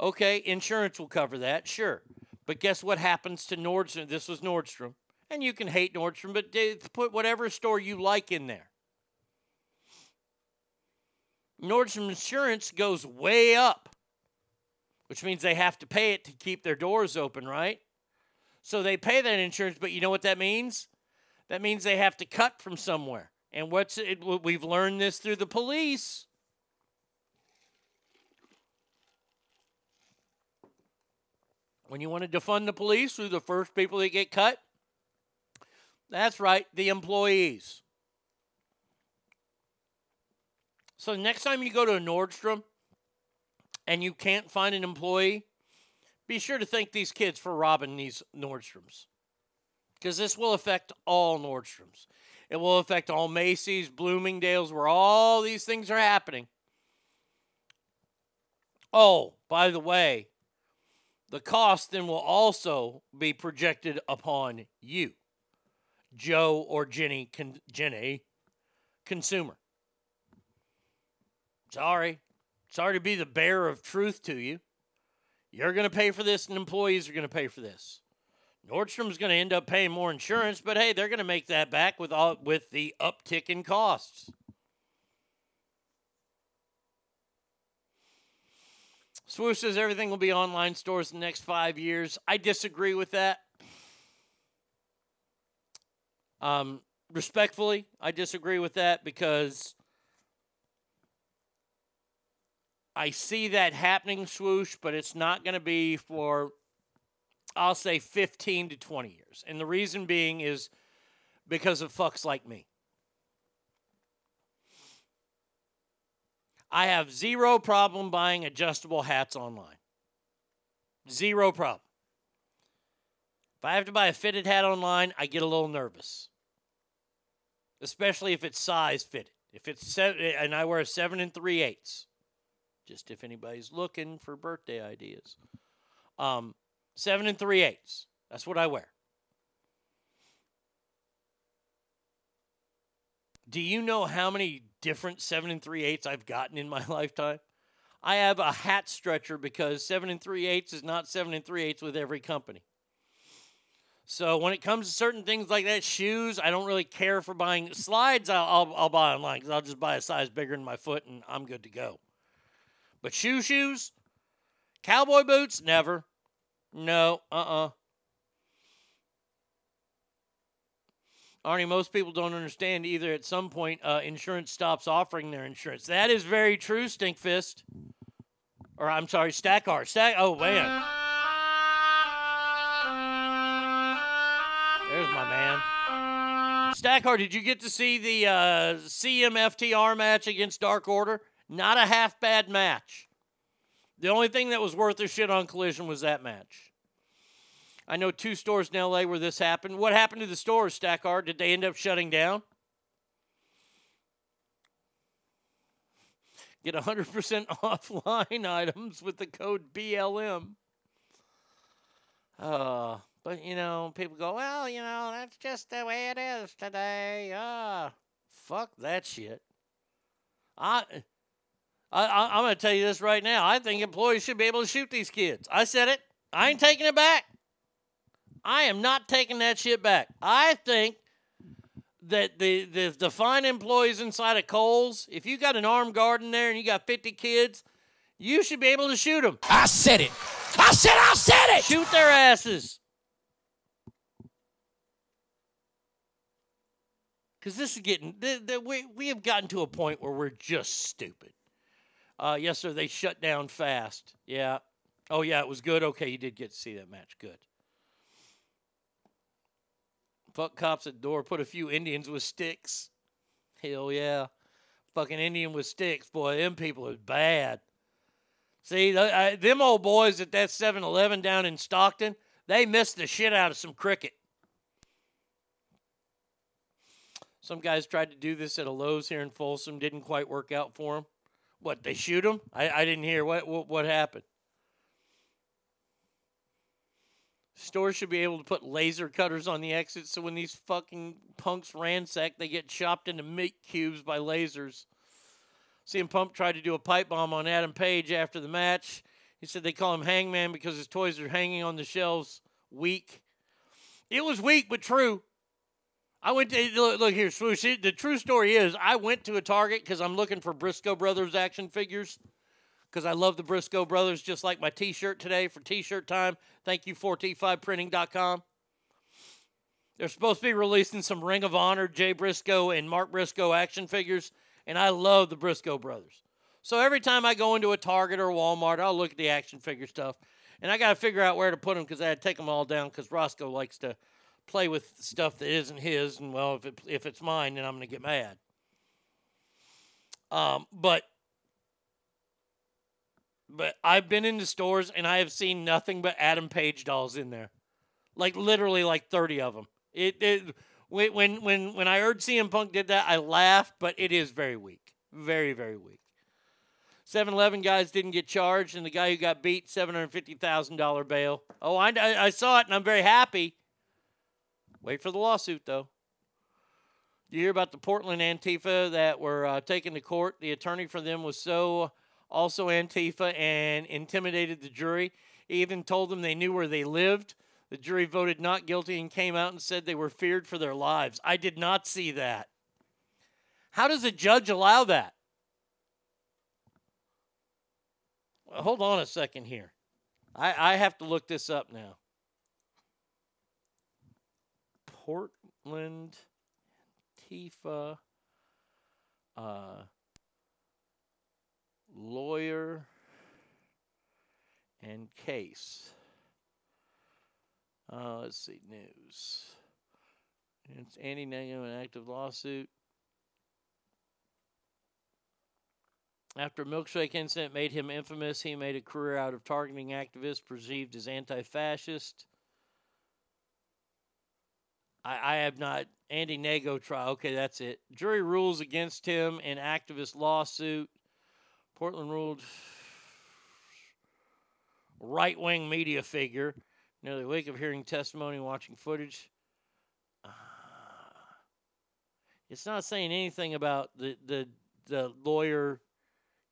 Okay, insurance will cover that, sure. But guess what happens to Nordstrom? This was Nordstrom. And you can hate Nordstrom, but put whatever store you like in there. Nordstrom insurance goes way up, which means they have to pay it to keep their doors open, right? So they pay that insurance, but you know what that means? That means they have to cut from somewhere. And what's it? We've learned this through the police. When you want to defund the police, who the first people that get cut? That's right, the employees. So next time you go to a Nordstrom and you can't find an employee, be sure to thank these kids for robbing these Nordstroms. Because this will affect all Nordstroms. It will affect all Macy's, Bloomingdale's, where all these things are happening. Oh, by the way, the cost then will also be projected upon you, Joe or Jenny, con- Jenny, consumer. Sorry. Sorry to be the bearer of truth to you. You're going to pay for this, and employees are going to pay for this. Nordstrom's going to end up paying more insurance, but hey, they're going to make that back with all with the uptick in costs. Swoosh says everything will be online stores in the next five years. I disagree with that. Um, respectfully, I disagree with that because I see that happening, swoosh, but it's not going to be for, I'll say, 15 to 20 years. And the reason being is because of fucks like me. I have zero problem buying adjustable hats online. Zero problem. If I have to buy a fitted hat online, I get a little nervous. Especially if it's size fitted. If it's seven, and I wear a seven and three eighths just if anybody's looking for birthday ideas. Um, seven and three eighths. That's what I wear. Do you know how many different seven and three eighths I've gotten in my lifetime? I have a hat stretcher because seven and three eighths is not seven and three eighths with every company. So when it comes to certain things like that, shoes, I don't really care for buying slides. I'll, I'll, I'll buy online because I'll just buy a size bigger than my foot and I'm good to go. But shoe shoes, cowboy boots, never. No, uh uh-uh. uh. Arnie, most people don't understand either. At some point, uh, insurance stops offering their insurance. That is very true, Stinkfist. Or I'm sorry, Stackar. Stack. Oh man. Man. Stackar, did you get to see the uh, CMFTR match against Dark Order? Not a half bad match. The only thing that was worth a shit on Collision was that match. I know two stores in LA where this happened. What happened to the stores, Stackar? Did they end up shutting down? Get 100% offline items with the code BLM. Uh, but, you know, people go, well, you know, that's just the way it is today. Ah, uh, fuck that shit. I, I, I, am going to tell you this right now. I think employees should be able to shoot these kids. I said it. I ain't taking it back. I am not taking that shit back. I think that the, the, the fine employees inside of Kohl's, if you got an armed guard in there and you got 50 kids, you should be able to shoot them. I said it. I said I said it. Shoot their asses. Because this is getting, we, we have gotten to a point where we're just stupid. Uh, yes, sir, they shut down fast. Yeah. Oh, yeah, it was good. Okay, you did get to see that match. Good. Fuck cops at door. Put a few Indians with sticks. Hell yeah. Fucking Indian with sticks. Boy, them people is bad. See, I, them old boys at that 7 Eleven down in Stockton, they missed the shit out of some cricket. Some guys tried to do this at a Lowe's here in Folsom, didn't quite work out for them. What, they shoot them? I, I didn't hear. What, what, what happened? Stores should be able to put laser cutters on the exits, so when these fucking punks ransack, they get chopped into meat cubes by lasers. CM Punk tried to do a pipe bomb on Adam Page after the match. He said they call him Hangman because his toys are hanging on the shelves weak. It was weak, but true. I went to look, look here, swoosh. The true story is, I went to a Target because I'm looking for Briscoe Brothers action figures because I love the Briscoe Brothers, just like my T-shirt today for T-shirt time. Thank you, 4T5printing.com. They're supposed to be releasing some Ring of Honor Jay Briscoe and Mark Briscoe action figures, and I love the Briscoe Brothers. So every time I go into a Target or Walmart, I'll look at the action figure stuff, and I got to figure out where to put them because I had to take them all down because Roscoe likes to play with stuff that isn't his, and well, if it, if it's mine, then I'm gonna get mad. Um, but but I've been into stores and I have seen nothing but Adam Page dolls in there, like literally like thirty of them. It, it when when when I heard CM Punk did that, I laughed, but it is very weak, very very weak. 7-Eleven guys didn't get charged, and the guy who got beat seven hundred fifty thousand dollar bail. Oh, I I saw it, and I'm very happy. Wait for the lawsuit though. You hear about the Portland Antifa that were uh, taken to court? The attorney for them was so also Antifa and intimidated the jury. He even told them they knew where they lived. The jury voted not guilty and came out and said they were feared for their lives. I did not see that. How does a judge allow that? Well, hold on a second here. I, I have to look this up now. Portland Antifa uh, lawyer and case. Uh, let's see, news. It's Andy Ngo, an active lawsuit. After a milkshake incident made him infamous, he made a career out of targeting activists perceived as anti fascist. I, I have not. Andy Ngo trial. Okay, that's it. Jury rules against him in activist lawsuit. Portland ruled right wing media figure. Nearly a week of hearing testimony and watching footage. Uh, it's not saying anything about the, the, the lawyer,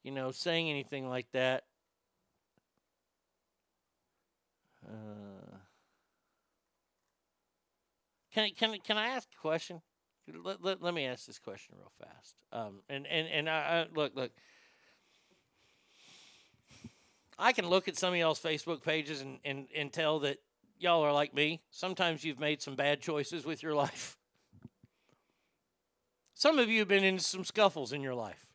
you know, saying anything like that. Uh, can can can I ask a question? Let, let, let me ask this question real fast. Um, and and and I, I look look. I can look at some of y'all's Facebook pages and, and, and tell that y'all are like me. Sometimes you've made some bad choices with your life. Some of you have been in some scuffles in your life.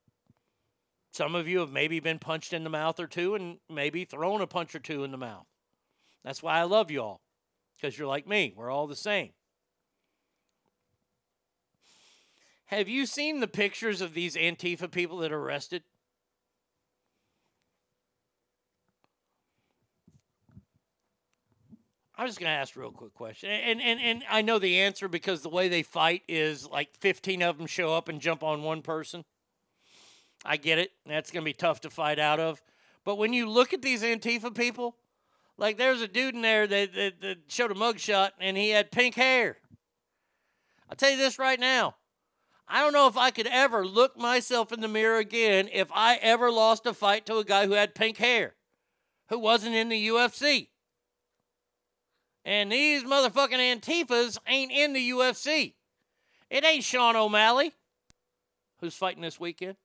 Some of you have maybe been punched in the mouth or two and maybe thrown a punch or two in the mouth. That's why I love you all, because you're like me. We're all the same. Have you seen the pictures of these Antifa people that are arrested? I'm just going to ask a real quick question. And, and, and I know the answer because the way they fight is like 15 of them show up and jump on one person. I get it. That's going to be tough to fight out of. But when you look at these Antifa people, like there's a dude in there that, that, that showed a mugshot and he had pink hair. I'll tell you this right now. I don't know if I could ever look myself in the mirror again if I ever lost a fight to a guy who had pink hair, who wasn't in the UFC. And these motherfucking Antifas ain't in the UFC. It ain't Sean O'Malley who's fighting this weekend.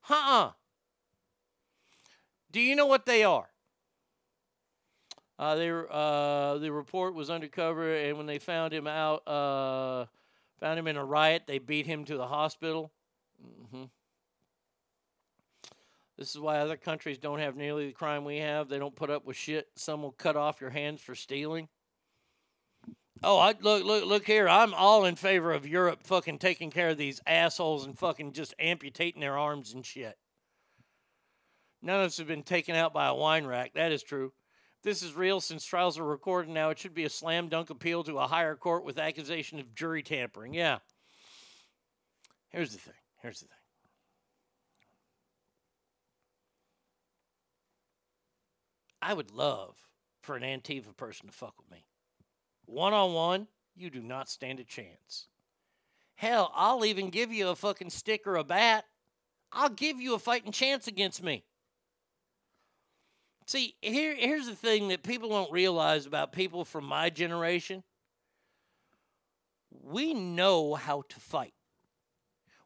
Huh? uh Do you know what they are? Uh, they, uh, the report was undercover, and when they found him out, uh, found him in a riot, they beat him to the hospital. hmm This is why other countries don't have nearly the crime we have. They don't put up with shit. Some will cut off your hands for stealing. Oh, I look, look, look here. I'm all in favor of Europe fucking taking care of these assholes and fucking just amputating their arms and shit. None of us have been taken out by a wine rack. That is true. This is real, since trials are recorded now, it should be a slam dunk appeal to a higher court with accusation of jury tampering. Yeah. Here's the thing. Here's the thing. I would love for an Antifa person to fuck with me. One on one, you do not stand a chance. Hell, I'll even give you a fucking stick or a bat. I'll give you a fighting chance against me. See, here here's the thing that people don't realize about people from my generation. We know how to fight.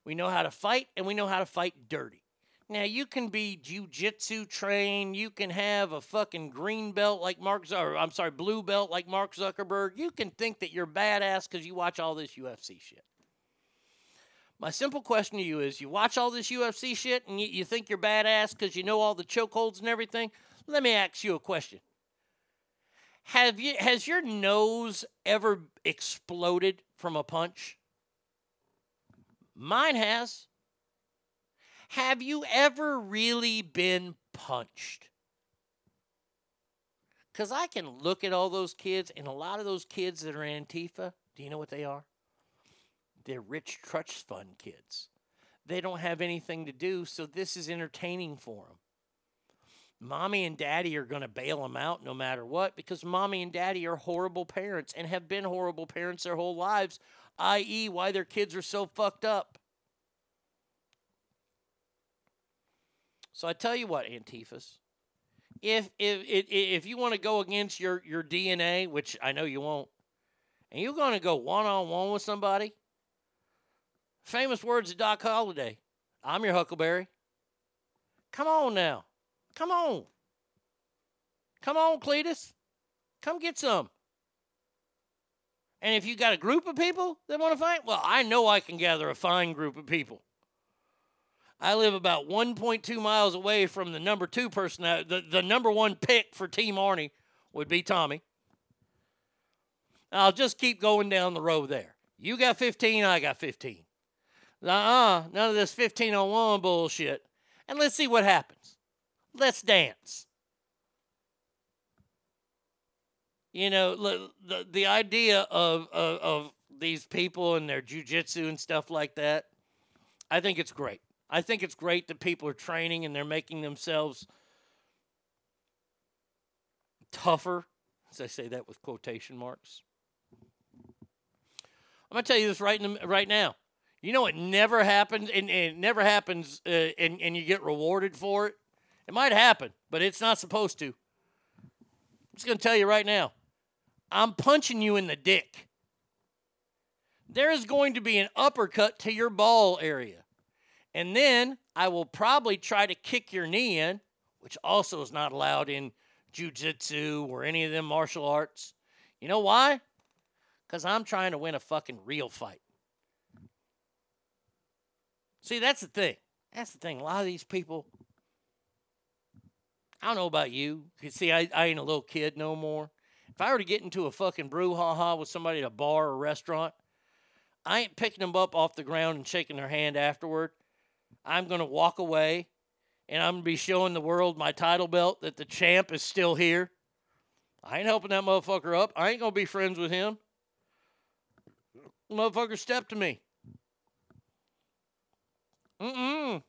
We know how to fight and we know how to fight dirty. Now you can be jujitsu trained, you can have a fucking green belt like Mark Zucker, I'm sorry, blue belt like Mark Zuckerberg. You can think that you're badass because you watch all this UFC shit. My simple question to you is you watch all this UFC shit and you, you think you're badass because you know all the chokeholds and everything? Let me ask you a question. Have you has your nose ever exploded from a punch? Mine has. Have you ever really been punched? Because I can look at all those kids, and a lot of those kids that are Antifa, do you know what they are? They're rich trust fund kids. They don't have anything to do, so this is entertaining for them. Mommy and daddy are going to bail them out no matter what because mommy and daddy are horrible parents and have been horrible parents their whole lives, i.e., why their kids are so fucked up. So I tell you what, Antifas, if if if, if you want to go against your your DNA, which I know you won't, and you're going to go one on one with somebody, famous words of Doc Holliday, I'm your Huckleberry. Come on now, come on, come on, Cletus, come get some. And if you got a group of people that want to fight, well, I know I can gather a fine group of people. I live about 1.2 miles away from the number two person. The, the number one pick for Team Arnie would be Tommy. I'll just keep going down the road there. You got 15, I got 15. Uh uh none of this 15 on 1 bullshit. And let's see what happens. Let's dance. You know, the, the idea of, of, of these people and their jujitsu and stuff like that, I think it's great. I think it's great that people are training and they're making themselves tougher. As I say that with quotation marks. I'm gonna tell you this right in the, right now. You know it never happens, and, and it never happens, uh, and and you get rewarded for it. It might happen, but it's not supposed to. I'm just gonna tell you right now. I'm punching you in the dick. There is going to be an uppercut to your ball area. And then I will probably try to kick your knee in, which also is not allowed in jujitsu or any of them martial arts. You know why? Because I'm trying to win a fucking real fight. See, that's the thing. That's the thing. A lot of these people, I don't know about you. See, I, I ain't a little kid no more. If I were to get into a fucking brouhaha with somebody at a bar or restaurant, I ain't picking them up off the ground and shaking their hand afterward. I'm going to walk away and I'm going to be showing the world my title belt that the champ is still here. I ain't helping that motherfucker up. I ain't going to be friends with him. Motherfucker, step to me. Mm-mm.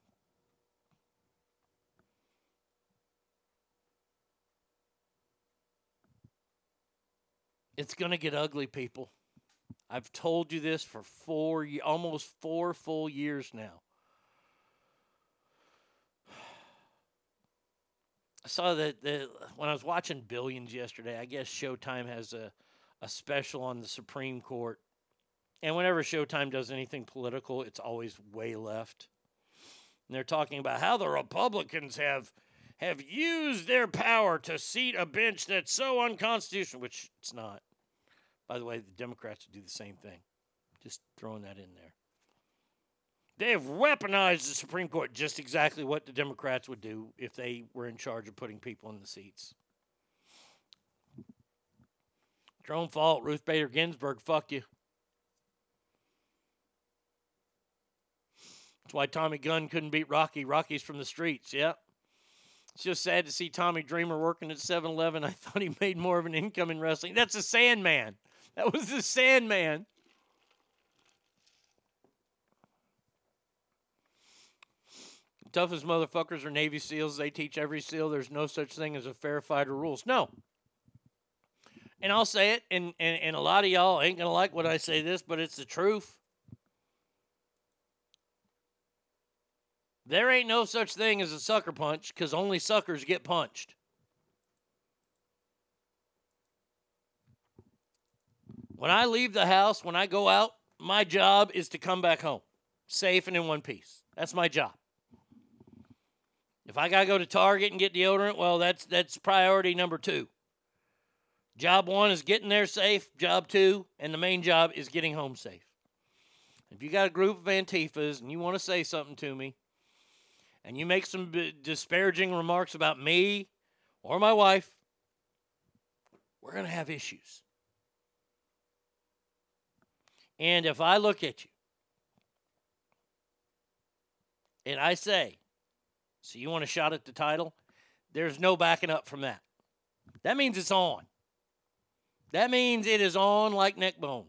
It's going to get ugly, people. I've told you this for four, almost four full years now. I saw that when I was watching Billions yesterday. I guess Showtime has a, a special on the Supreme Court. And whenever Showtime does anything political, it's always way left. And they're talking about how the Republicans have have used their power to seat a bench that's so unconstitutional, which it's not. By the way, the Democrats would do the same thing. Just throwing that in there. They have weaponized the Supreme Court just exactly what the Democrats would do if they were in charge of putting people in the seats. Your own fault. Ruth Bader Ginsburg, fuck you. That's why Tommy Gunn couldn't beat Rocky. Rocky's from the streets, yeah. Just sad to see Tommy Dreamer working at 7 Eleven. I thought he made more of an income in wrestling. That's a Sandman. That was the Sandman. toughest motherfuckers are Navy SEALs. They teach every SEAL there's no such thing as a fair fight or rules. No. And I'll say it, and, and, and a lot of y'all ain't going to like what I say this, but it's the truth. There ain't no such thing as a sucker punch because only suckers get punched. When I leave the house, when I go out, my job is to come back home safe and in one piece. That's my job. If I gotta go to Target and get deodorant, well, that's that's priority number two. Job one is getting there safe. Job two, and the main job is getting home safe. If you got a group of Antifas and you want to say something to me, and you make some b- disparaging remarks about me or my wife, we're gonna have issues. And if I look at you and I say, so you want a shot at the title? There's no backing up from that. That means it's on. That means it is on like neck bone.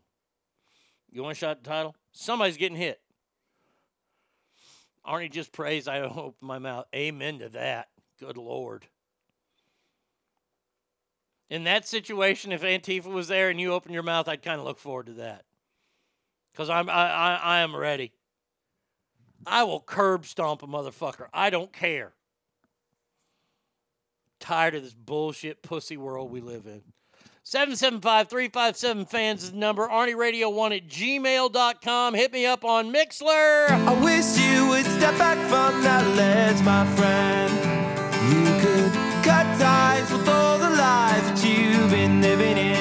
You want a shot at the title? Somebody's getting hit. Arnie just prays I open my mouth. Amen to that. Good Lord. In that situation, if Antifa was there and you open your mouth, I'd kind of look forward to that. Because I'm I, I, I am ready. I will curb stomp a motherfucker. I don't care. Tired of this bullshit pussy world we live in. 775 357 fans is the number. Arnie Radio 1 at gmail.com. Hit me up on Mixlr. I wish you would step back from that ledge, my friend. You could cut ties with all the lies that you've been living in.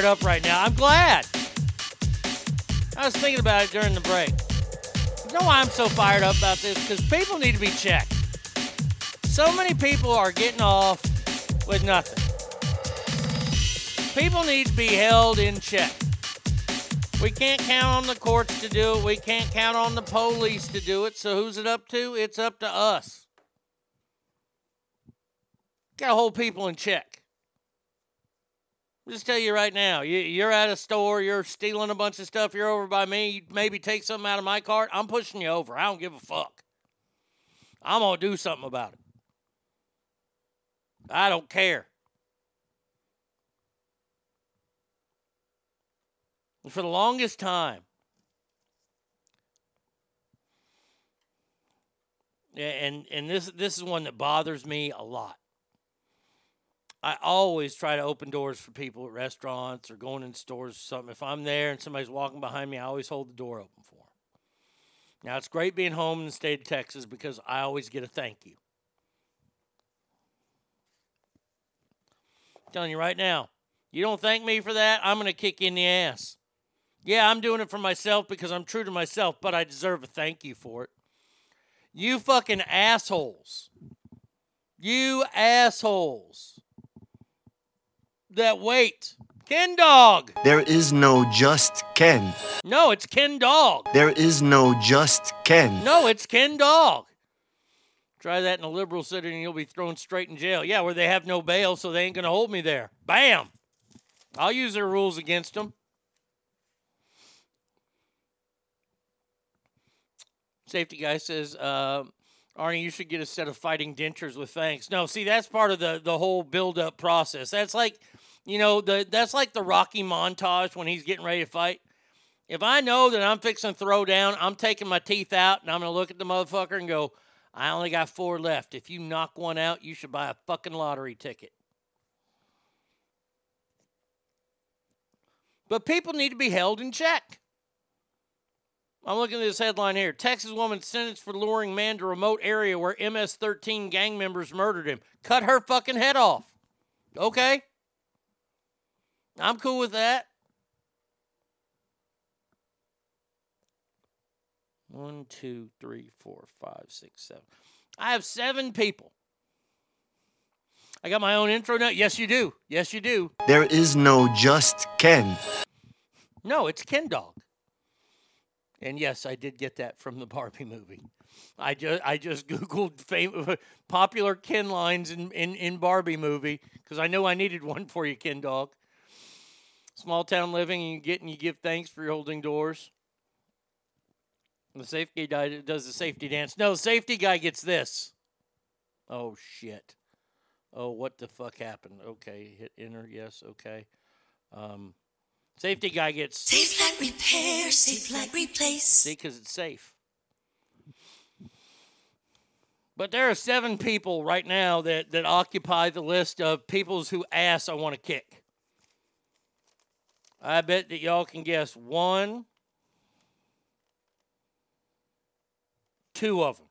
fired up right now. I'm glad. I was thinking about it during the break. You know why I'm so fired up about this? Because people need to be checked. So many people are getting off with nothing. People need to be held in check. We can't count on the courts to do it. We can't count on the police to do it. So who's it up to? It's up to us. Got to hold people in check tell you right now, you, you're at a store, you're stealing a bunch of stuff, you're over by me, you maybe take something out of my cart, I'm pushing you over. I don't give a fuck. I'm going to do something about it. I don't care. And for the longest time, and and this this is one that bothers me a lot. I always try to open doors for people at restaurants or going in stores or something. If I'm there and somebody's walking behind me, I always hold the door open for them. Now it's great being home in the state of Texas because I always get a thank you. I'm telling you right now, you don't thank me for that, I'm gonna kick you in the ass. Yeah, I'm doing it for myself because I'm true to myself, but I deserve a thank you for it. You fucking assholes. You assholes that wait. Ken Dog. There is no just Ken. No, it's Ken Dog. There is no just Ken. No, it's Ken Dog. Try that in a liberal city and you'll be thrown straight in jail. Yeah, where they have no bail, so they ain't going to hold me there. Bam. I'll use their rules against them. Safety guy says, uh, Arnie, you should get a set of fighting dentures with fangs. No, see, that's part of the, the whole build up process. That's like, you know, the that's like the Rocky montage when he's getting ready to fight. If I know that I'm fixing throw down, I'm taking my teeth out and I'm going to look at the motherfucker and go, I only got four left. If you knock one out, you should buy a fucking lottery ticket. But people need to be held in check. I'm looking at this headline here. Texas woman sentenced for luring man to remote area where MS-13 gang members murdered him. Cut her fucking head off. Okay. I'm cool with that. One, two, three, four, five, six, seven. I have seven people. I got my own intro now. Yes, you do. Yes, you do. There is no just Ken. No, it's Ken Dog. And yes, I did get that from the Barbie movie. I just I just googled fam- popular Ken lines in, in, in Barbie movie because I know I needed one for you, Ken Dog. Small town living, and you get and you give thanks for your holding doors. The safety guy does the safety dance. No, safety guy gets this. Oh shit. Oh, what the fuck happened? Okay, hit enter. Yes, okay. Um, safety guy gets Safe like repair, safe like replace. See, because it's safe. But there are seven people right now that, that occupy the list of people's who ass I want to kick. I bet that y'all can guess one, two of them.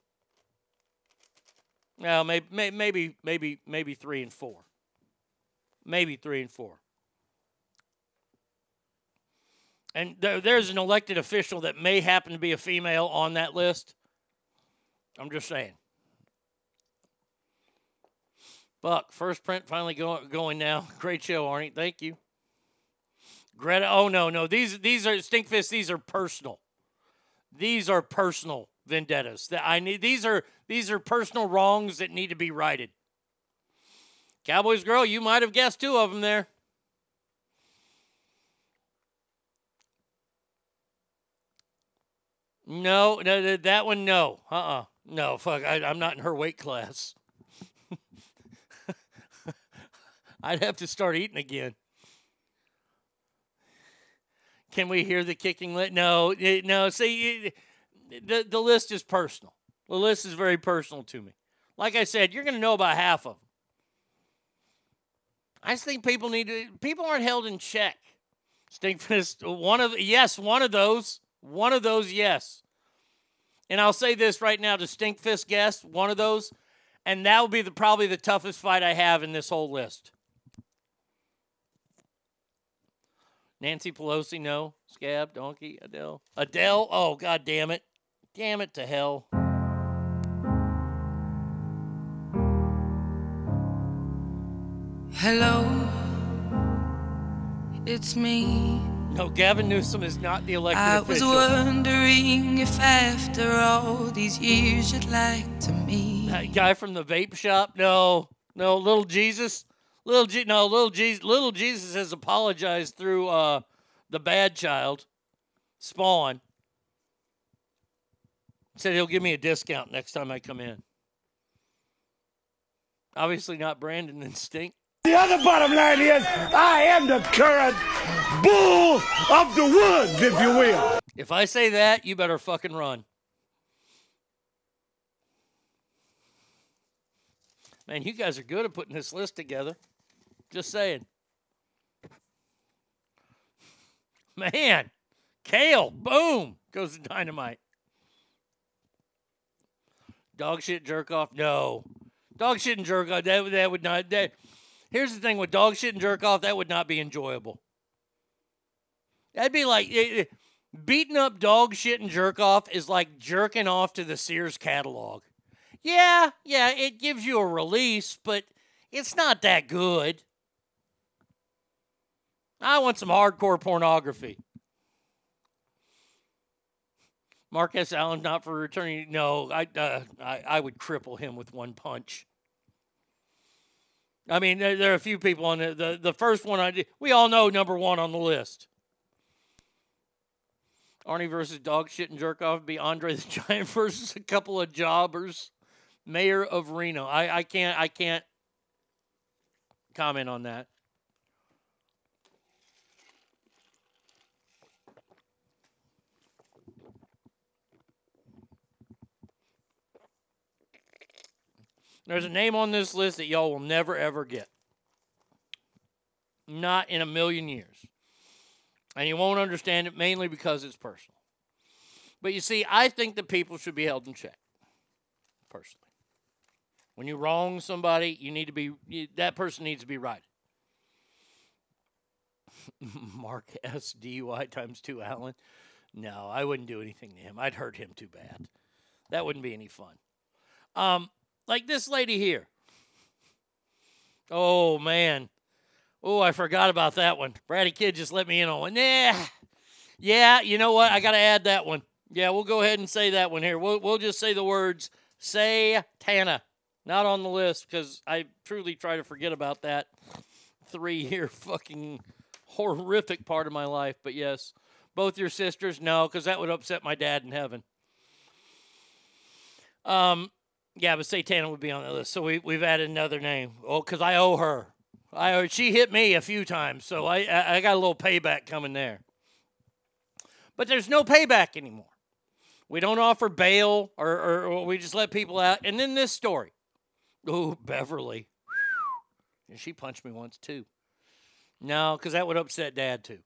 Now, maybe, maybe, maybe, maybe three and four. Maybe three and four. And there, there's an elected official that may happen to be a female on that list. I'm just saying. Buck, first print finally go, going now. Great show, Arnie. Thank you. Greta. Oh no, no. These these are Stinkfist. These are personal. These are personal vendettas. That I need. These are these are personal wrongs that need to be righted. Cowboys girl, you might have guessed two of them there. No, no, that one, no. Uh uh No, fuck. I, I'm not in her weight class. I'd have to start eating again. Can we hear the kicking? Li- no, it- no. See, it- the the list is personal. The list is very personal to me. Like I said, you're going to know about half of them. I just think people need to. People aren't held in check. Stinkfist, one of yes, one of those, one of those, yes. And I'll say this right now to Stinkfist guest, one of those, and that will be the probably the toughest fight I have in this whole list. Nancy Pelosi, no. Scab, Donkey, Adele. Adele, oh god damn it. Damn it to hell. Hello, it's me. No, Gavin Newsom is not the elected I was official. wondering if after all these years you'd like to meet. That guy from the vape shop? No. No, little Jesus. Little G, no, little Jesus, little Jesus has apologized through uh, the bad child, Spawn. Said he'll give me a discount next time I come in. Obviously not Brandon and Stink. The other bottom line is, I am the current bull of the woods, if you will. If I say that, you better fucking run. Man, you guys are good at putting this list together. Just saying. Man, Kale, boom, goes the dynamite. Dog shit jerk off? No. Dog shit and jerk off, that, that would not. That, here's the thing with dog shit and jerk off, that would not be enjoyable. That'd be like eh, eh, beating up dog shit and jerk off is like jerking off to the Sears catalog. Yeah, yeah, it gives you a release, but it's not that good. I want some hardcore pornography. Marquez Allen not for returning. No, I, uh, I I would cripple him with one punch. I mean, there, there are a few people on the, the the first one. I did, we all know number one on the list. Arnie versus dog shit and jerk off be Andre the Giant versus a couple of jobbers. Mayor of Reno. I, I can't I can't comment on that. There's a name on this list that y'all will never ever get. Not in a million years. And you won't understand it mainly because it's personal. But you see, I think that people should be held in check. Personally. When you wrong somebody, you need to be you, that person needs to be right. Mark S. DUI times two, Allen. No, I wouldn't do anything to him. I'd hurt him too bad. That wouldn't be any fun. Um, like this lady here. Oh man. Oh, I forgot about that one. Brady Kid just let me in on one. Yeah. Yeah, you know what? I gotta add that one. Yeah, we'll go ahead and say that one here. We'll we'll just say the words say Tana. Not on the list because I truly try to forget about that three year fucking horrific part of my life. But yes, both your sisters, no, because that would upset my dad in heaven. Um, yeah, but Satana would be on the list. So we, we've added another name. Oh, because I owe her. I she hit me a few times, so I, I I got a little payback coming there. But there's no payback anymore. We don't offer bail or, or, or we just let people out. And then this story. Oh, Beverly. And she punched me once too. No, because that would upset dad too.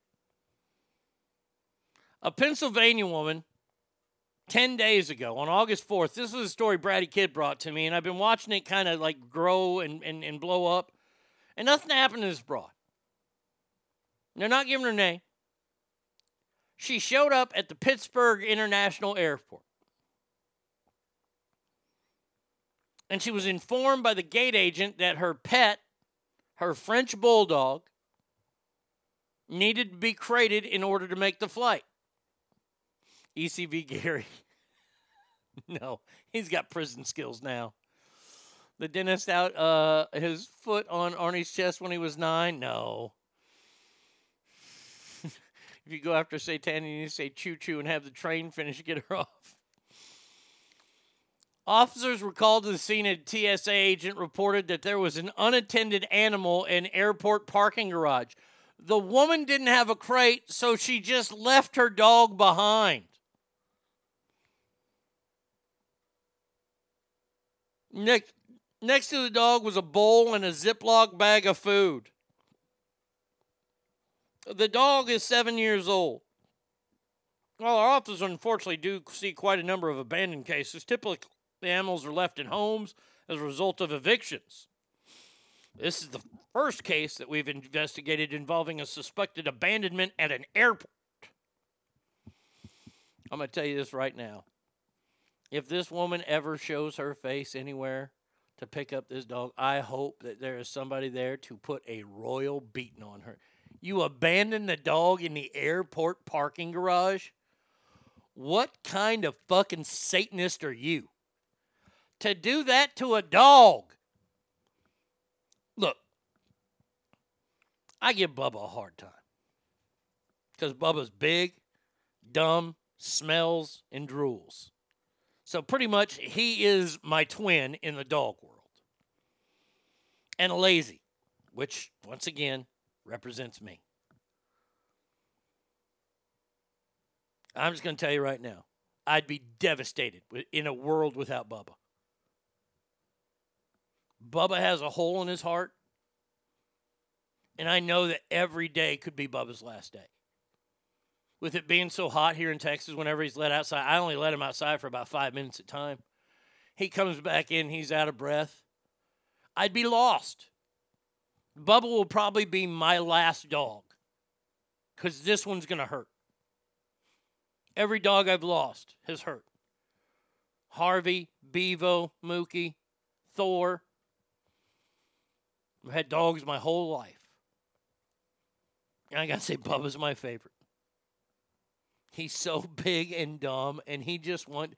A Pennsylvania woman 10 days ago on August 4th, this is a story Brady Kid brought to me, and I've been watching it kind of like grow and, and, and blow up. And nothing happened to this broad. They're not giving her name. She showed up at the Pittsburgh International Airport. And she was informed by the gate agent that her pet, her French bulldog, needed to be crated in order to make the flight. ECV Gary. no, he's got prison skills now. The dentist out uh, his foot on Arnie's chest when he was nine? No. if you go after Satan, you say choo choo and have the train finish, get her off. Officers were called to the scene. A TSA agent reported that there was an unattended animal in airport parking garage. The woman didn't have a crate, so she just left her dog behind. Next, next to the dog was a bowl and a Ziploc bag of food. The dog is seven years old. Well, our officers unfortunately do see quite a number of abandoned cases. Typically, the animals are left in homes as a result of evictions. This is the first case that we've investigated involving a suspected abandonment at an airport. I'm going to tell you this right now. If this woman ever shows her face anywhere to pick up this dog, I hope that there is somebody there to put a royal beating on her. You abandon the dog in the airport parking garage? What kind of fucking Satanist are you? To do that to a dog. Look, I give Bubba a hard time. Because Bubba's big, dumb, smells, and drools. So pretty much he is my twin in the dog world. And lazy, which once again represents me. I'm just going to tell you right now, I'd be devastated in a world without Bubba. Bubba has a hole in his heart, and I know that every day could be Bubba's last day. With it being so hot here in Texas, whenever he's let outside, I only let him outside for about five minutes at a time. He comes back in, he's out of breath. I'd be lost. Bubba will probably be my last dog because this one's going to hurt. Every dog I've lost has hurt. Harvey, Bevo, Mookie, Thor. I've had dogs my whole life. And I got to say, Bubba's my favorite. He's so big and dumb, and he just want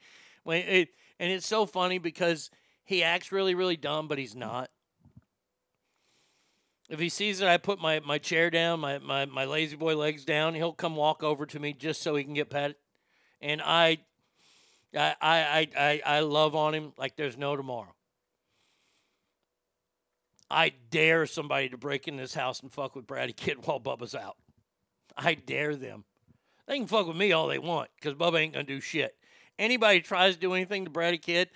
it, and it's so funny because he acts really, really dumb, but he's not. If he sees that I put my, my chair down, my, my, my lazy boy legs down, he'll come walk over to me just so he can get petted. And I I I, I, I love on him like there's no tomorrow. I dare somebody to break in this house and fuck with Brady Kid while Bubba's out. I dare them. They can fuck with me all they want because Bubba ain't gonna do shit. Anybody tries to do anything to Brady Kid,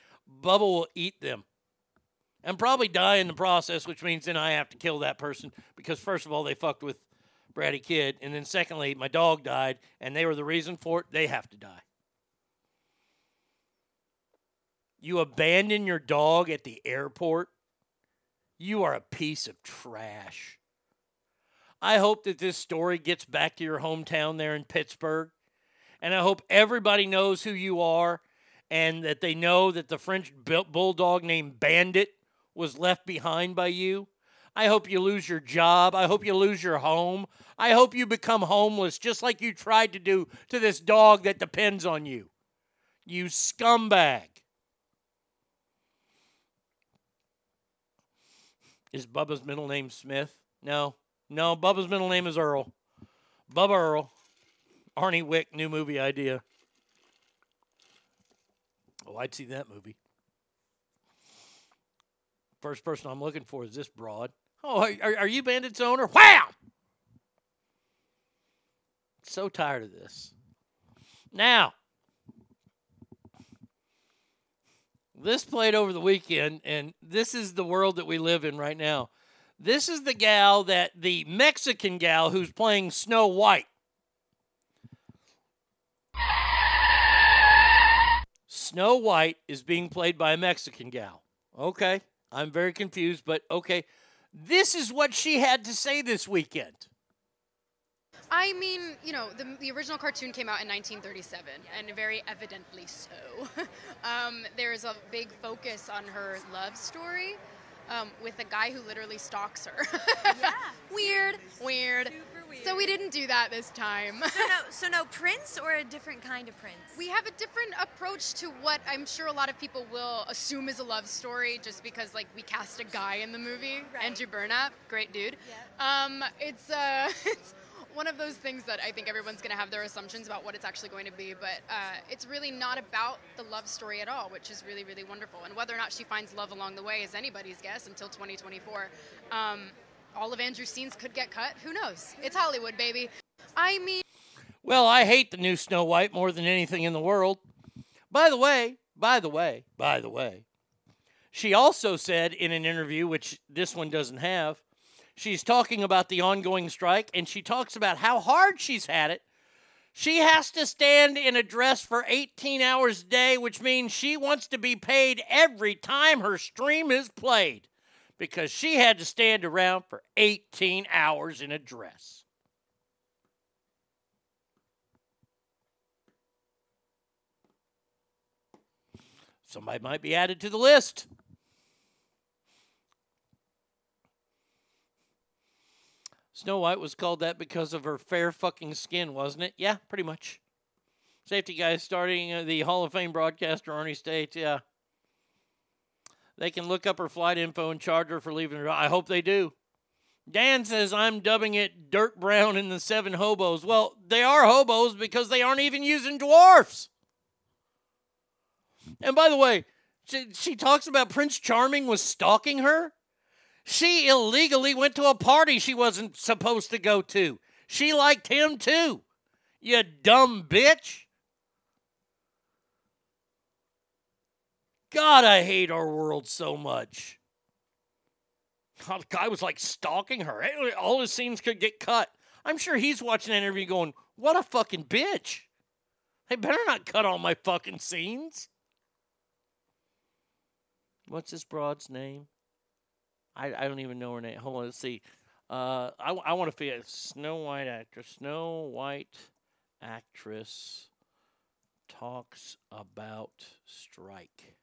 Bubba will eat them. And probably die in the process, which means then I have to kill that person because first of all they fucked with Brady Kid, and then secondly my dog died, and they were the reason for it. They have to die. You abandon your dog at the airport. You are a piece of trash. I hope that this story gets back to your hometown there in Pittsburgh. And I hope everybody knows who you are and that they know that the French bu- bulldog named Bandit was left behind by you. I hope you lose your job. I hope you lose your home. I hope you become homeless just like you tried to do to this dog that depends on you. You scumbag. Is Bubba's middle name Smith? No. No, Bubba's middle name is Earl. Bubba Earl. Arnie Wick, new movie idea. Oh, I'd see that movie. First person I'm looking for is this broad. Oh, are, are- you Bandit's owner? Wow! So tired of this. Now, this played over the weekend, and this is the world that we live in right now. This is the gal that the Mexican gal who's playing Snow White. Snow White is being played by a Mexican gal. Okay, I'm very confused, but okay. This is what she had to say this weekend. I mean, you know, the, the original cartoon came out in 1937, and very evidently so. um, there's a big focus on her love story um, with a guy who literally stalks her. yeah. weird, weird. So we didn't do that this time. So no, so no prince or a different kind of prince. We have a different approach to what I'm sure a lot of people will assume is a love story, just because like we cast a guy in the movie, Andrew Burnap, great dude. Um, it's uh, it's one of those things that I think everyone's going to have their assumptions about what it's actually going to be, but uh, it's really not about the love story at all, which is really really wonderful. And whether or not she finds love along the way is anybody's guess until 2024. Um, all of Andrew's scenes could get cut. Who knows? It's Hollywood, baby. I mean. Well, I hate the new Snow White more than anything in the world. By the way, by the way, by the way, she also said in an interview, which this one doesn't have, she's talking about the ongoing strike and she talks about how hard she's had it. She has to stand in a dress for 18 hours a day, which means she wants to be paid every time her stream is played because she had to stand around for 18 hours in a dress. Somebody might be added to the list. Snow White was called that because of her fair fucking skin, wasn't it? Yeah, pretty much. Safety guys starting uh, the Hall of Fame broadcaster Arnie States. Yeah. They can look up her flight info and charge her for leaving her. I hope they do. Dan says I'm dubbing it Dirt Brown and the Seven Hobos. Well, they are hobos because they aren't even using dwarfs. And by the way, she, she talks about Prince Charming was stalking her. She illegally went to a party she wasn't supposed to go to. She liked him too. You dumb bitch. God, I hate our world so much. God, the guy was like stalking her. All his scenes could get cut. I'm sure he's watching that interview going, What a fucking bitch. They better not cut all my fucking scenes. What's this broad's name? I, I don't even know her name. Hold on, let's see. Uh, I, I want to figure Snow White actress. Snow White actress talks about strike.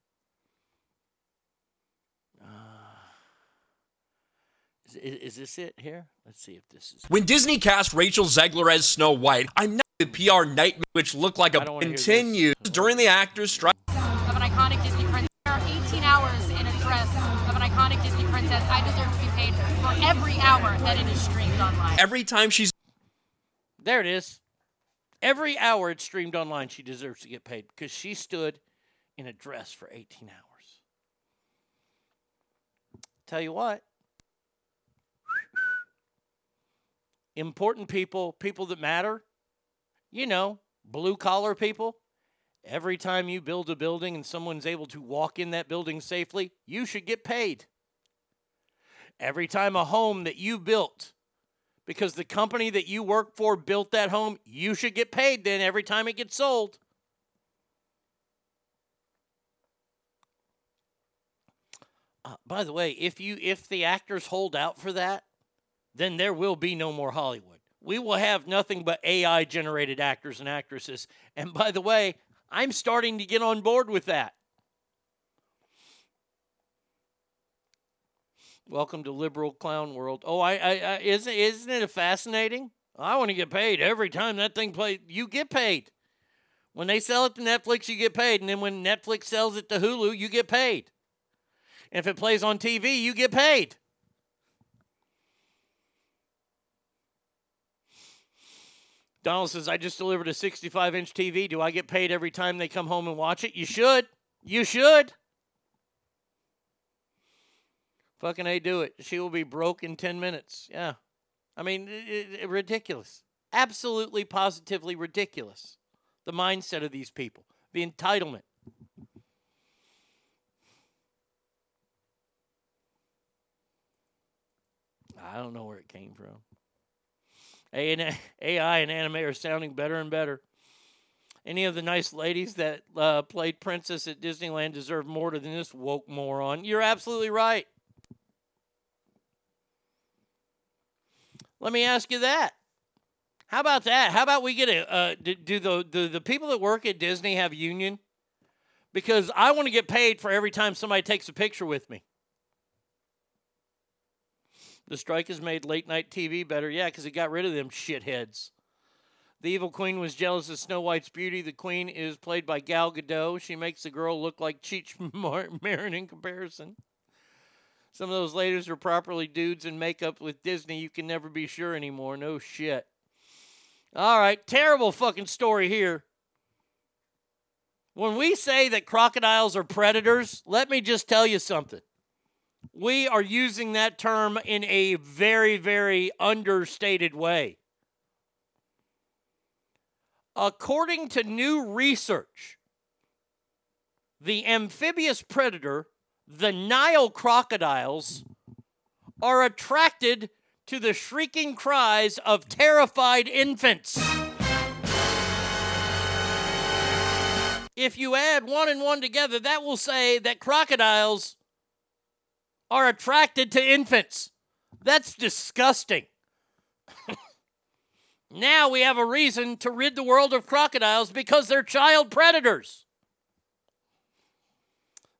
Uh, is, is, is this it here? Let's see if this is. When Disney cast Rachel Zegler as Snow White, I'm not the PR nightmare which looked like a continued during the actors' strike. of an iconic Disney princess. There are 18 hours in a dress princess. I deserve to be paid for every hour that it is streamed online. Every time she's There it is. Every hour it's streamed online, she deserves to get paid because she stood in a dress for 18 hours. Tell you what, important people, people that matter, you know, blue collar people. Every time you build a building and someone's able to walk in that building safely, you should get paid. Every time a home that you built, because the company that you work for built that home, you should get paid then every time it gets sold. Uh, by the way, if you if the actors hold out for that, then there will be no more Hollywood. We will have nothing but AI generated actors and actresses. And by the way, I'm starting to get on board with that. Welcome to liberal clown world. Oh, I, I, I isn't isn't it fascinating? I want to get paid every time that thing plays. You get paid. When they sell it to Netflix, you get paid, and then when Netflix sells it to Hulu, you get paid. And if it plays on TV, you get paid. Donald says, I just delivered a 65 inch TV. Do I get paid every time they come home and watch it? You should. You should. Fucking A, do it. She will be broke in 10 minutes. Yeah. I mean, i- i- ridiculous. Absolutely, positively ridiculous. The mindset of these people, the entitlement. I don't know where it came from. AI and anime are sounding better and better. Any of the nice ladies that uh, played Princess at Disneyland deserve more than this woke moron. You're absolutely right. Let me ask you that. How about that? How about we get a uh, do, do the, the the people that work at Disney have union? Because I want to get paid for every time somebody takes a picture with me. The strike has made late night TV better. Yeah, because it got rid of them shitheads. The evil queen was jealous of Snow White's beauty. The queen is played by Gal Gadot. She makes the girl look like Cheech Marin in comparison. Some of those ladies are properly dudes in makeup with Disney. You can never be sure anymore. No shit. All right, terrible fucking story here. When we say that crocodiles are predators, let me just tell you something. We are using that term in a very, very understated way. According to new research, the amphibious predator, the Nile crocodiles, are attracted to the shrieking cries of terrified infants. If you add one and one together, that will say that crocodiles are attracted to infants. That's disgusting. now we have a reason to rid the world of crocodiles because they're child predators.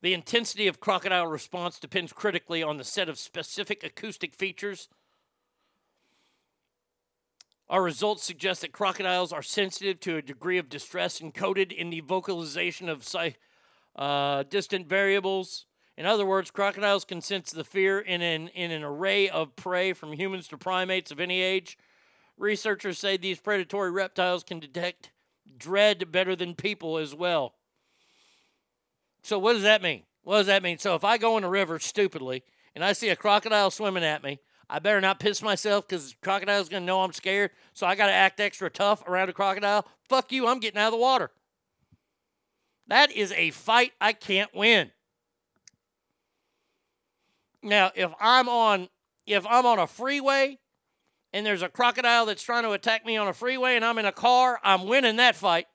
The intensity of crocodile response depends critically on the set of specific acoustic features. Our results suggest that crocodiles are sensitive to a degree of distress encoded in the vocalization of uh, distant variables. In other words, crocodiles can sense the fear in an, in an array of prey from humans to primates of any age. Researchers say these predatory reptiles can detect dread better than people as well. So, what does that mean? What does that mean? So, if I go in a river stupidly and I see a crocodile swimming at me, I better not piss myself because crocodile's gonna know I'm scared. So I gotta act extra tough around a crocodile. Fuck you, I'm getting out of the water. That is a fight I can't win. Now, if I'm on if I'm on a freeway and there's a crocodile that's trying to attack me on a freeway and I'm in a car, I'm winning that fight.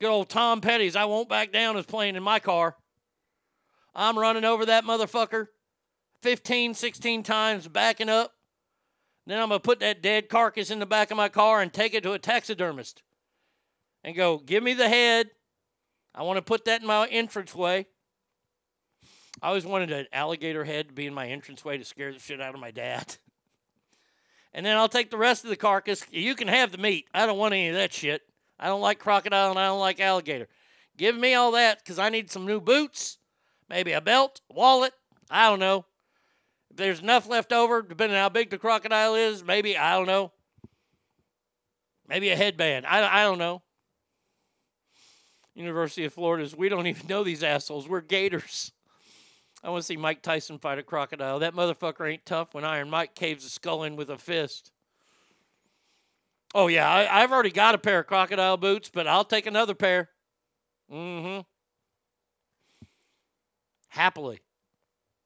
Good old Tom Petty's I won't back down is playing in my car. I'm running over that motherfucker 15, 16 times, backing up. Then I'm going to put that dead carcass in the back of my car and take it to a taxidermist and go, give me the head. I want to put that in my entranceway. I always wanted an alligator head to be in my entranceway to scare the shit out of my dad. And then I'll take the rest of the carcass. You can have the meat. I don't want any of that shit. I don't like crocodile and I don't like alligator. Give me all that because I need some new boots, maybe a belt, wallet. I don't know. If there's enough left over, depending on how big the crocodile is, maybe, I don't know. Maybe a headband. I, I don't know. University of Florida's, we don't even know these assholes. We're gators. I want to see Mike Tyson fight a crocodile. That motherfucker ain't tough when Iron Mike caves a skull in with a fist. Oh, yeah, I, I've already got a pair of crocodile boots, but I'll take another pair. Mm hmm. Happily.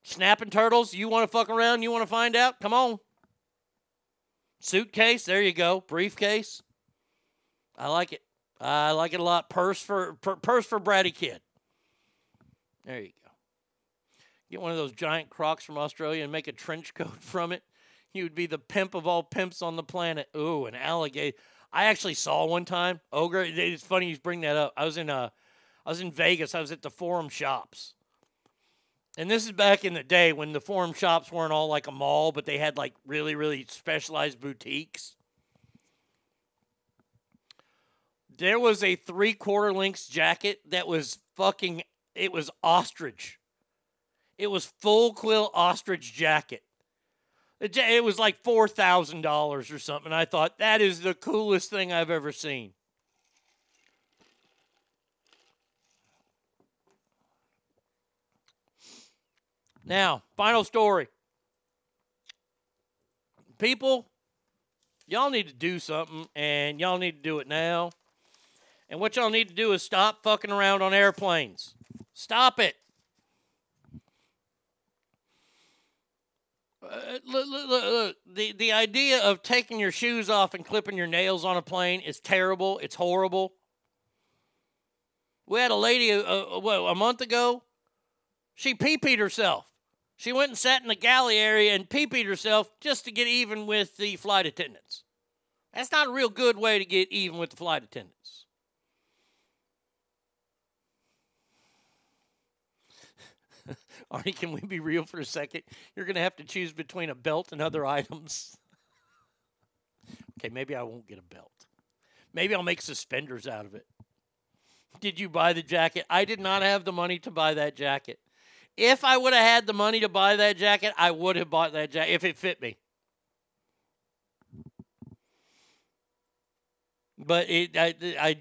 Snapping turtles, you want to fuck around? You want to find out? Come on. Suitcase, there you go. Briefcase. I like it. I like it a lot. Purse for per, purse for Brady Kid. There you go. Get one of those giant crocs from Australia and make a trench coat from it. You would be the pimp of all pimps on the planet. Ooh, an alligator. I actually saw one time. Ogre. It's funny you bring that up. I was in uh, I was in Vegas. I was at the Forum Shops. And this is back in the day when the Forum Shops weren't all like a mall, but they had like really, really specialized boutiques. There was a three quarter length jacket that was fucking, it was ostrich. It was full quill ostrich jacket. It was like $4,000 or something. I thought, that is the coolest thing I've ever seen. Now, final story. People, y'all need to do something, and y'all need to do it now. And what y'all need to do is stop fucking around on airplanes. Stop it. Uh, look, look, look. The, the idea of taking your shoes off and clipping your nails on a plane is terrible. It's horrible. We had a lady uh, uh, what, a month ago. She pee peed herself. She went and sat in the galley area and pee peed herself just to get even with the flight attendants. That's not a real good way to get even with the flight attendants. Arnie, can we be real for a second? You're going to have to choose between a belt and other items. okay, maybe I won't get a belt. Maybe I'll make suspenders out of it. Did you buy the jacket? I did not have the money to buy that jacket. If I would have had the money to buy that jacket, I would have bought that jacket if it fit me. But it, I, I,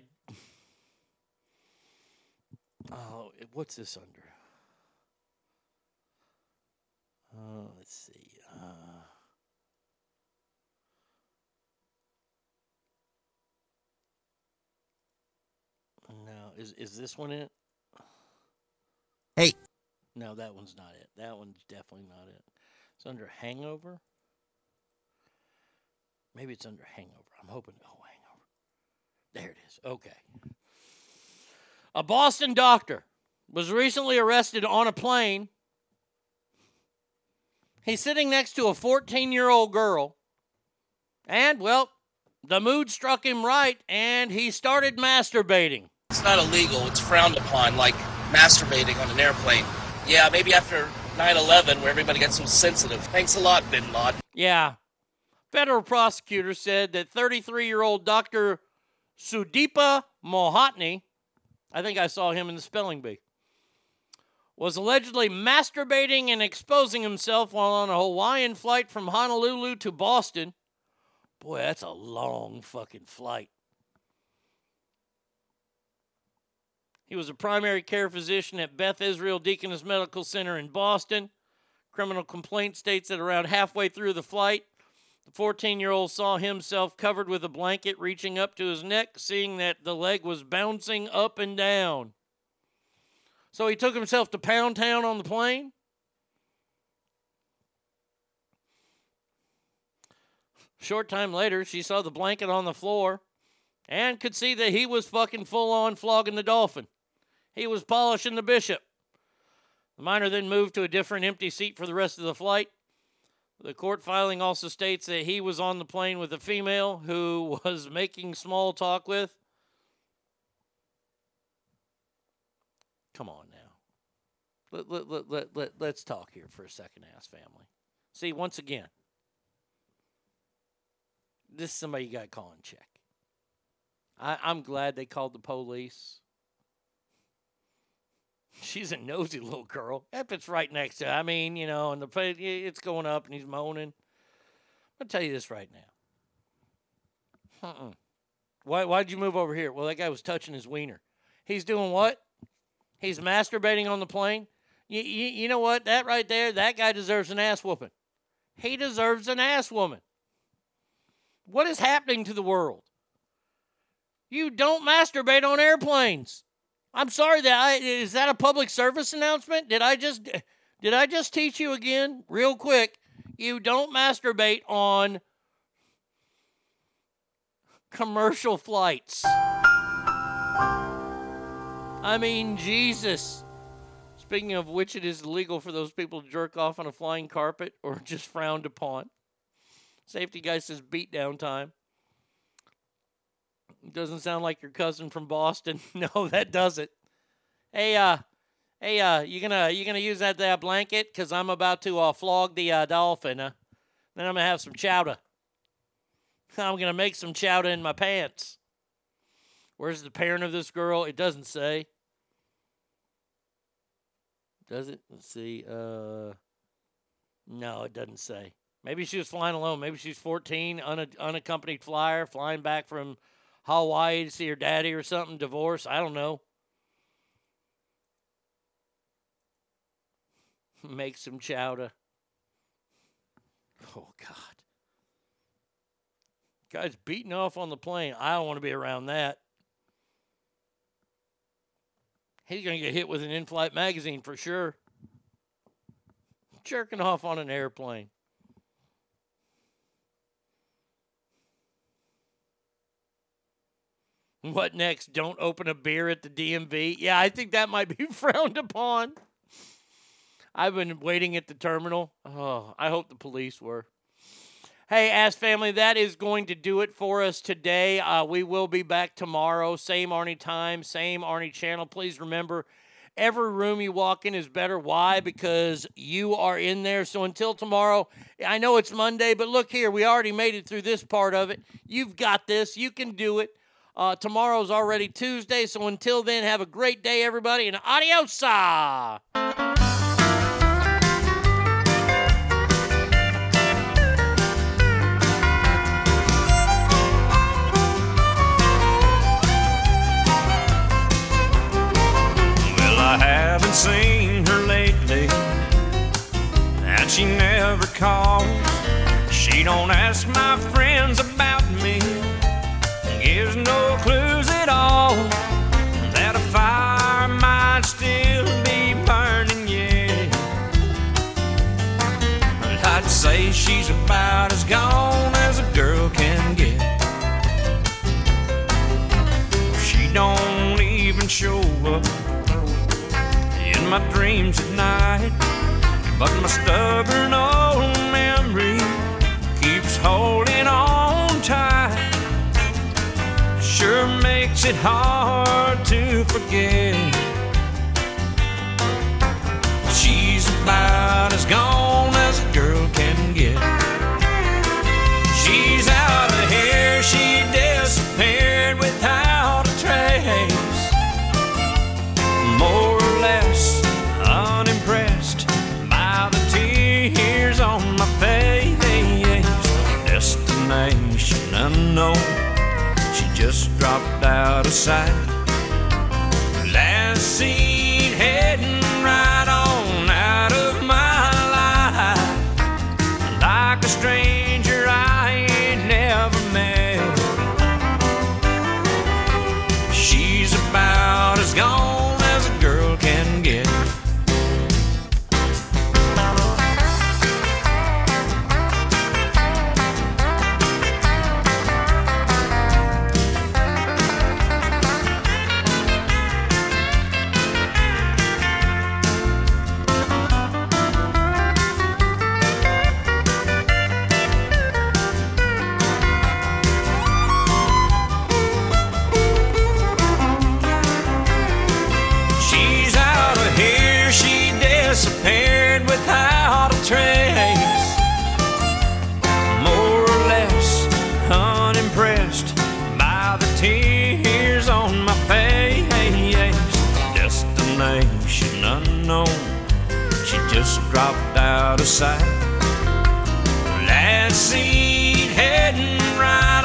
oh, what's this under? Uh, let's see. Uh, no, is is this one it? Hey. No, that one's not it. That one's definitely not it. It's under Hangover. Maybe it's under Hangover. I'm hoping. Oh, Hangover. There it is. Okay. A Boston doctor was recently arrested on a plane. He's sitting next to a 14 year old girl. And, well, the mood struck him right, and he started masturbating. It's not illegal. It's frowned upon, like masturbating on an airplane. Yeah, maybe after 9/11, where everybody got so sensitive. Thanks a lot, Bin Laden. Yeah. Federal prosecutor said that 33 year old Dr. Sudipta Mohanty, I think I saw him in the spelling bee, was allegedly masturbating and exposing himself while on a Hawaiian flight from Honolulu to Boston. Boy, that's a long fucking flight. He was a primary care physician at Beth Israel Deaconess Medical Center in Boston. Criminal complaint states that around halfway through the flight, the 14 year old saw himself covered with a blanket reaching up to his neck, seeing that the leg was bouncing up and down. So he took himself to Pound Town on the plane. Short time later, she saw the blanket on the floor and could see that he was fucking full on flogging the dolphin. He was polishing the bishop. The minor then moved to a different empty seat for the rest of the flight. The court filing also states that he was on the plane with a female who was making small talk with. Come on now. Let, let, let, let, let, let's talk here for a second, ass family. See, once again, this is somebody you got to call and check. I, I'm glad they called the police. She's a nosy little girl. If it's right next to, I mean, you know, and the it's going up and he's moaning. I'm going to tell you this right now. Uh-uh. Why? Why'd you move over here? Well, that guy was touching his wiener. He's doing what? He's masturbating on the plane. You, you, you know what? That right there, that guy deserves an ass whooping. He deserves an ass woman. What is happening to the world? You don't masturbate on airplanes. I'm sorry that I is that a public service announcement? Did I just did I just teach you again real quick? You don't masturbate on commercial flights. I mean, Jesus. Speaking of which, it is illegal for those people to jerk off on a flying carpet or just frowned upon. Safety guy says beat down time. Doesn't sound like your cousin from Boston. no, that doesn't. Hey, uh, hey, uh, you gonna you gonna use that that blanket? Cause I'm about to uh, flog the uh, dolphin. Uh, then I'm gonna have some chowder. I'm gonna make some chowder in my pants. Where's the parent of this girl? It doesn't say. Does it? Let's see. Uh, no, it doesn't say. Maybe she was flying alone. Maybe she's 14, un- unaccompanied flyer, flying back from Hawaii to see her daddy or something, divorce. I don't know. Make some chowder. Oh, God. Guy's beating off on the plane. I don't want to be around that. He's going to get hit with an in flight magazine for sure. Jerking off on an airplane. What next? Don't open a beer at the DMV. Yeah, I think that might be frowned upon. I've been waiting at the terminal. Oh, I hope the police were. Hey, Ask Family, that is going to do it for us today. Uh, we will be back tomorrow. Same Arnie time, same Arnie channel. Please remember, every room you walk in is better. Why? Because you are in there. So until tomorrow, I know it's Monday, but look here, we already made it through this part of it. You've got this. You can do it. Uh, tomorrow's already Tuesday, so until then, have a great day, everybody, and adios! Haven't seen her lately, and she never calls. She don't ask my friends about me, gives no clues at all that a fire might still be burning yet. But I'd say she's about as gone my dreams at night. But my stubborn old memory keeps holding on tight. Sure makes it hard to forget. She's about as gone unknown. She just dropped out of sight. Last seen dropped out of sight. Last seen heading right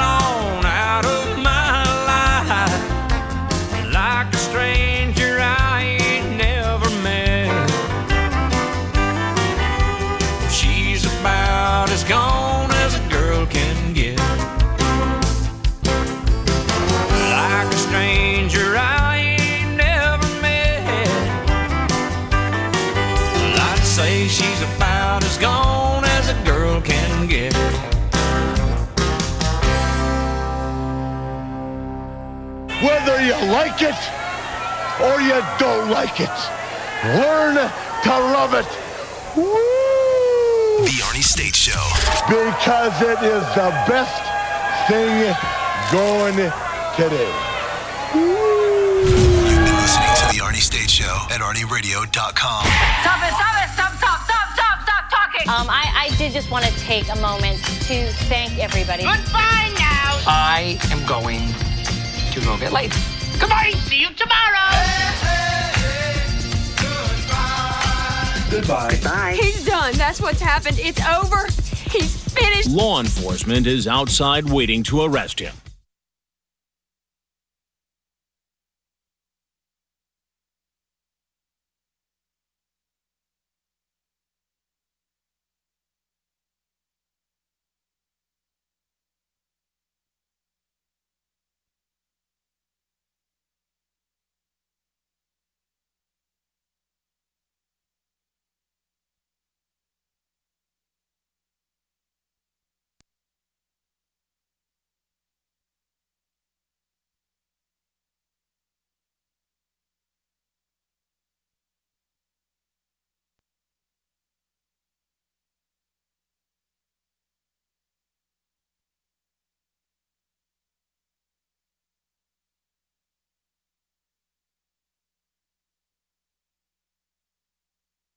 like it or you don't like it, learn to love it. Woo! The Arnie States Show. Because it is the best thing going today. You've been listening to The Arnie States Show at ArnieRadio.com. Stop it, stop it, stop, stop, stop, stop, stop talking. Um, I, I did just want to take a moment to thank everybody. Goodbye now. I am going to go get laid. Goodbye. See you tomorrow. Goodbye. Goodbye. He's done. That's what's happened. It's over. He's finished. Law enforcement is outside waiting to arrest him.